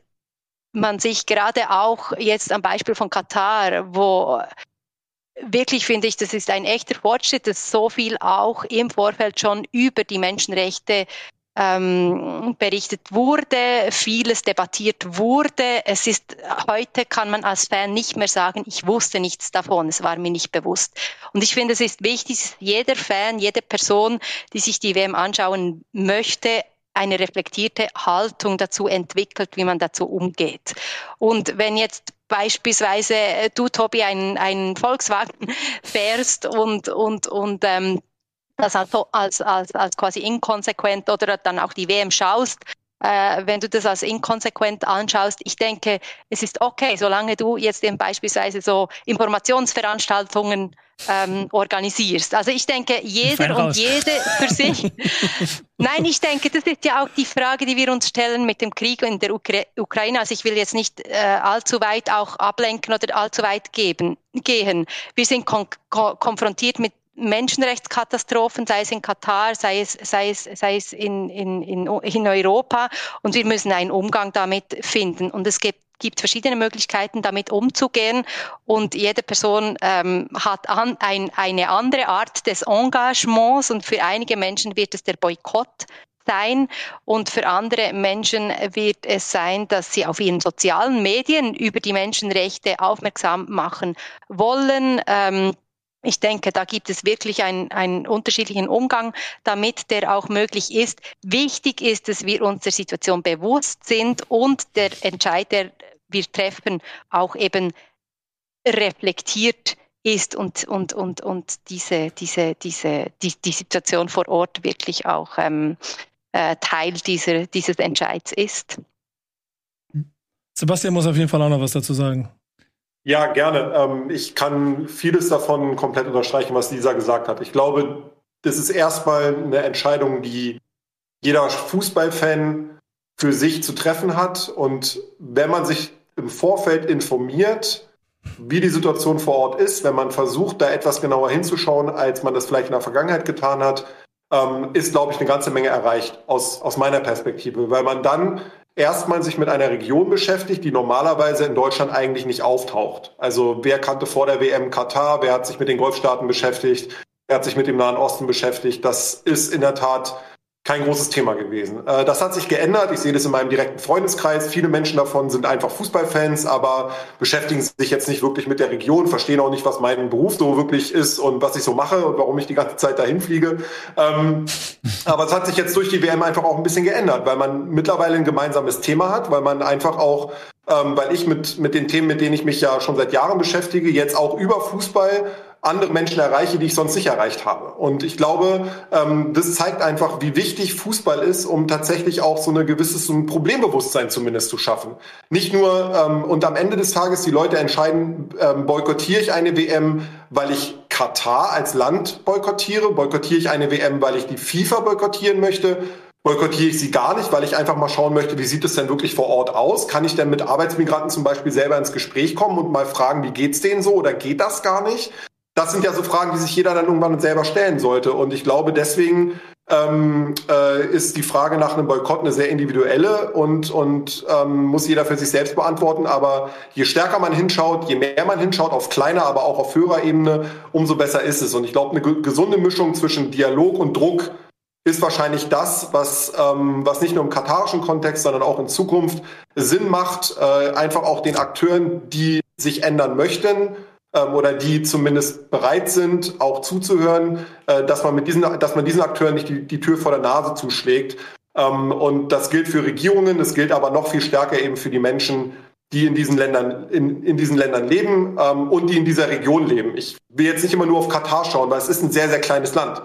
man sich gerade auch jetzt am Beispiel von Katar, wo wirklich finde ich, das ist ein echter Fortschritt, dass so viel auch im Vorfeld schon über die Menschenrechte ähm, berichtet wurde, vieles debattiert wurde. Es ist heute kann man als Fan nicht mehr sagen, ich wusste nichts davon, es war mir nicht bewusst. Und ich finde, es ist wichtig, dass jeder Fan, jede Person, die sich die WM anschauen möchte, eine reflektierte Haltung dazu entwickelt, wie man dazu umgeht. Und wenn jetzt beispielsweise du, Tobi, einen, einen Volkswagen fährst und, und, und ähm, das also als, als, als quasi inkonsequent oder dann auch die WM schaust, äh, wenn du das als inkonsequent anschaust, ich denke, es ist okay, solange du jetzt eben beispielsweise so Informationsveranstaltungen ähm, organisierst. Also ich denke, jeder und jede für sich. Nein, ich denke, das ist ja auch die Frage, die wir uns stellen mit dem Krieg in der Ukra Ukraine. Also ich will jetzt nicht äh, allzu weit auch ablenken oder allzu weit geben, gehen. Wir sind kon konfrontiert mit Menschenrechtskatastrophen, sei es in Katar, sei es, sei es, sei es in, in, in, in Europa. Und wir müssen einen Umgang damit finden. Und es gibt gibt verschiedene Möglichkeiten, damit umzugehen. Und jede Person ähm, hat an, ein, eine andere Art des Engagements. Und für einige Menschen wird es der Boykott sein und für andere Menschen wird es sein, dass sie auf ihren sozialen Medien über die Menschenrechte aufmerksam machen wollen. Ähm, ich denke, da gibt es wirklich einen, einen unterschiedlichen Umgang damit, der auch möglich ist. Wichtig ist, dass wir uns der Situation bewusst sind und der Entscheid, der wir treffen, auch eben reflektiert ist und, und, und, und diese, diese, diese, die, die Situation vor Ort wirklich auch ähm, äh, Teil dieser, dieses Entscheids ist. Sebastian muss auf jeden Fall auch noch was dazu sagen. Ja, gerne. Ähm, ich kann vieles davon komplett unterstreichen, was Lisa gesagt hat. Ich glaube, das ist erstmal eine Entscheidung, die jeder Fußballfan für sich zu treffen hat. Und wenn man sich im Vorfeld informiert, wie die Situation vor Ort ist, wenn man versucht, da etwas genauer hinzuschauen, als man das vielleicht in der Vergangenheit getan hat, ähm, ist, glaube ich, eine ganze Menge erreicht aus, aus meiner Perspektive, weil man dann erstmal sich mit einer Region beschäftigt, die normalerweise in Deutschland eigentlich nicht auftaucht. Also wer kannte vor der WM Katar, wer hat sich mit den Golfstaaten beschäftigt, wer hat sich mit dem Nahen Osten beschäftigt. Das ist in der Tat kein großes Thema gewesen. Äh, das hat sich geändert. Ich sehe das in meinem direkten Freundeskreis. Viele Menschen davon sind einfach Fußballfans, aber beschäftigen sich jetzt nicht wirklich mit der Region, verstehen auch nicht, was mein Beruf so wirklich ist und was ich so mache und warum ich die ganze Zeit dahin fliege. Ähm, aber es hat sich jetzt durch die WM einfach auch ein bisschen geändert, weil man mittlerweile ein gemeinsames Thema hat, weil man einfach auch ähm, weil ich mit, mit den Themen, mit denen ich mich ja schon seit Jahren beschäftige, jetzt auch über Fußball andere Menschen erreiche, die ich sonst nicht erreicht habe. Und ich glaube, ähm, das zeigt einfach, wie wichtig Fußball ist, um tatsächlich auch so eine gewisses so ein Problembewusstsein zumindest zu schaffen. Nicht nur ähm, und am Ende des Tages die Leute entscheiden, ähm, boykottiere ich eine WM, weil ich Katar als Land boykottiere, boykottiere ich eine WM, weil ich die FIFA boykottieren möchte, boykottiere ich sie gar nicht, weil ich einfach mal schauen möchte, wie sieht es denn wirklich vor Ort aus? Kann ich denn mit Arbeitsmigranten zum Beispiel selber ins Gespräch kommen und mal fragen, wie geht's denen so oder geht das gar nicht? Das sind ja so Fragen, die sich jeder dann irgendwann selber stellen sollte. Und ich glaube, deswegen ähm, äh, ist die Frage nach einem Boykott eine sehr individuelle und, und ähm, muss jeder für sich selbst beantworten. Aber je stärker man hinschaut, je mehr man hinschaut, auf kleiner, aber auch auf höherer Ebene, umso besser ist es. Und ich glaube, eine gesunde Mischung zwischen Dialog und Druck ist wahrscheinlich das, was, ähm, was nicht nur im katarischen Kontext, sondern auch in Zukunft Sinn macht, äh, einfach auch den Akteuren, die sich ändern möchten, oder die zumindest bereit sind, auch zuzuhören, äh, dass man mit diesen, dass man diesen Akteuren nicht die, die Tür vor der Nase zuschlägt. Ähm, und das gilt für Regierungen, das gilt aber noch viel stärker eben für die Menschen, die in diesen Ländern, in, in diesen Ländern leben ähm, und die in dieser Region leben. Ich will jetzt nicht immer nur auf Katar schauen, weil es ist ein sehr, sehr kleines Land.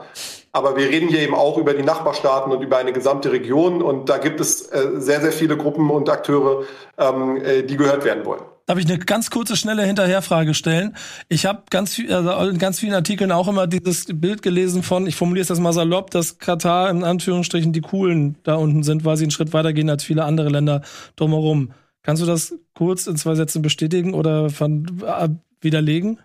Aber wir reden hier eben auch über die Nachbarstaaten und über eine gesamte Region. Und da gibt es äh, sehr, sehr viele Gruppen und Akteure, ähm, äh, die gehört werden wollen. Darf ich eine ganz kurze, schnelle Hinterherfrage stellen? Ich habe ganz also in ganz vielen Artikeln auch immer dieses Bild gelesen von, ich formuliere es das mal salopp, dass Katar in Anführungsstrichen die Coolen da unten sind, weil sie einen Schritt weiter gehen als viele andere Länder drumherum. Kannst du das kurz in zwei Sätzen bestätigen oder äh, widerlegen?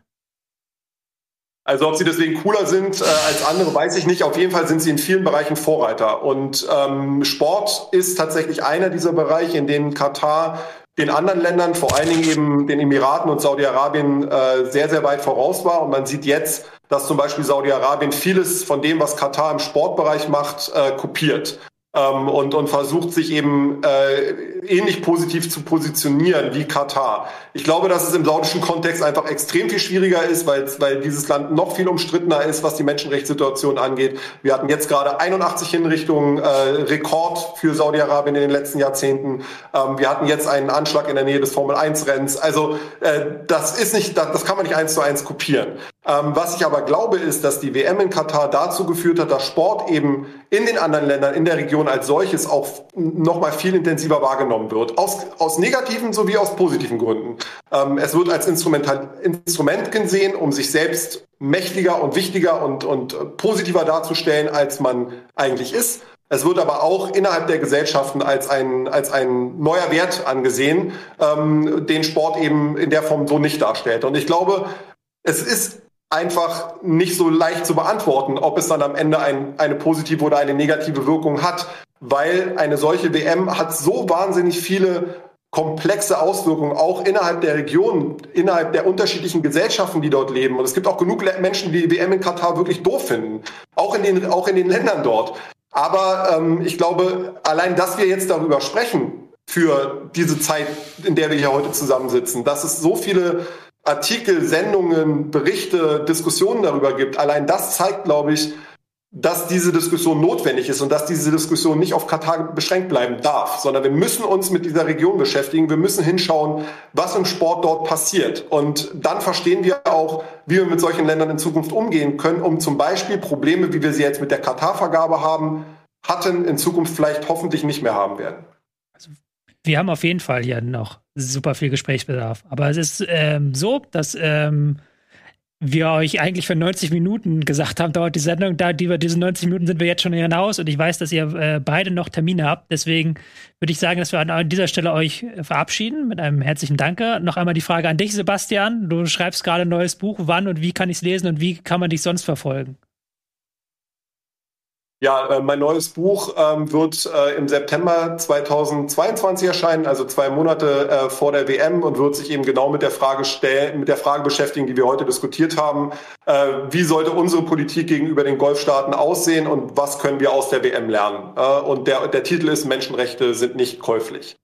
Also ob sie deswegen cooler sind äh, als andere, weiß ich nicht. Auf jeden Fall sind sie in vielen Bereichen Vorreiter. Und ähm, Sport ist tatsächlich einer dieser Bereiche, in denen Katar den anderen Ländern, vor allen Dingen eben den Emiraten und Saudi-Arabien, äh, sehr, sehr weit voraus war. Und man sieht jetzt, dass zum Beispiel Saudi-Arabien vieles von dem, was Katar im Sportbereich macht, äh, kopiert ähm, und, und versucht sich eben äh, ähnlich positiv zu positionieren wie Katar. Ich glaube, dass es im saudischen Kontext einfach extrem viel schwieriger ist, weil, weil dieses Land noch viel umstrittener ist, was die Menschenrechtssituation angeht. Wir hatten jetzt gerade 81 Hinrichtungen, äh, Rekord für Saudi-Arabien in den letzten Jahrzehnten. Ähm, wir hatten jetzt einen Anschlag in der Nähe des Formel-1-Renns. Also äh, das ist nicht, das, das kann man nicht eins zu eins kopieren. Ähm, was ich aber glaube, ist, dass die WM in Katar dazu geführt hat, dass Sport eben in den anderen Ländern, in der Region als solches auch noch mal viel intensiver wahrgenommen wird. Aus, aus negativen sowie aus positiven Gründen. Ähm, es wird als Instrumental, Instrument gesehen, um sich selbst mächtiger und wichtiger und, und positiver darzustellen, als man eigentlich ist. Es wird aber auch innerhalb der Gesellschaften als ein, als ein neuer Wert angesehen, ähm, den Sport eben in der Form so nicht darstellt. Und ich glaube, es ist einfach nicht so leicht zu beantworten, ob es dann am Ende ein, eine positive oder eine negative Wirkung hat, weil eine solche WM hat so wahnsinnig viele komplexe Auswirkungen auch innerhalb der Region, innerhalb der unterschiedlichen Gesellschaften, die dort leben. Und es gibt auch genug Menschen, die die WM in Katar wirklich doof finden, auch in den, auch in den Ländern dort. Aber ähm, ich glaube, allein, dass wir jetzt darüber sprechen, für diese Zeit, in der wir hier heute zusammensitzen, dass es so viele Artikel, Sendungen, Berichte, Diskussionen darüber gibt. Allein das zeigt, glaube ich, dass diese Diskussion notwendig ist und dass diese Diskussion nicht auf Katar beschränkt bleiben darf, sondern wir müssen uns mit dieser Region beschäftigen. Wir müssen hinschauen, was im Sport dort passiert. Und dann verstehen wir auch, wie wir mit solchen Ländern in Zukunft umgehen können, um zum Beispiel Probleme, wie wir sie jetzt mit der Katar-Vergabe haben, hatten, in Zukunft vielleicht hoffentlich nicht mehr haben werden. Also wir haben auf jeden Fall hier noch super viel Gesprächsbedarf. Aber es ist ähm, so, dass ähm, wir euch eigentlich für 90 Minuten gesagt haben, dauert die Sendung. Da die wir diese 90 Minuten sind wir jetzt schon hinaus und ich weiß, dass ihr äh, beide noch Termine habt. Deswegen würde ich sagen, dass wir an dieser Stelle euch verabschieden mit einem herzlichen Danke. Noch einmal die Frage an dich, Sebastian. Du schreibst gerade ein neues Buch. Wann und wie kann ich es lesen und wie kann man dich sonst verfolgen? Ja, äh, mein neues Buch ähm, wird äh, im September 2022 erscheinen, also zwei Monate äh, vor der WM und wird sich eben genau mit der Frage stellen, mit der Frage beschäftigen, die wir heute diskutiert haben. Wie sollte unsere Politik gegenüber den Golfstaaten aussehen und was können wir aus der WM lernen? Und der, der Titel ist Menschenrechte sind nicht käuflich.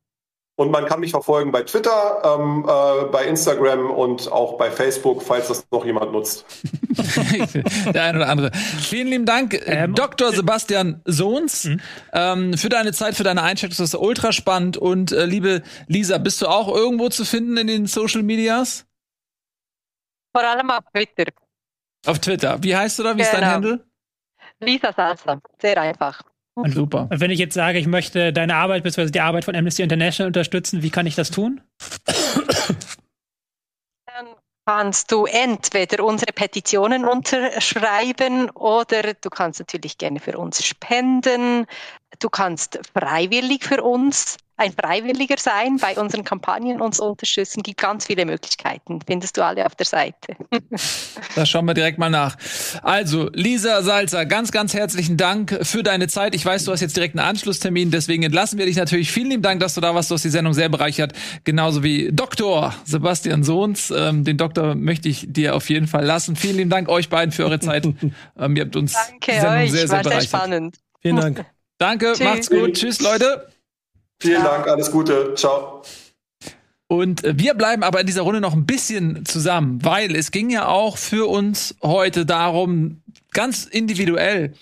Und man kann mich verfolgen bei Twitter, ähm, äh, bei Instagram und auch bei Facebook, falls das noch jemand nutzt. Der eine oder andere. Vielen lieben Dank, äh, ähm, Dr. Sebastian Sohns, mhm. ähm, für deine Zeit, für deine Einschätzung. Das ist ultra spannend. Und äh, liebe Lisa, bist du auch irgendwo zu finden in den Social Medias? Vor allem auf Twitter. Auf Twitter. Wie heißt du da? Wie genau. ist dein genau. Handle? Lisa Salsa. Sehr einfach. Und, Super. Und wenn ich jetzt sage, ich möchte deine Arbeit bzw. die Arbeit von Amnesty International unterstützen, wie kann ich das tun? Dann kannst du entweder unsere Petitionen unterschreiben oder du kannst natürlich gerne für uns spenden. Du kannst freiwillig für uns ein Freiwilliger sein, bei unseren Kampagnen uns unterstützen. Gibt ganz viele Möglichkeiten. Findest du alle auf der Seite. da schauen wir direkt mal nach. Also, Lisa Salzer, ganz, ganz herzlichen Dank für deine Zeit. Ich weiß, du hast jetzt direkt einen Anschlusstermin, deswegen entlassen wir dich natürlich. Vielen lieben Dank, dass du da warst. Du hast die Sendung sehr bereichert. Genauso wie Doktor Sebastian Sohns. Ähm, den Doktor möchte ich dir auf jeden Fall lassen. Vielen lieben Dank euch beiden für eure Zeit. ähm, ihr habt uns Danke die Sendung euch, sehr, sehr war bereichert. sehr spannend. Vielen Dank. Danke, Tschüss. macht's gut. Tschüss, Leute. Vielen Dank, alles Gute. Ciao. Und äh, wir bleiben aber in dieser Runde noch ein bisschen zusammen, weil es ging ja auch für uns heute darum, ganz individuell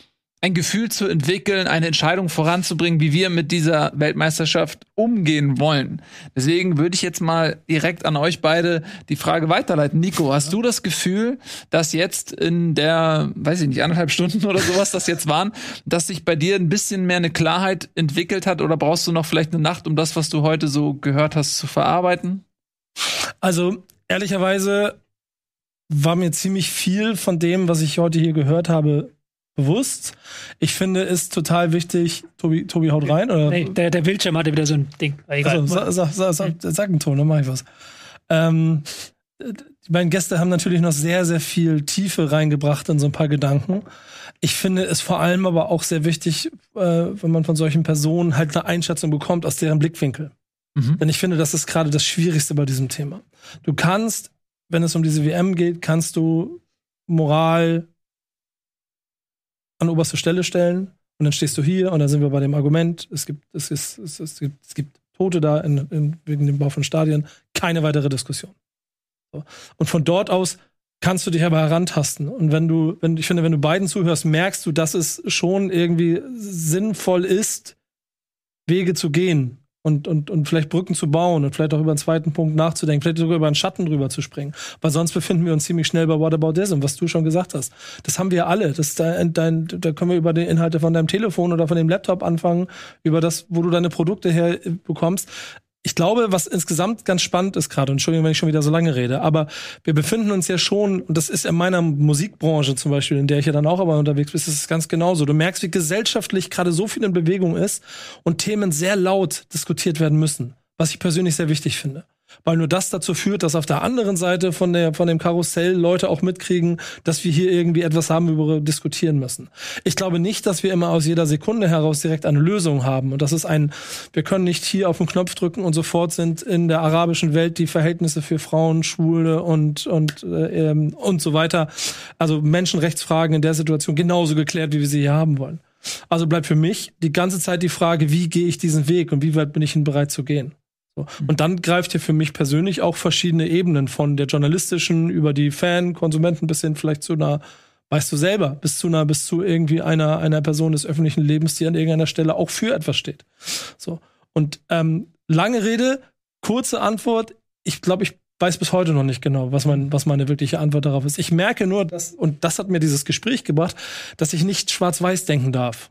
ein Gefühl zu entwickeln, eine Entscheidung voranzubringen, wie wir mit dieser Weltmeisterschaft umgehen wollen. Deswegen würde ich jetzt mal direkt an euch beide die Frage weiterleiten. Nico, hast du das Gefühl, dass jetzt in der, weiß ich nicht, anderthalb Stunden oder sowas das jetzt waren, dass sich bei dir ein bisschen mehr eine Klarheit entwickelt hat oder brauchst du noch vielleicht eine Nacht, um das, was du heute so gehört hast, zu verarbeiten? Also, ehrlicherweise war mir ziemlich viel von dem, was ich heute hier gehört habe, bewusst. Ich finde es total wichtig. Tobi, Tobi haut rein, oder? Nee, der, der Bildschirm hatte wieder so ein Ding. Also, sag, sag, sag, sag, sag einen Ton, dann mach ich was. Ähm, die beiden Gäste haben natürlich noch sehr, sehr viel Tiefe reingebracht in so ein paar Gedanken. Ich finde es vor allem aber auch sehr wichtig, äh, wenn man von solchen Personen halt eine Einschätzung bekommt aus deren Blickwinkel. Mhm. Denn ich finde, das ist gerade das Schwierigste bei diesem Thema. Du kannst, wenn es um diese WM geht, kannst du Moral, an oberste Stelle stellen und dann stehst du hier und dann sind wir bei dem Argument, es gibt, es ist, es, es gibt, es gibt Tote da in, in, wegen dem Bau von Stadien, keine weitere Diskussion. So. Und von dort aus kannst du dich aber herantasten. Und wenn du, wenn, ich finde, wenn du beiden zuhörst, merkst du, dass es schon irgendwie sinnvoll ist, Wege zu gehen und, und, und vielleicht Brücken zu bauen und vielleicht auch über einen zweiten Punkt nachzudenken, vielleicht sogar über einen Schatten drüber zu springen. Weil sonst befinden wir uns ziemlich schnell bei Whataboutism, was du schon gesagt hast. Das haben wir alle. Das dein, dein, da können wir über die Inhalte von deinem Telefon oder von dem Laptop anfangen, über das, wo du deine Produkte herbekommst ich glaube, was insgesamt ganz spannend ist gerade, und Entschuldigung, wenn ich schon wieder so lange rede, aber wir befinden uns ja schon, und das ist in meiner Musikbranche zum Beispiel, in der ich ja dann auch aber unterwegs bin, ist es ganz genauso. Du merkst, wie gesellschaftlich gerade so viel in Bewegung ist und Themen sehr laut diskutiert werden müssen, was ich persönlich sehr wichtig finde weil nur das dazu führt, dass auf der anderen Seite von der von dem Karussell Leute auch mitkriegen, dass wir hier irgendwie etwas haben, über wir diskutieren müssen. Ich glaube nicht, dass wir immer aus jeder Sekunde heraus direkt eine Lösung haben und das ist ein wir können nicht hier auf den Knopf drücken und sofort sind in der arabischen Welt die Verhältnisse für Frauen, Schwule und und äh, ähm, und so weiter, also Menschenrechtsfragen in der Situation genauso geklärt, wie wir sie hier haben wollen. Also bleibt für mich die ganze Zeit die Frage, wie gehe ich diesen Weg und wie weit bin ich ihn bereit zu gehen? So. Und dann greift hier für mich persönlich auch verschiedene Ebenen von der journalistischen über die Fan, Konsumenten bis hin vielleicht zu einer, weißt du selber, bis zu einer, bis zu irgendwie einer, einer Person des öffentlichen Lebens, die an irgendeiner Stelle auch für etwas steht. So. Und ähm, lange Rede, kurze Antwort. Ich glaube, ich weiß bis heute noch nicht genau, was, mein, was meine wirkliche Antwort darauf ist. Ich merke nur, dass, und das hat mir dieses Gespräch gebracht, dass ich nicht schwarz-weiß denken darf.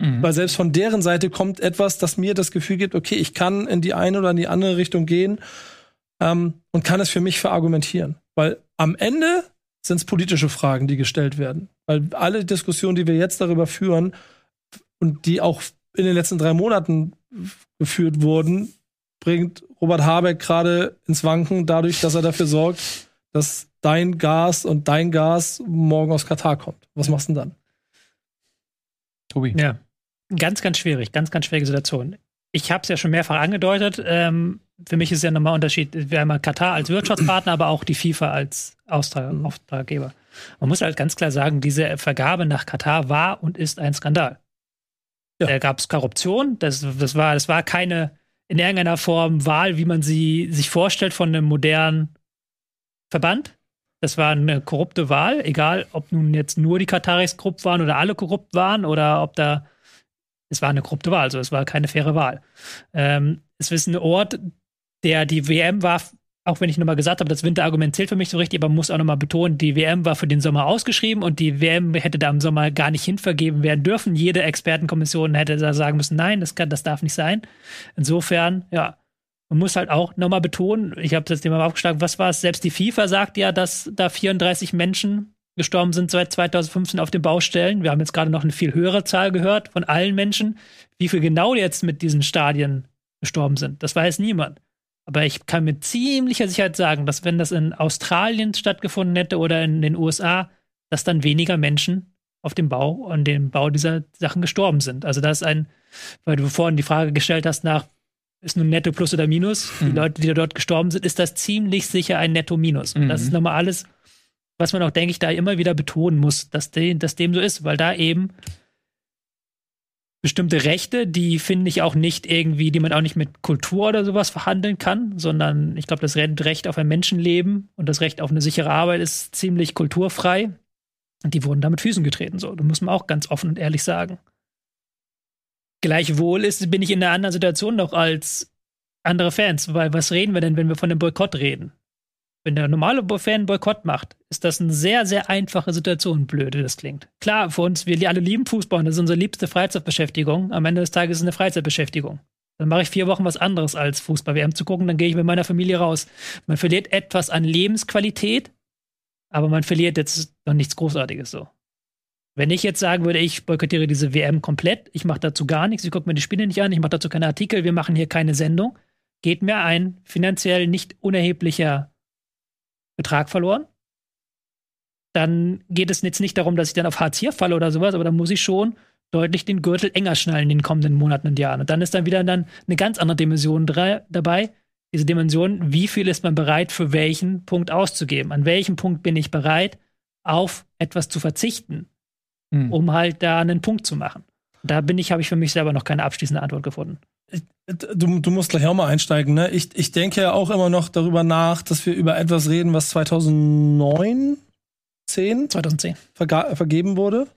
Mhm. Weil selbst von deren Seite kommt etwas, das mir das Gefühl gibt, okay, ich kann in die eine oder in die andere Richtung gehen ähm, und kann es für mich verargumentieren. Weil am Ende sind es politische Fragen, die gestellt werden. Weil alle Diskussionen, die wir jetzt darüber führen und die auch in den letzten drei Monaten geführt wurden, bringt Robert Habeck gerade ins Wanken dadurch, dass er dafür sorgt, dass dein Gas und dein Gas morgen aus Katar kommt. Was machst du denn dann? Tobi. Ja, ganz, ganz schwierig, ganz, ganz schwierige Situation. Ich habe es ja schon mehrfach angedeutet. Ähm, für mich ist ja nochmal Unterschied. Wir haben Katar als Wirtschaftspartner, aber auch die FIFA als Austrag mhm. Auftraggeber. Man muss halt ganz klar sagen, diese Vergabe nach Katar war und ist ein Skandal. Ja. Da gab es Korruption. Das, das, war, das war keine in irgendeiner Form Wahl, wie man sie sich vorstellt von einem modernen Verband. Das war eine korrupte Wahl, egal ob nun jetzt nur die Kataris korrupt waren oder alle korrupt waren oder ob da. Es war eine korrupte Wahl, also es war keine faire Wahl. Ähm, es ist ein Ort, der die WM war auch wenn ich nochmal gesagt habe, das Winterargument zählt für mich so richtig, aber man muss auch nochmal betonen, die WM war für den Sommer ausgeschrieben und die WM hätte da im Sommer gar nicht hinvergeben werden dürfen. Jede Expertenkommission hätte da sagen müssen, nein, das, kann, das darf nicht sein. Insofern, ja, man muss halt auch nochmal betonen, ich habe das Thema aufgeschlagen, was war es? Selbst die FIFA sagt ja, dass da 34 Menschen gestorben sind seit 2015 auf den Baustellen. Wir haben jetzt gerade noch eine viel höhere Zahl gehört von allen Menschen. Wie viel genau jetzt mit diesen Stadien gestorben sind, das weiß niemand. Aber ich kann mit ziemlicher Sicherheit sagen, dass wenn das in Australien stattgefunden hätte oder in den USA, dass dann weniger Menschen auf dem Bau, an dem Bau dieser Sachen gestorben sind. Also das ist ein, weil du vorhin die Frage gestellt hast nach, ist nun Netto Plus oder Minus? Mhm. Die Leute, die dort gestorben sind, ist das ziemlich sicher ein Netto Minus. Und mhm. das ist nochmal alles, was man auch, denke ich, da immer wieder betonen muss, dass, de, dass dem so ist, weil da eben bestimmte Rechte, die finde ich auch nicht irgendwie, die man auch nicht mit Kultur oder sowas verhandeln kann, sondern ich glaube, das Recht auf ein Menschenleben und das Recht auf eine sichere Arbeit ist ziemlich kulturfrei. Und die wurden da mit Füßen getreten, so. Das muss man auch ganz offen und ehrlich sagen. Gleichwohl ist, bin ich in einer anderen Situation noch als andere Fans, weil was reden wir denn, wenn wir von einem Boykott reden? Wenn der normale Fan Boykott macht, ist das eine sehr, sehr einfache Situation, blöde das klingt. Klar, für uns, wir alle lieben Fußball, das ist unsere liebste Freizeitbeschäftigung. Am Ende des Tages ist es eine Freizeitbeschäftigung. Dann mache ich vier Wochen was anderes als Fußball-WM zu gucken, dann gehe ich mit meiner Familie raus. Man verliert etwas an Lebensqualität, aber man verliert jetzt noch nichts Großartiges so. Wenn ich jetzt sagen würde, ich boykottiere diese WM komplett, ich mache dazu gar nichts, ich gucke mir die Spiele nicht an, ich mache dazu keine Artikel, wir machen hier keine Sendung, geht mir ein finanziell nicht unerheblicher Betrag verloren. Dann geht es jetzt nicht darum, dass ich dann auf Hartz IV falle oder sowas, aber dann muss ich schon deutlich den Gürtel enger schnallen in den kommenden Monaten und Jahren. Und dann ist dann wieder dann eine ganz andere Dimension dabei. Diese Dimension, wie viel ist man bereit für welchen Punkt auszugeben? An welchem Punkt bin ich bereit, auf etwas zu verzichten, hm. um halt da einen Punkt zu machen? Da bin ich, habe ich für mich selber noch keine abschließende Antwort gefunden. Du, du musst gleich auch mal einsteigen, ne? Ich, ich denke ja auch immer noch darüber nach, dass wir über etwas reden, was 2009, 10, 2010 verga- vergeben wurde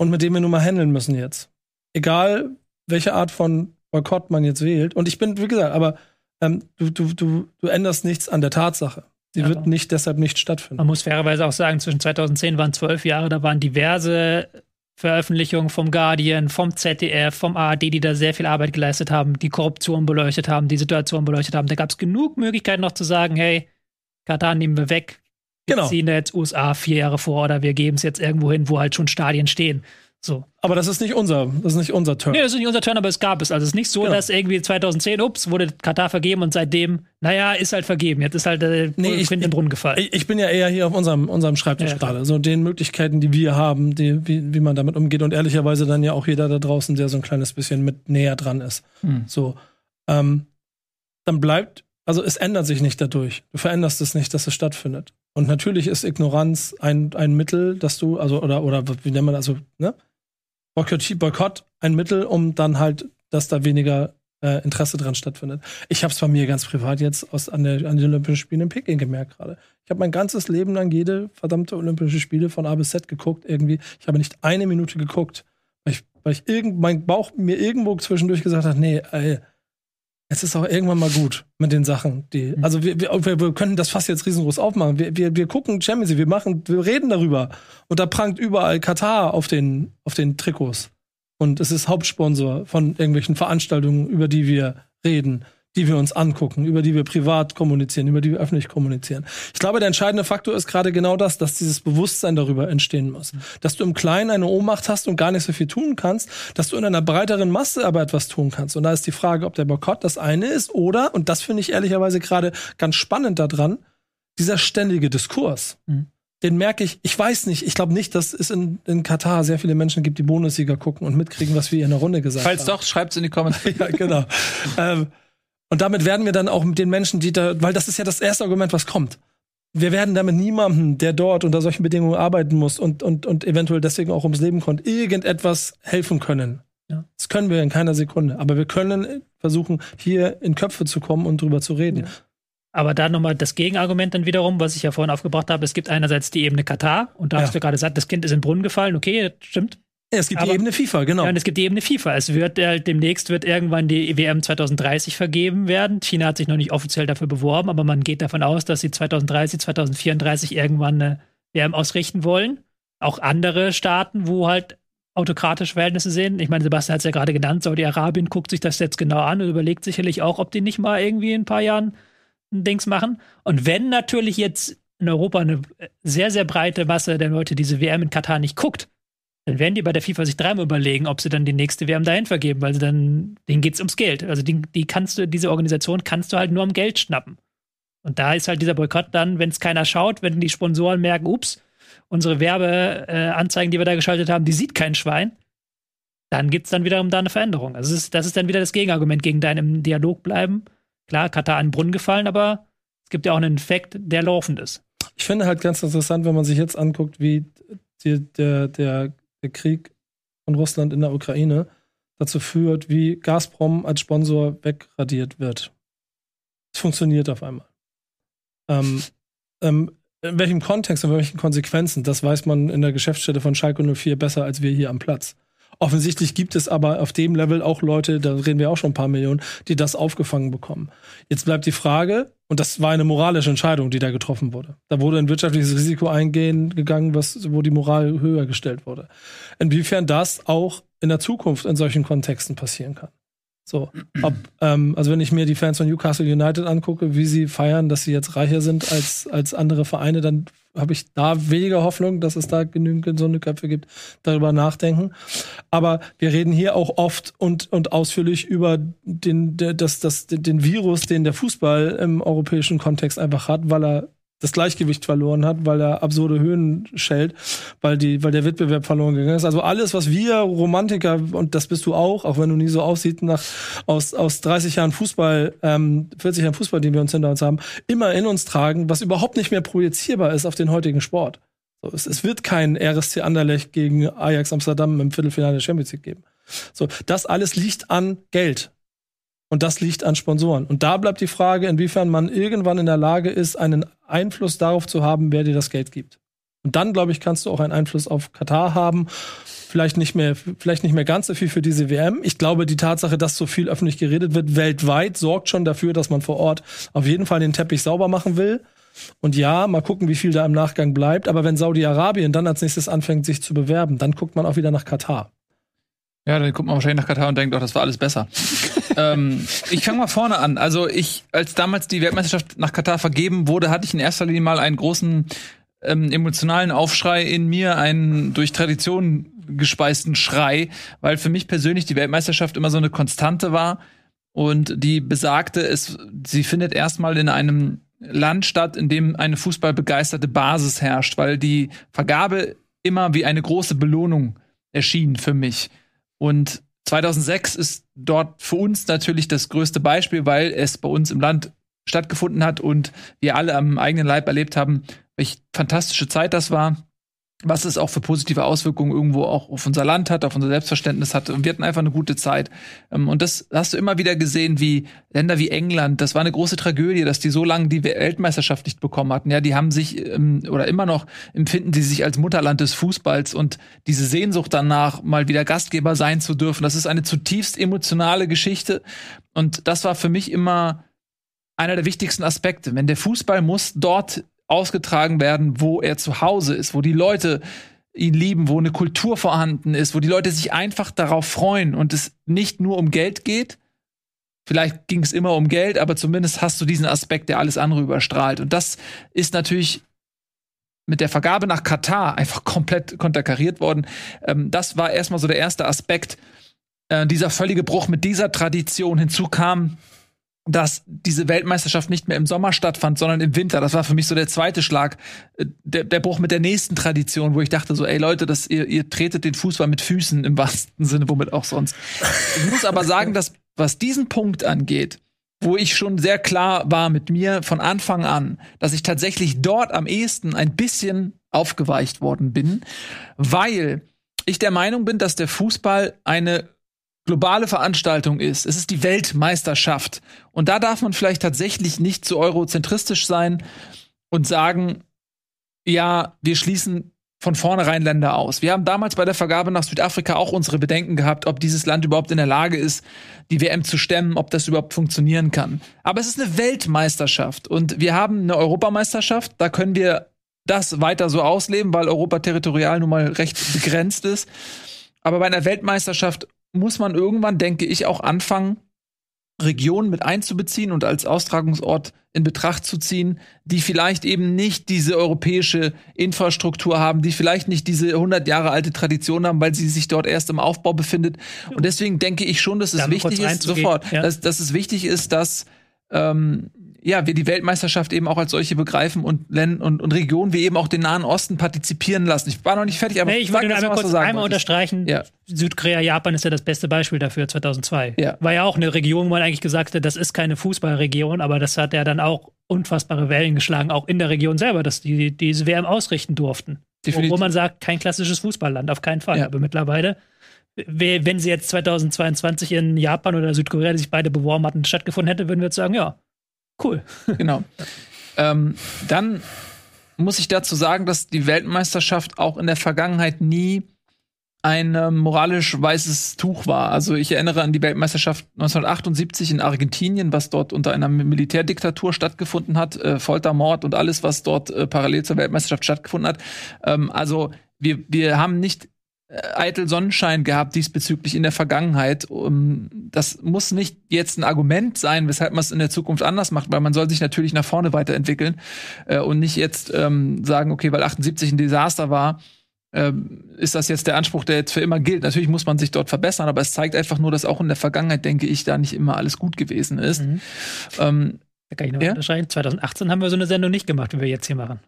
und mit dem wir nun mal handeln müssen jetzt. Egal, welche Art von Boykott man jetzt wählt. Und ich bin, wie gesagt, aber ähm, du, du, du, du änderst nichts an der Tatsache. Die ja, wird nicht deshalb nicht stattfinden. Man muss fairerweise auch sagen, zwischen 2010 waren zwölf Jahre, da waren diverse Veröffentlichungen vom Guardian, vom ZDF, vom ARD, die da sehr viel Arbeit geleistet haben, die Korruption beleuchtet haben, die Situation beleuchtet haben. Da gab es genug Möglichkeiten noch zu sagen, hey, Katar nehmen wir weg. Genau. ziehen da jetzt USA vier Jahre vor oder wir geben es jetzt irgendwo hin, wo halt schon Stadien stehen. So. Aber das ist nicht unser, das ist nicht unser Turn. Nee, das ist nicht unser Turn, aber es gab es. Also es ist nicht so, genau. dass irgendwie 2010, ups, wurde Katar vergeben und seitdem, naja, ist halt vergeben. Jetzt ist halt der nee, ich, in den Brunnen gefallen. Ich, ich, bin ja eher hier auf unserem, unserem Schreibtisch ja, gerade. So den Möglichkeiten, die wir haben, die, wie, wie man damit umgeht und ehrlicherweise dann ja auch jeder da draußen, der so ein kleines bisschen mit näher dran ist. Hm. So. Ähm, dann bleibt, also es ändert sich nicht dadurch. Du veränderst es nicht, dass es stattfindet. Und natürlich ist Ignoranz ein, ein Mittel, dass du, also, oder, oder wie nennt man das, also, ne? Boykott, ein Mittel, um dann halt, dass da weniger äh, Interesse dran stattfindet. Ich habe es bei mir ganz privat jetzt aus, an, der, an den Olympischen Spielen in Peking gemerkt gerade. Ich habe mein ganzes Leben lang jede verdammte Olympische Spiele von A bis Z geguckt irgendwie. Ich habe nicht eine Minute geguckt, weil ich, weil ich irgend, mein Bauch mir irgendwo zwischendurch gesagt hat, nee, ey, es ist auch irgendwann mal gut mit den Sachen, die. Mhm. Also wir, wir, wir können das fast jetzt riesengroß aufmachen. Wir, wir, wir gucken Champions League, wir machen, wir reden darüber. Und da prangt überall Katar auf den, auf den Trikots. Und es ist Hauptsponsor von irgendwelchen Veranstaltungen, über die wir reden. Die wir uns angucken, über die wir privat kommunizieren, über die wir öffentlich kommunizieren. Ich glaube, der entscheidende Faktor ist gerade genau das, dass dieses Bewusstsein darüber entstehen muss. Dass du im Kleinen eine Ohnmacht hast und gar nicht so viel tun kannst, dass du in einer breiteren Masse aber etwas tun kannst. Und da ist die Frage, ob der Boykott das eine ist oder, und das finde ich ehrlicherweise gerade ganz spannend daran, dieser ständige Diskurs. Mhm den merke ich, ich weiß nicht, ich glaube nicht, dass es in, in Katar sehr viele Menschen gibt, die Bundesliga gucken und mitkriegen, was wir in der Runde gesagt Falls haben. Falls doch, schreibt es in die Kommentare. ja, genau. ähm, und damit werden wir dann auch mit den Menschen, die da, weil das ist ja das erste Argument, was kommt. Wir werden damit niemandem, der dort unter solchen Bedingungen arbeiten muss und, und, und eventuell deswegen auch ums Leben kommt, irgendetwas helfen können. Ja. Das können wir in keiner Sekunde. Aber wir können versuchen, hier in Köpfe zu kommen und drüber zu reden. Ja. Aber da nochmal das Gegenargument dann wiederum, was ich ja vorhin aufgebracht habe. Es gibt einerseits die Ebene Katar und da ja. hast du gerade gesagt, das Kind ist in den Brunnen gefallen. Okay, stimmt. Es gibt Aber, die Ebene FIFA, genau. Ja, und es gibt die Ebene FIFA. Es wird äh, demnächst wird irgendwann die WM 2030 vergeben werden. China hat sich noch nicht offiziell dafür beworben, aber man geht davon aus, dass sie 2030, 2034 irgendwann eine WM ausrichten wollen. Auch andere Staaten, wo halt autokratische Verhältnisse sind. Ich meine, Sebastian hat es ja gerade genannt, Saudi-Arabien guckt sich das jetzt genau an und überlegt sicherlich auch, ob die nicht mal irgendwie in ein paar Jahren ein Dings machen. Und wenn natürlich jetzt in Europa eine sehr, sehr breite Masse der Leute diese WM in Katar nicht guckt, dann werden die bei der FIFA sich dreimal überlegen, ob sie dann die nächste WM dahin vergeben, weil sie dann, denen geht es ums Geld. Also die, die kannst du, diese Organisation kannst du halt nur am Geld schnappen. Und da ist halt dieser Boykott dann, wenn es keiner schaut, wenn die Sponsoren merken, ups, unsere Werbeanzeigen, die wir da geschaltet haben, die sieht kein Schwein, dann gibt es dann wiederum da eine Veränderung. Also das ist, das ist dann wieder das Gegenargument gegen deinen Dialog bleiben. Klar, Katar in den Brunnen gefallen, aber es gibt ja auch einen Effekt, der laufend ist. Ich finde halt ganz interessant, wenn man sich jetzt anguckt, wie die, der, der der Krieg von Russland in der Ukraine dazu führt, wie Gazprom als Sponsor wegradiert wird. Es funktioniert auf einmal. Ähm, ähm, in welchem Kontext und welchen Konsequenzen, das weiß man in der Geschäftsstelle von Schalke 04 besser als wir hier am Platz. Offensichtlich gibt es aber auf dem Level auch Leute, da reden wir auch schon ein paar Millionen, die das aufgefangen bekommen. Jetzt bleibt die Frage, und das war eine moralische Entscheidung, die da getroffen wurde. Da wurde ein wirtschaftliches Risiko eingegangen, was, wo die Moral höher gestellt wurde. Inwiefern das auch in der Zukunft in solchen Kontexten passieren kann. So, ob, ähm, also wenn ich mir die Fans von Newcastle United angucke, wie sie feiern, dass sie jetzt reicher sind als, als andere Vereine, dann habe ich da weniger Hoffnung, dass es da genügend gesunde Köpfe gibt, darüber nachdenken. Aber wir reden hier auch oft und, und ausführlich über den, das, das, den Virus, den der Fußball im europäischen Kontext einfach hat, weil er das Gleichgewicht verloren hat, weil er absurde Höhen schellt, weil die, weil der Wettbewerb verloren gegangen ist. Also alles, was wir Romantiker und das bist du auch, auch wenn du nie so aussiehst nach aus aus 30 Jahren Fußball, ähm, 40 Jahren Fußball, den wir uns hinter uns haben, immer in uns tragen, was überhaupt nicht mehr projizierbar ist auf den heutigen Sport. So, es, es wird kein RSC Anderlecht gegen Ajax Amsterdam im Viertelfinale der Champions League geben. So, das alles liegt an Geld. Und das liegt an Sponsoren. Und da bleibt die Frage, inwiefern man irgendwann in der Lage ist, einen Einfluss darauf zu haben, wer dir das Geld gibt. Und dann, glaube ich, kannst du auch einen Einfluss auf Katar haben. Vielleicht nicht mehr, vielleicht nicht mehr ganz so viel für diese WM. Ich glaube, die Tatsache, dass so viel öffentlich geredet wird weltweit, sorgt schon dafür, dass man vor Ort auf jeden Fall den Teppich sauber machen will. Und ja, mal gucken, wie viel da im Nachgang bleibt. Aber wenn Saudi-Arabien dann als nächstes anfängt, sich zu bewerben, dann guckt man auch wieder nach Katar. Ja, dann guckt man wahrscheinlich nach Katar und denkt, doch, das war alles besser. Ähm, ich fange mal vorne an. Also ich, als damals die Weltmeisterschaft nach Katar vergeben wurde, hatte ich in erster Linie mal einen großen ähm, emotionalen Aufschrei in mir, einen durch Tradition gespeisten Schrei, weil für mich persönlich die Weltmeisterschaft immer so eine Konstante war und die besagte, es, sie findet erstmal in einem Land statt, in dem eine fußballbegeisterte Basis herrscht, weil die Vergabe immer wie eine große Belohnung erschien für mich. Und 2006 ist dort für uns natürlich das größte Beispiel, weil es bei uns im Land stattgefunden hat und wir alle am eigenen Leib erlebt haben, welche fantastische Zeit das war was es auch für positive Auswirkungen irgendwo auch auf unser Land hat, auf unser Selbstverständnis hat. Und wir hatten einfach eine gute Zeit. Ähm, und das hast du immer wieder gesehen, wie Länder wie England, das war eine große Tragödie, dass die so lange die Weltmeisterschaft nicht bekommen hatten. Ja, die haben sich ähm, oder immer noch empfinden die sich als Mutterland des Fußballs und diese Sehnsucht danach, mal wieder Gastgeber sein zu dürfen. Das ist eine zutiefst emotionale Geschichte. Und das war für mich immer einer der wichtigsten Aspekte. Wenn der Fußball muss dort ausgetragen werden, wo er zu Hause ist, wo die Leute ihn lieben, wo eine Kultur vorhanden ist, wo die Leute sich einfach darauf freuen und es nicht nur um Geld geht, Vielleicht ging es immer um Geld, aber zumindest hast du diesen Aspekt, der alles andere überstrahlt. Und das ist natürlich mit der Vergabe nach Katar einfach komplett konterkariert worden. Ähm, das war erstmal so der erste Aspekt. Äh, dieser völlige Bruch mit dieser Tradition hinzu kam, dass diese Weltmeisterschaft nicht mehr im Sommer stattfand, sondern im Winter. Das war für mich so der zweite Schlag, äh, der, der Bruch mit der nächsten Tradition, wo ich dachte so, ey Leute, das, ihr, ihr tretet den Fußball mit Füßen im wahrsten Sinne, womit auch sonst. Ich muss aber sagen, dass was diesen Punkt angeht, wo ich schon sehr klar war mit mir von Anfang an, dass ich tatsächlich dort am ehesten ein bisschen aufgeweicht worden bin, weil ich der Meinung bin, dass der Fußball eine globale Veranstaltung ist. Es ist die Weltmeisterschaft. Und da darf man vielleicht tatsächlich nicht zu eurozentristisch sein und sagen, ja, wir schließen von vornherein Länder aus. Wir haben damals bei der Vergabe nach Südafrika auch unsere Bedenken gehabt, ob dieses Land überhaupt in der Lage ist, die WM zu stemmen, ob das überhaupt funktionieren kann. Aber es ist eine Weltmeisterschaft und wir haben eine Europameisterschaft, da können wir das weiter so ausleben, weil Europa territorial nun mal recht begrenzt ist. Aber bei einer Weltmeisterschaft muss man irgendwann, denke ich, auch anfangen, Regionen mit einzubeziehen und als Austragungsort in Betracht zu ziehen, die vielleicht eben nicht diese europäische Infrastruktur haben, die vielleicht nicht diese 100 Jahre alte Tradition haben, weil sie sich dort erst im Aufbau befindet. Und deswegen denke ich schon, dass es wichtig ist, sofort, ja. dass, dass es wichtig ist, dass ähm, ja, wir die Weltmeisterschaft eben auch als solche begreifen und Länder und, und Regionen wie eben auch den Nahen Osten partizipieren lassen. Ich war noch nicht fertig, aber nee, ich wollte nur einmal kurz sagen, einmal unterstreichen. Ja. Südkorea, Japan ist ja das beste Beispiel dafür 2002. Ja. War ja auch eine Region, wo man eigentlich gesagt hat, das ist keine Fußballregion, aber das hat ja dann auch unfassbare Wellen geschlagen, auch in der Region selber, dass die diese WM ausrichten durften. Definitiv. Wo man sagt, kein klassisches Fußballland, auf keinen Fall. Ja. Aber mittlerweile wenn sie jetzt 2022 in Japan oder Südkorea, die sich beide beworben hatten, stattgefunden hätte, würden wir jetzt sagen, ja, Cool. Genau. ähm, dann muss ich dazu sagen, dass die Weltmeisterschaft auch in der Vergangenheit nie ein ähm, moralisch weißes Tuch war. Also ich erinnere an die Weltmeisterschaft 1978 in Argentinien, was dort unter einer Militärdiktatur stattgefunden hat, äh, Foltermord und alles, was dort äh, parallel zur Weltmeisterschaft stattgefunden hat. Ähm, also wir, wir haben nicht eitel Sonnenschein gehabt diesbezüglich in der Vergangenheit. Das muss nicht jetzt ein Argument sein, weshalb man es in der Zukunft anders macht, weil man soll sich natürlich nach vorne weiterentwickeln äh, und nicht jetzt ähm, sagen, okay, weil 78 ein Desaster war, ähm, ist das jetzt der Anspruch, der jetzt für immer gilt. Natürlich muss man sich dort verbessern, aber es zeigt einfach nur, dass auch in der Vergangenheit, denke ich, da nicht immer alles gut gewesen ist. Mhm. Ähm, da kann ich noch ja? unterscheiden. 2018 haben wir so eine Sendung nicht gemacht, wie wir jetzt hier machen.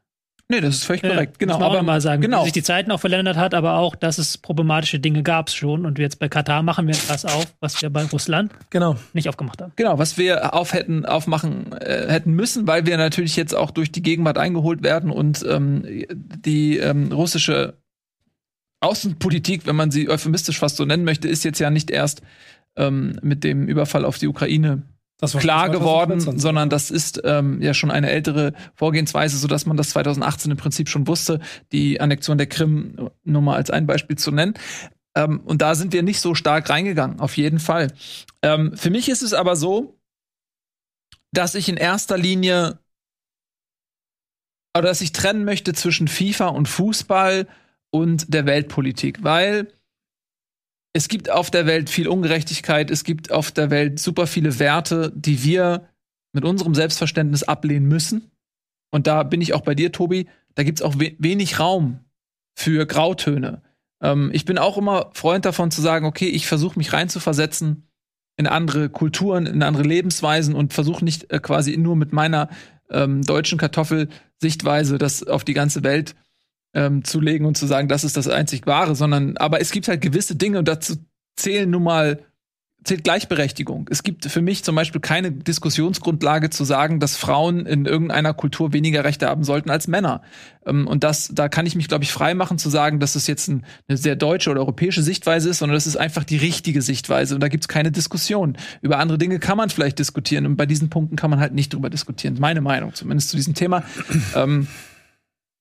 Nee, das ist völlig ja, korrekt. Genau, aber mal sagen, genau. wie sich die Zeiten auch verändert hat, aber auch, dass es problematische Dinge gab es schon. Und jetzt bei Katar machen wir das auf, was wir bei Russland genau. nicht aufgemacht haben. Genau, was wir auf hätten aufmachen äh, hätten müssen, weil wir natürlich jetzt auch durch die Gegenwart eingeholt werden und ähm, die ähm, russische Außenpolitik, wenn man sie euphemistisch fast so nennen möchte, ist jetzt ja nicht erst ähm, mit dem Überfall auf die Ukraine klar geworden, sondern das ist ähm, ja schon eine ältere Vorgehensweise, so dass man das 2018 im Prinzip schon wusste, die Annexion der Krim nur mal als ein Beispiel zu nennen. Ähm, und da sind wir nicht so stark reingegangen, auf jeden Fall. Ähm, für mich ist es aber so, dass ich in erster Linie oder dass ich trennen möchte zwischen FIFA und Fußball und der Weltpolitik, weil es gibt auf der Welt viel Ungerechtigkeit, es gibt auf der Welt super viele Werte, die wir mit unserem Selbstverständnis ablehnen müssen. Und da bin ich auch bei dir, Tobi. Da gibt es auch we wenig Raum für Grautöne. Ähm, ich bin auch immer Freund davon zu sagen, okay, ich versuche mich reinzuversetzen in andere Kulturen, in andere Lebensweisen und versuche nicht äh, quasi nur mit meiner ähm, deutschen Kartoffelsichtweise das auf die ganze Welt ähm, zu legen und zu sagen, das ist das einzig Wahre, sondern aber es gibt halt gewisse Dinge und dazu zählen nun mal zählt Gleichberechtigung. Es gibt für mich zum Beispiel keine Diskussionsgrundlage zu sagen, dass Frauen in irgendeiner Kultur weniger Rechte haben sollten als Männer. Ähm, und das, da kann ich mich, glaube ich, frei machen zu sagen, dass es jetzt ein, eine sehr deutsche oder europäische Sichtweise ist, sondern das ist einfach die richtige Sichtweise. Und da gibt es keine Diskussion. Über andere Dinge kann man vielleicht diskutieren und bei diesen Punkten kann man halt nicht drüber diskutieren. Meine Meinung zumindest zu diesem Thema. ähm,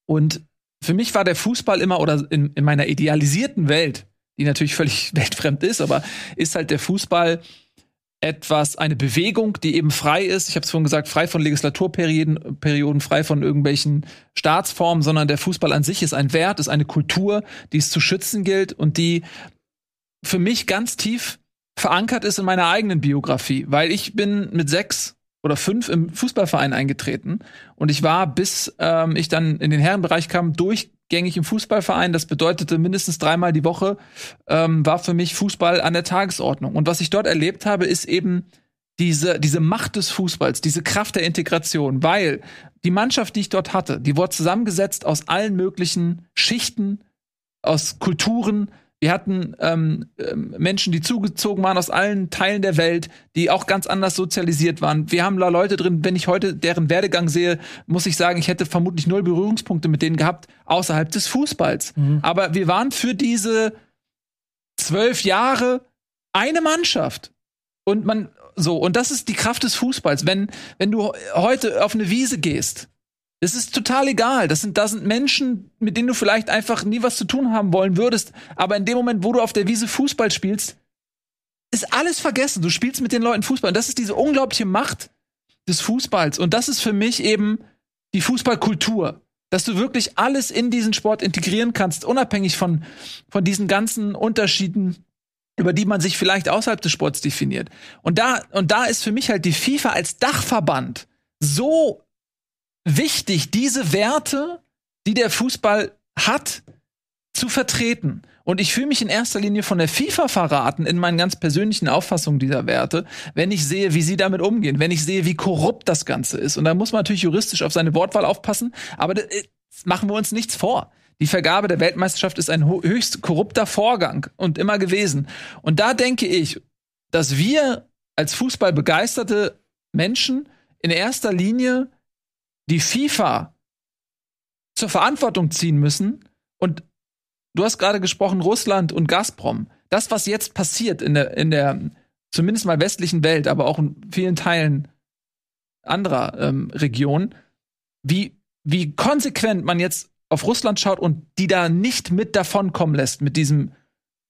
und für mich war der Fußball immer oder in, in meiner idealisierten Welt, die natürlich völlig weltfremd ist, aber ist halt der Fußball etwas, eine Bewegung, die eben frei ist. Ich habe es vorhin gesagt, frei von Legislaturperioden, Perioden, frei von irgendwelchen Staatsformen, sondern der Fußball an sich ist ein Wert, ist eine Kultur, die es zu schützen gilt und die für mich ganz tief verankert ist in meiner eigenen Biografie, weil ich bin mit sechs oder fünf im Fußballverein eingetreten und ich war, bis ähm, ich dann in den Herrenbereich kam, durchgängig im Fußballverein. Das bedeutete mindestens dreimal die Woche ähm, war für mich Fußball an der Tagesordnung. Und was ich dort erlebt habe, ist eben diese, diese Macht des Fußballs, diese Kraft der Integration, weil die Mannschaft, die ich dort hatte, die wurde zusammengesetzt aus allen möglichen Schichten, aus Kulturen. Wir hatten ähm, ähm, Menschen, die zugezogen waren aus allen Teilen der Welt, die auch ganz anders sozialisiert waren. Wir haben da Leute drin, wenn ich heute deren Werdegang sehe, muss ich sagen, ich hätte vermutlich null Berührungspunkte mit denen gehabt, außerhalb des Fußballs. Mhm. Aber wir waren für diese zwölf Jahre eine Mannschaft. Und man, so, und das ist die Kraft des Fußballs. Wenn, wenn du heute auf eine Wiese gehst, es ist total egal. Das sind, das sind Menschen, mit denen du vielleicht einfach nie was zu tun haben wollen würdest. Aber in dem Moment, wo du auf der Wiese Fußball spielst, ist alles vergessen. Du spielst mit den Leuten Fußball. Und das ist diese unglaubliche Macht des Fußballs. Und das ist für mich eben die Fußballkultur. Dass du wirklich alles in diesen Sport integrieren kannst, unabhängig von, von diesen ganzen Unterschieden über die man sich vielleicht außerhalb des Sports definiert. Und da, und da ist für mich halt die FIFA als Dachverband so wichtig, diese Werte, die der Fußball hat, zu vertreten. Und ich fühle mich in erster Linie von der FIFA verraten in meinen ganz persönlichen Auffassungen dieser Werte, wenn ich sehe, wie sie damit umgehen, wenn ich sehe, wie korrupt das Ganze ist. Und da muss man natürlich juristisch auf seine Wortwahl aufpassen, aber das, äh, machen wir uns nichts vor. Die Vergabe der Weltmeisterschaft ist ein höchst korrupter Vorgang und immer gewesen. Und da denke ich, dass wir als Fußballbegeisterte Menschen in erster Linie die FIFA zur Verantwortung ziehen müssen. Und du hast gerade gesprochen, Russland und Gazprom. Das, was jetzt passiert in der, in der zumindest mal westlichen Welt, aber auch in vielen Teilen anderer ähm, Regionen, wie, wie konsequent man jetzt auf Russland schaut und die da nicht mit davonkommen lässt mit diesem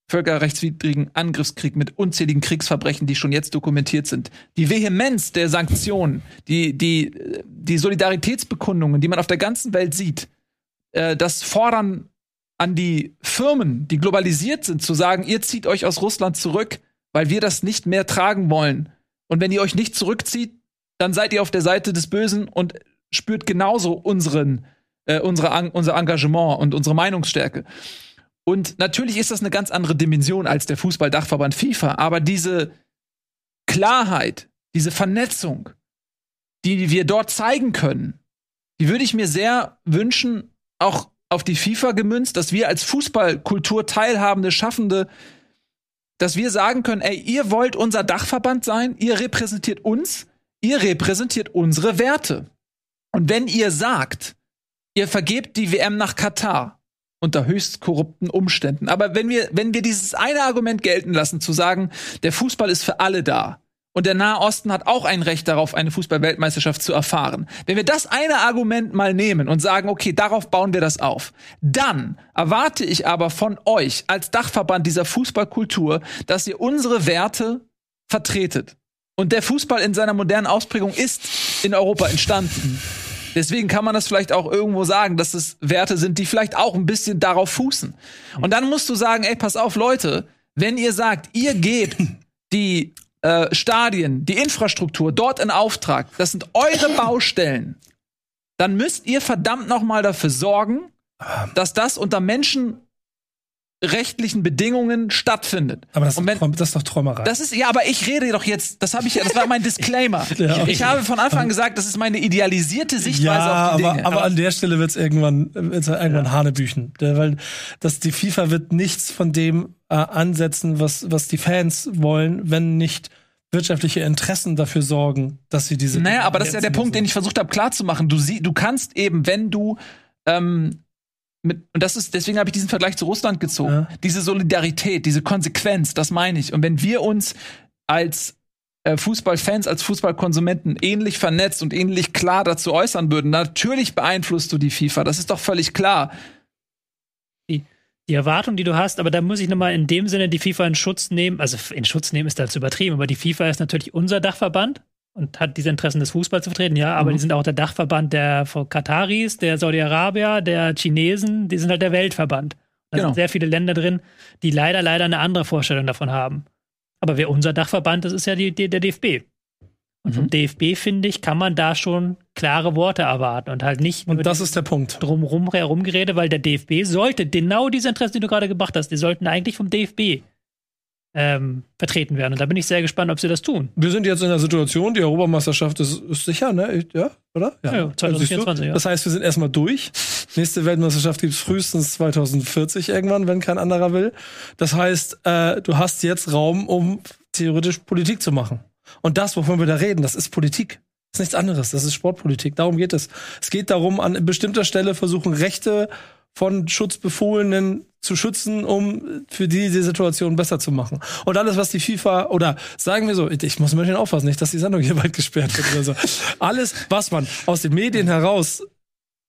völkerrechtswidrigen Angriffskrieg mit unzähligen Kriegsverbrechen, die schon jetzt dokumentiert sind. Die Vehemenz der Sanktionen, die, die, die Solidaritätsbekundungen, die man auf der ganzen Welt sieht, äh, das Fordern an die Firmen, die globalisiert sind, zu sagen, ihr zieht euch aus Russland zurück, weil wir das nicht mehr tragen wollen. Und wenn ihr euch nicht zurückzieht, dann seid ihr auf der Seite des Bösen und spürt genauso unseren äh, unsere, unser Engagement und unsere Meinungsstärke. Und natürlich ist das eine ganz andere Dimension als der Fußballdachverband FIFA, aber diese Klarheit, diese Vernetzung, die wir dort zeigen können, die würde ich mir sehr wünschen, auch auf die FIFA gemünzt, dass wir als Fußballkultur teilhabende, Schaffende, dass wir sagen können, ey, ihr wollt unser Dachverband sein, ihr repräsentiert uns, ihr repräsentiert unsere Werte. Und wenn ihr sagt, ihr vergebt die WM nach Katar unter höchst korrupten Umständen. Aber wenn wir, wenn wir dieses eine Argument gelten lassen, zu sagen, der Fußball ist für alle da und der Nahe Osten hat auch ein Recht darauf, eine Fußballweltmeisterschaft zu erfahren. Wenn wir das eine Argument mal nehmen und sagen, okay, darauf bauen wir das auf, dann erwarte ich aber von euch als Dachverband dieser Fußballkultur, dass ihr unsere Werte vertretet. Und der Fußball in seiner modernen Ausprägung ist in Europa entstanden. Deswegen kann man das vielleicht auch irgendwo sagen, dass es Werte sind, die vielleicht auch ein bisschen darauf fußen. Und dann musst du sagen, ey, pass auf, Leute, wenn ihr sagt, ihr gebt die äh, Stadien, die Infrastruktur dort in Auftrag, das sind eure Baustellen, dann müsst ihr verdammt noch mal dafür sorgen, dass das unter Menschen rechtlichen Bedingungen stattfindet. Aber das, wenn, das ist doch Träumerei. Das ist ja, aber ich rede doch jetzt, das habe ich das war mein Disclaimer. ja, okay. Ich habe von Anfang gesagt, das ist meine idealisierte Sichtweise ja, auf die aber, Dinge. Aber, aber an der Stelle wird's irgendwann wird's irgendwann ja. Hanebüchen, weil das die FIFA wird nichts von dem äh, ansetzen, was was die Fans wollen, wenn nicht wirtschaftliche Interessen dafür sorgen, dass sie diese Naja, aber das ist ja der. Punkt, den ich versucht habe klarzumachen. Du sie, du kannst eben, wenn du ähm, mit, und das ist, deswegen habe ich diesen Vergleich zu Russland gezogen. Ja. Diese Solidarität, diese Konsequenz, das meine ich. Und wenn wir uns als äh, Fußballfans, als Fußballkonsumenten ähnlich vernetzt und ähnlich klar dazu äußern würden, natürlich beeinflusst du die FIFA. Das ist doch völlig klar. Die, die Erwartung, die du hast, aber da muss ich nochmal in dem Sinne die FIFA in Schutz nehmen. Also in Schutz nehmen ist da zu übertrieben, aber die FIFA ist natürlich unser Dachverband und hat diese Interessen des Fußballs zu vertreten, ja, aber mhm. die sind auch der Dachverband der Kataris, der Saudi-Arabier, der Chinesen, die sind halt der Weltverband. Da genau. sind sehr viele Länder drin, die leider, leider eine andere Vorstellung davon haben. Aber wer unser Dachverband ist, ist ja die, die, der DFB. Und mhm. vom DFB, finde ich, kann man da schon klare Worte erwarten und halt nicht. Und das ist der Punkt. Drumherum herumgerede, weil der DFB sollte genau diese Interessen, die du gerade gebracht hast, die sollten eigentlich vom DFB ähm, vertreten werden. Und da bin ich sehr gespannt, ob sie das tun. Wir sind jetzt in der Situation, die Europameisterschaft ist, ist sicher, ne? Ja, oder? Ja, ja 2024, ja. Das heißt, wir sind erstmal durch. Nächste Weltmeisterschaft gibt es frühestens 2040 irgendwann, wenn kein anderer will. Das heißt, äh, du hast jetzt Raum, um theoretisch Politik zu machen. Und das, wovon wir da reden, das ist Politik. Das ist nichts anderes. Das ist Sportpolitik. Darum geht es. Es geht darum, an bestimmter Stelle versuchen, Rechte von Schutzbefohlenen zu schützen, um für die die Situation besser zu machen. Und alles, was die FIFA oder sagen wir so, ich muss ein bisschen aufpassen, nicht, dass die Sendung hier bald gesperrt wird oder so. Alles, was man aus den Medien heraus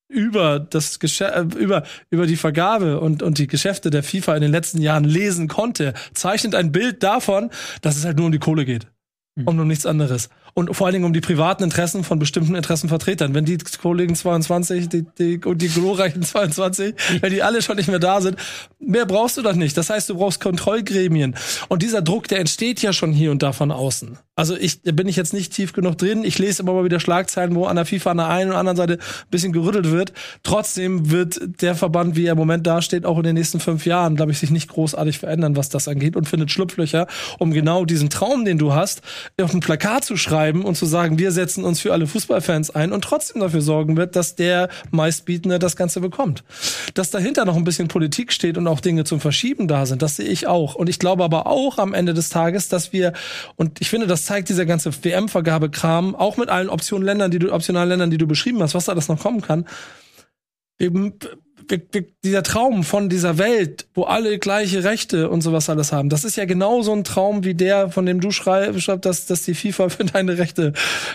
über das Geschäft, über, über die Vergabe und, und die Geschäfte der FIFA in den letzten Jahren lesen konnte, zeichnet ein Bild davon, dass es halt nur um die Kohle geht. Mhm. Und um nichts anderes und vor allen Dingen um die privaten Interessen von bestimmten Interessenvertretern. Wenn die Kollegen 22, die, die, die glorreichen 22, wenn die alle schon nicht mehr da sind, mehr brauchst du doch nicht. Das heißt, du brauchst Kontrollgremien. Und dieser Druck, der entsteht ja schon hier und da von außen. Also ich, da bin ich jetzt nicht tief genug drin. Ich lese immer mal wieder Schlagzeilen, wo an der FIFA an der einen und anderen Seite ein bisschen gerüttelt wird. Trotzdem wird der Verband, wie er im Moment dasteht, auch in den nächsten fünf Jahren, glaube ich, sich nicht großartig verändern, was das angeht und findet Schlupflöcher, um genau diesen Traum, den du hast, auf ein Plakat zu schreiben schreiben und zu sagen, wir setzen uns für alle Fußballfans ein und trotzdem dafür sorgen wird, dass der meistbietende das Ganze bekommt. Dass dahinter noch ein bisschen Politik steht und auch Dinge zum Verschieben da sind, das sehe ich auch. Und ich glaube aber auch am Ende des Tages, dass wir, und ich finde, das zeigt dieser ganze WM-Vergabekram, auch mit allen Optionen Ländern, die du, optionalen Ländern, die du beschrieben hast, was da alles noch kommen kann, eben dieser Traum von dieser Welt, wo alle gleiche Rechte und sowas alles haben, das ist ja genau so ein Traum wie der, von dem du schreibst, dass, dass die FIFA für deine Rechte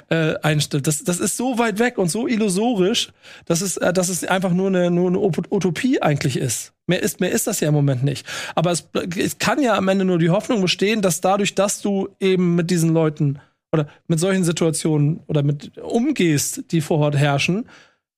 äh, einstellt. Das, das ist so weit weg und so illusorisch, dass es, äh, dass es einfach nur eine, nur eine Utopie eigentlich ist. Mehr ist, mehr ist das ja im Moment nicht. Aber es, es kann ja am Ende nur die Hoffnung bestehen, dass dadurch, dass du eben mit diesen Leuten oder mit solchen Situationen oder mit umgehst, die vor Ort herrschen,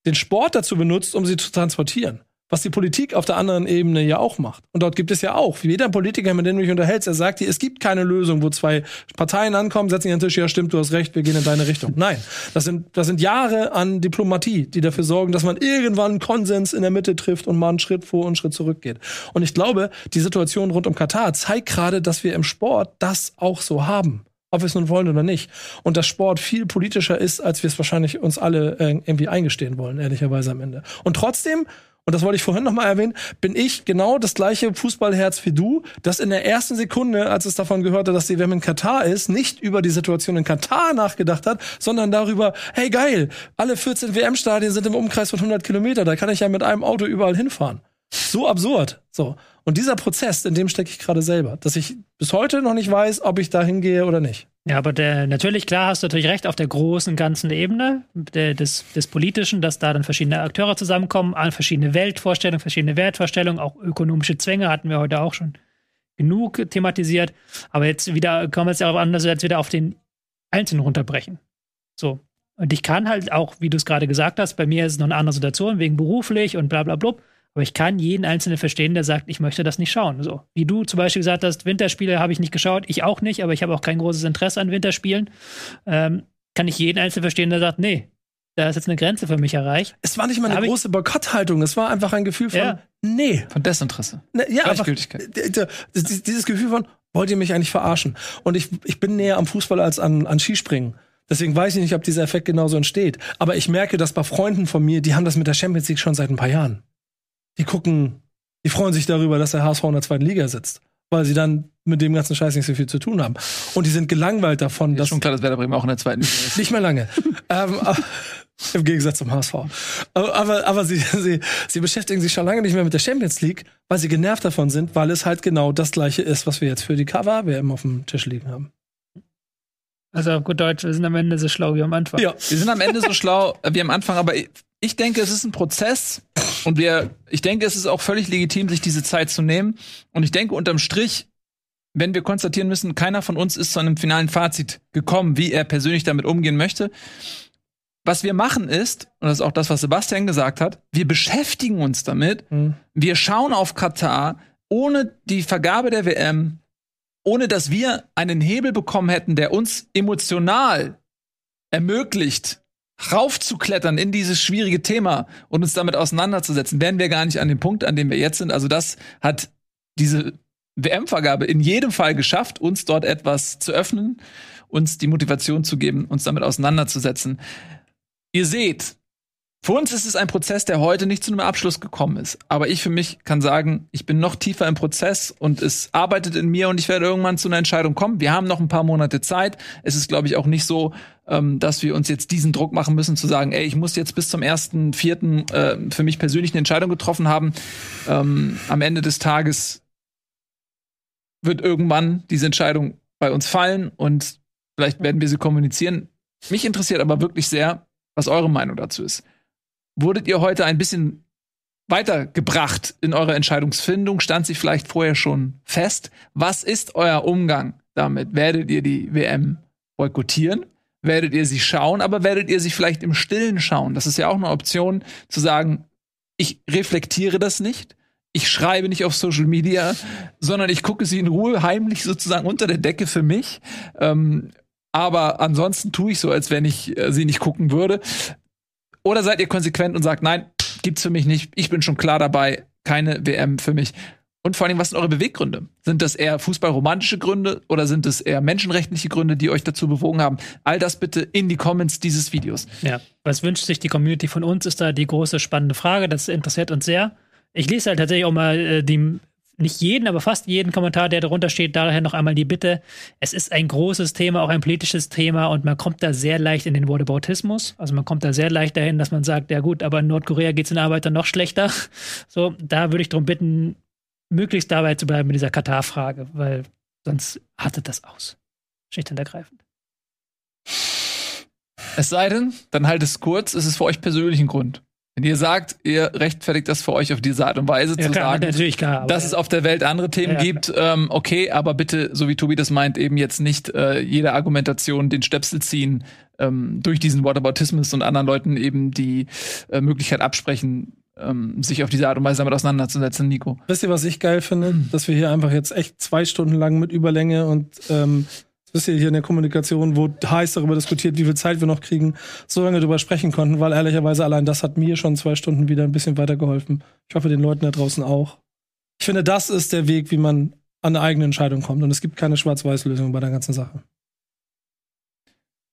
den Sport dazu benutzt, um sie zu transportieren. Was die Politik auf der anderen Ebene ja auch macht. Und dort gibt es ja auch, wie jeder Politiker, mit dem du dich unterhältst, er sagt dir, es gibt keine Lösung, wo zwei Parteien ankommen, setzen sich an den Tisch, ja stimmt, du hast recht, wir gehen in deine Richtung. Nein, das sind, das sind Jahre an Diplomatie, die dafür sorgen, dass man irgendwann Konsens in der Mitte trifft und mal einen Schritt vor und einen Schritt zurück geht. Und ich glaube, die Situation rund um Katar zeigt gerade, dass wir im Sport das auch so haben ob wir es nun wollen oder nicht. Und dass Sport viel politischer ist, als wir es wahrscheinlich uns alle äh, irgendwie eingestehen wollen, ehrlicherweise am Ende. Und trotzdem, und das wollte ich vorhin noch mal erwähnen, bin ich genau das gleiche Fußballherz wie du, das in der ersten Sekunde, als es davon gehörte, dass die WM in Katar ist, nicht über die Situation in Katar nachgedacht hat, sondern darüber, hey geil, alle 14 WM-Stadien sind im Umkreis von 100 Kilometer, da kann ich ja mit einem Auto überall hinfahren. So absurd. So. Und dieser Prozess, in dem stecke ich gerade selber, dass ich bis heute noch nicht weiß, ob ich da hingehe oder nicht. Ja, aber der, natürlich, klar, hast du natürlich recht, auf der großen, ganzen Ebene der, des, des Politischen, dass da dann verschiedene Akteure zusammenkommen, verschiedene Weltvorstellungen, verschiedene Wertvorstellungen, auch ökonomische Zwänge hatten wir heute auch schon genug thematisiert. Aber jetzt wieder kommen wir jetzt darauf an, dass wir jetzt wieder auf den Einzelnen runterbrechen. So. Und ich kann halt auch, wie du es gerade gesagt hast, bei mir ist es noch eine andere Situation, wegen beruflich und bla bla bla. Aber ich kann jeden Einzelnen verstehen, der sagt, ich möchte das nicht schauen. So. Wie du zum Beispiel gesagt hast, Winterspiele habe ich nicht geschaut, ich auch nicht, aber ich habe auch kein großes Interesse an Winterspielen. Ähm, kann ich jeden Einzelnen verstehen, der sagt, nee, da ist jetzt eine Grenze für mich erreicht. Es war nicht mal eine große Boykotthaltung, es war einfach ein Gefühl von, ja. nee. Von Desinteresse. Ne, ja, Gleichgültigkeit. Einfach, dieses Gefühl von, wollt ihr mich eigentlich verarschen? Und ich, ich bin näher am Fußball als an, an Skispringen. Deswegen weiß ich nicht, ob dieser Effekt genauso entsteht. Aber ich merke, dass bei Freunden von mir, die haben das mit der Champions League schon seit ein paar Jahren die gucken, die freuen sich darüber, dass der HSV in der zweiten Liga sitzt. Weil sie dann mit dem ganzen Scheiß nicht so viel zu tun haben. Und die sind gelangweilt davon, dass. Ist schon klar, dass Werder Bremen auch in der zweiten Liga ist. Nicht mehr lange. ähm, Im Gegensatz zum HSV. Aber, aber, aber sie, sie, sie beschäftigen sich schon lange nicht mehr mit der Champions League, weil sie genervt davon sind, weil es halt genau das gleiche ist, was wir jetzt für die Cover-WM auf dem Tisch liegen haben. Also auf gut Deutsch, wir sind am Ende so schlau wie am Anfang. Ja, wir sind am Ende so schlau wie am Anfang, aber ich denke, es ist ein Prozess und wir, ich denke, es ist auch völlig legitim, sich diese Zeit zu nehmen. Und ich denke, unterm Strich, wenn wir konstatieren müssen, keiner von uns ist zu einem finalen Fazit gekommen, wie er persönlich damit umgehen möchte. Was wir machen ist, und das ist auch das, was Sebastian gesagt hat, wir beschäftigen uns damit. Mhm. Wir schauen auf Katar ohne die Vergabe der WM ohne dass wir einen Hebel bekommen hätten, der uns emotional ermöglicht, raufzuklettern in dieses schwierige Thema und uns damit auseinanderzusetzen, wären wir gar nicht an dem Punkt, an dem wir jetzt sind. Also das hat diese WM-Vergabe in jedem Fall geschafft, uns dort etwas zu öffnen, uns die Motivation zu geben, uns damit auseinanderzusetzen. Ihr seht, für uns ist es ein Prozess, der heute nicht zu einem Abschluss gekommen ist. Aber ich für mich kann sagen, ich bin noch tiefer im Prozess und es arbeitet in mir und ich werde irgendwann zu einer Entscheidung kommen. Wir haben noch ein paar Monate Zeit. Es ist, glaube ich, auch nicht so, ähm, dass wir uns jetzt diesen Druck machen müssen, zu sagen, ey, ich muss jetzt bis zum ersten, vierten äh, für mich persönlich eine Entscheidung getroffen haben. Ähm, am Ende des Tages wird irgendwann diese Entscheidung bei uns fallen und vielleicht werden wir sie kommunizieren. Mich interessiert aber wirklich sehr, was eure Meinung dazu ist wurdet ihr heute ein bisschen weitergebracht in eurer Entscheidungsfindung? Stand sie vielleicht vorher schon fest? Was ist euer Umgang damit? Werdet ihr die WM boykottieren? Werdet ihr sie schauen, aber werdet ihr sie vielleicht im Stillen schauen? Das ist ja auch eine Option, zu sagen, ich reflektiere das nicht, ich schreibe nicht auf Social Media, sondern ich gucke sie in Ruhe heimlich sozusagen unter der Decke für mich. Ähm, aber ansonsten tue ich so, als wenn ich äh, sie nicht gucken würde. Oder seid ihr konsequent und sagt, nein, gibt's für mich nicht. Ich bin schon klar dabei, keine WM für mich. Und vor allem, was sind eure Beweggründe? Sind das eher fußballromantische Gründe oder sind es eher menschenrechtliche Gründe, die euch dazu bewogen haben? All das bitte in die Comments dieses Videos. Ja, was wünscht sich die Community von uns, ist da die große spannende Frage. Das interessiert uns sehr. Ich lese halt tatsächlich auch mal äh, die nicht jeden, aber fast jeden Kommentar, der darunter steht, daher noch einmal die Bitte. Es ist ein großes Thema, auch ein politisches Thema und man kommt da sehr leicht in den Whataboutismus. Also man kommt da sehr leicht dahin, dass man sagt, ja gut, aber in Nordkorea geht es den Arbeitern noch schlechter. So, da würde ich darum bitten, möglichst dabei zu bleiben mit dieser Katar-Frage, weil sonst artet das aus. Schlicht und ergreifend. Es sei denn, dann halt es kurz, es ist für euch persönlich ein Grund. Wenn ihr sagt, ihr rechtfertigt das für euch auf diese Art und Weise ja, zu klar, sagen, natürlich klar, dass es auf der Welt andere Themen ja, gibt, ähm, okay, aber bitte, so wie Tobi das meint, eben jetzt nicht äh, jede Argumentation den Stöpsel ziehen, ähm, durch diesen Whataboutismus und anderen Leuten eben die äh, Möglichkeit absprechen, ähm, sich auf diese Art und Weise damit auseinanderzusetzen, Nico. Wisst ihr, was ich geil finde? Dass wir hier einfach jetzt echt zwei Stunden lang mit Überlänge und ähm, wisst ihr, hier in der Kommunikation, wo heiß darüber diskutiert, wie viel Zeit wir noch kriegen, so lange darüber sprechen konnten, weil ehrlicherweise allein das hat mir schon zwei Stunden wieder ein bisschen weitergeholfen. Ich hoffe, den Leuten da draußen auch. Ich finde, das ist der Weg, wie man an eine eigene Entscheidung kommt. Und es gibt keine Schwarz-Weiß-Lösung bei der ganzen Sache.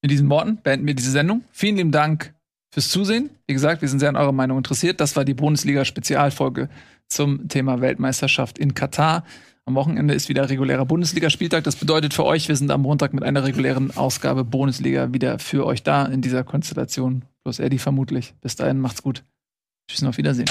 Mit diesen Worten beenden wir diese Sendung. Vielen lieben Dank fürs Zusehen. Wie gesagt, wir sind sehr an eurer Meinung interessiert. Das war die Bundesliga-Spezialfolge zum Thema Weltmeisterschaft in Katar. Am Wochenende ist wieder regulärer Bundesligaspieltag. Das bedeutet für euch, wir sind am Montag mit einer regulären Ausgabe Bundesliga wieder für euch da in dieser Konstellation. Plus Eddie vermutlich. Bis dahin, macht's gut. Tschüss und auf Wiedersehen.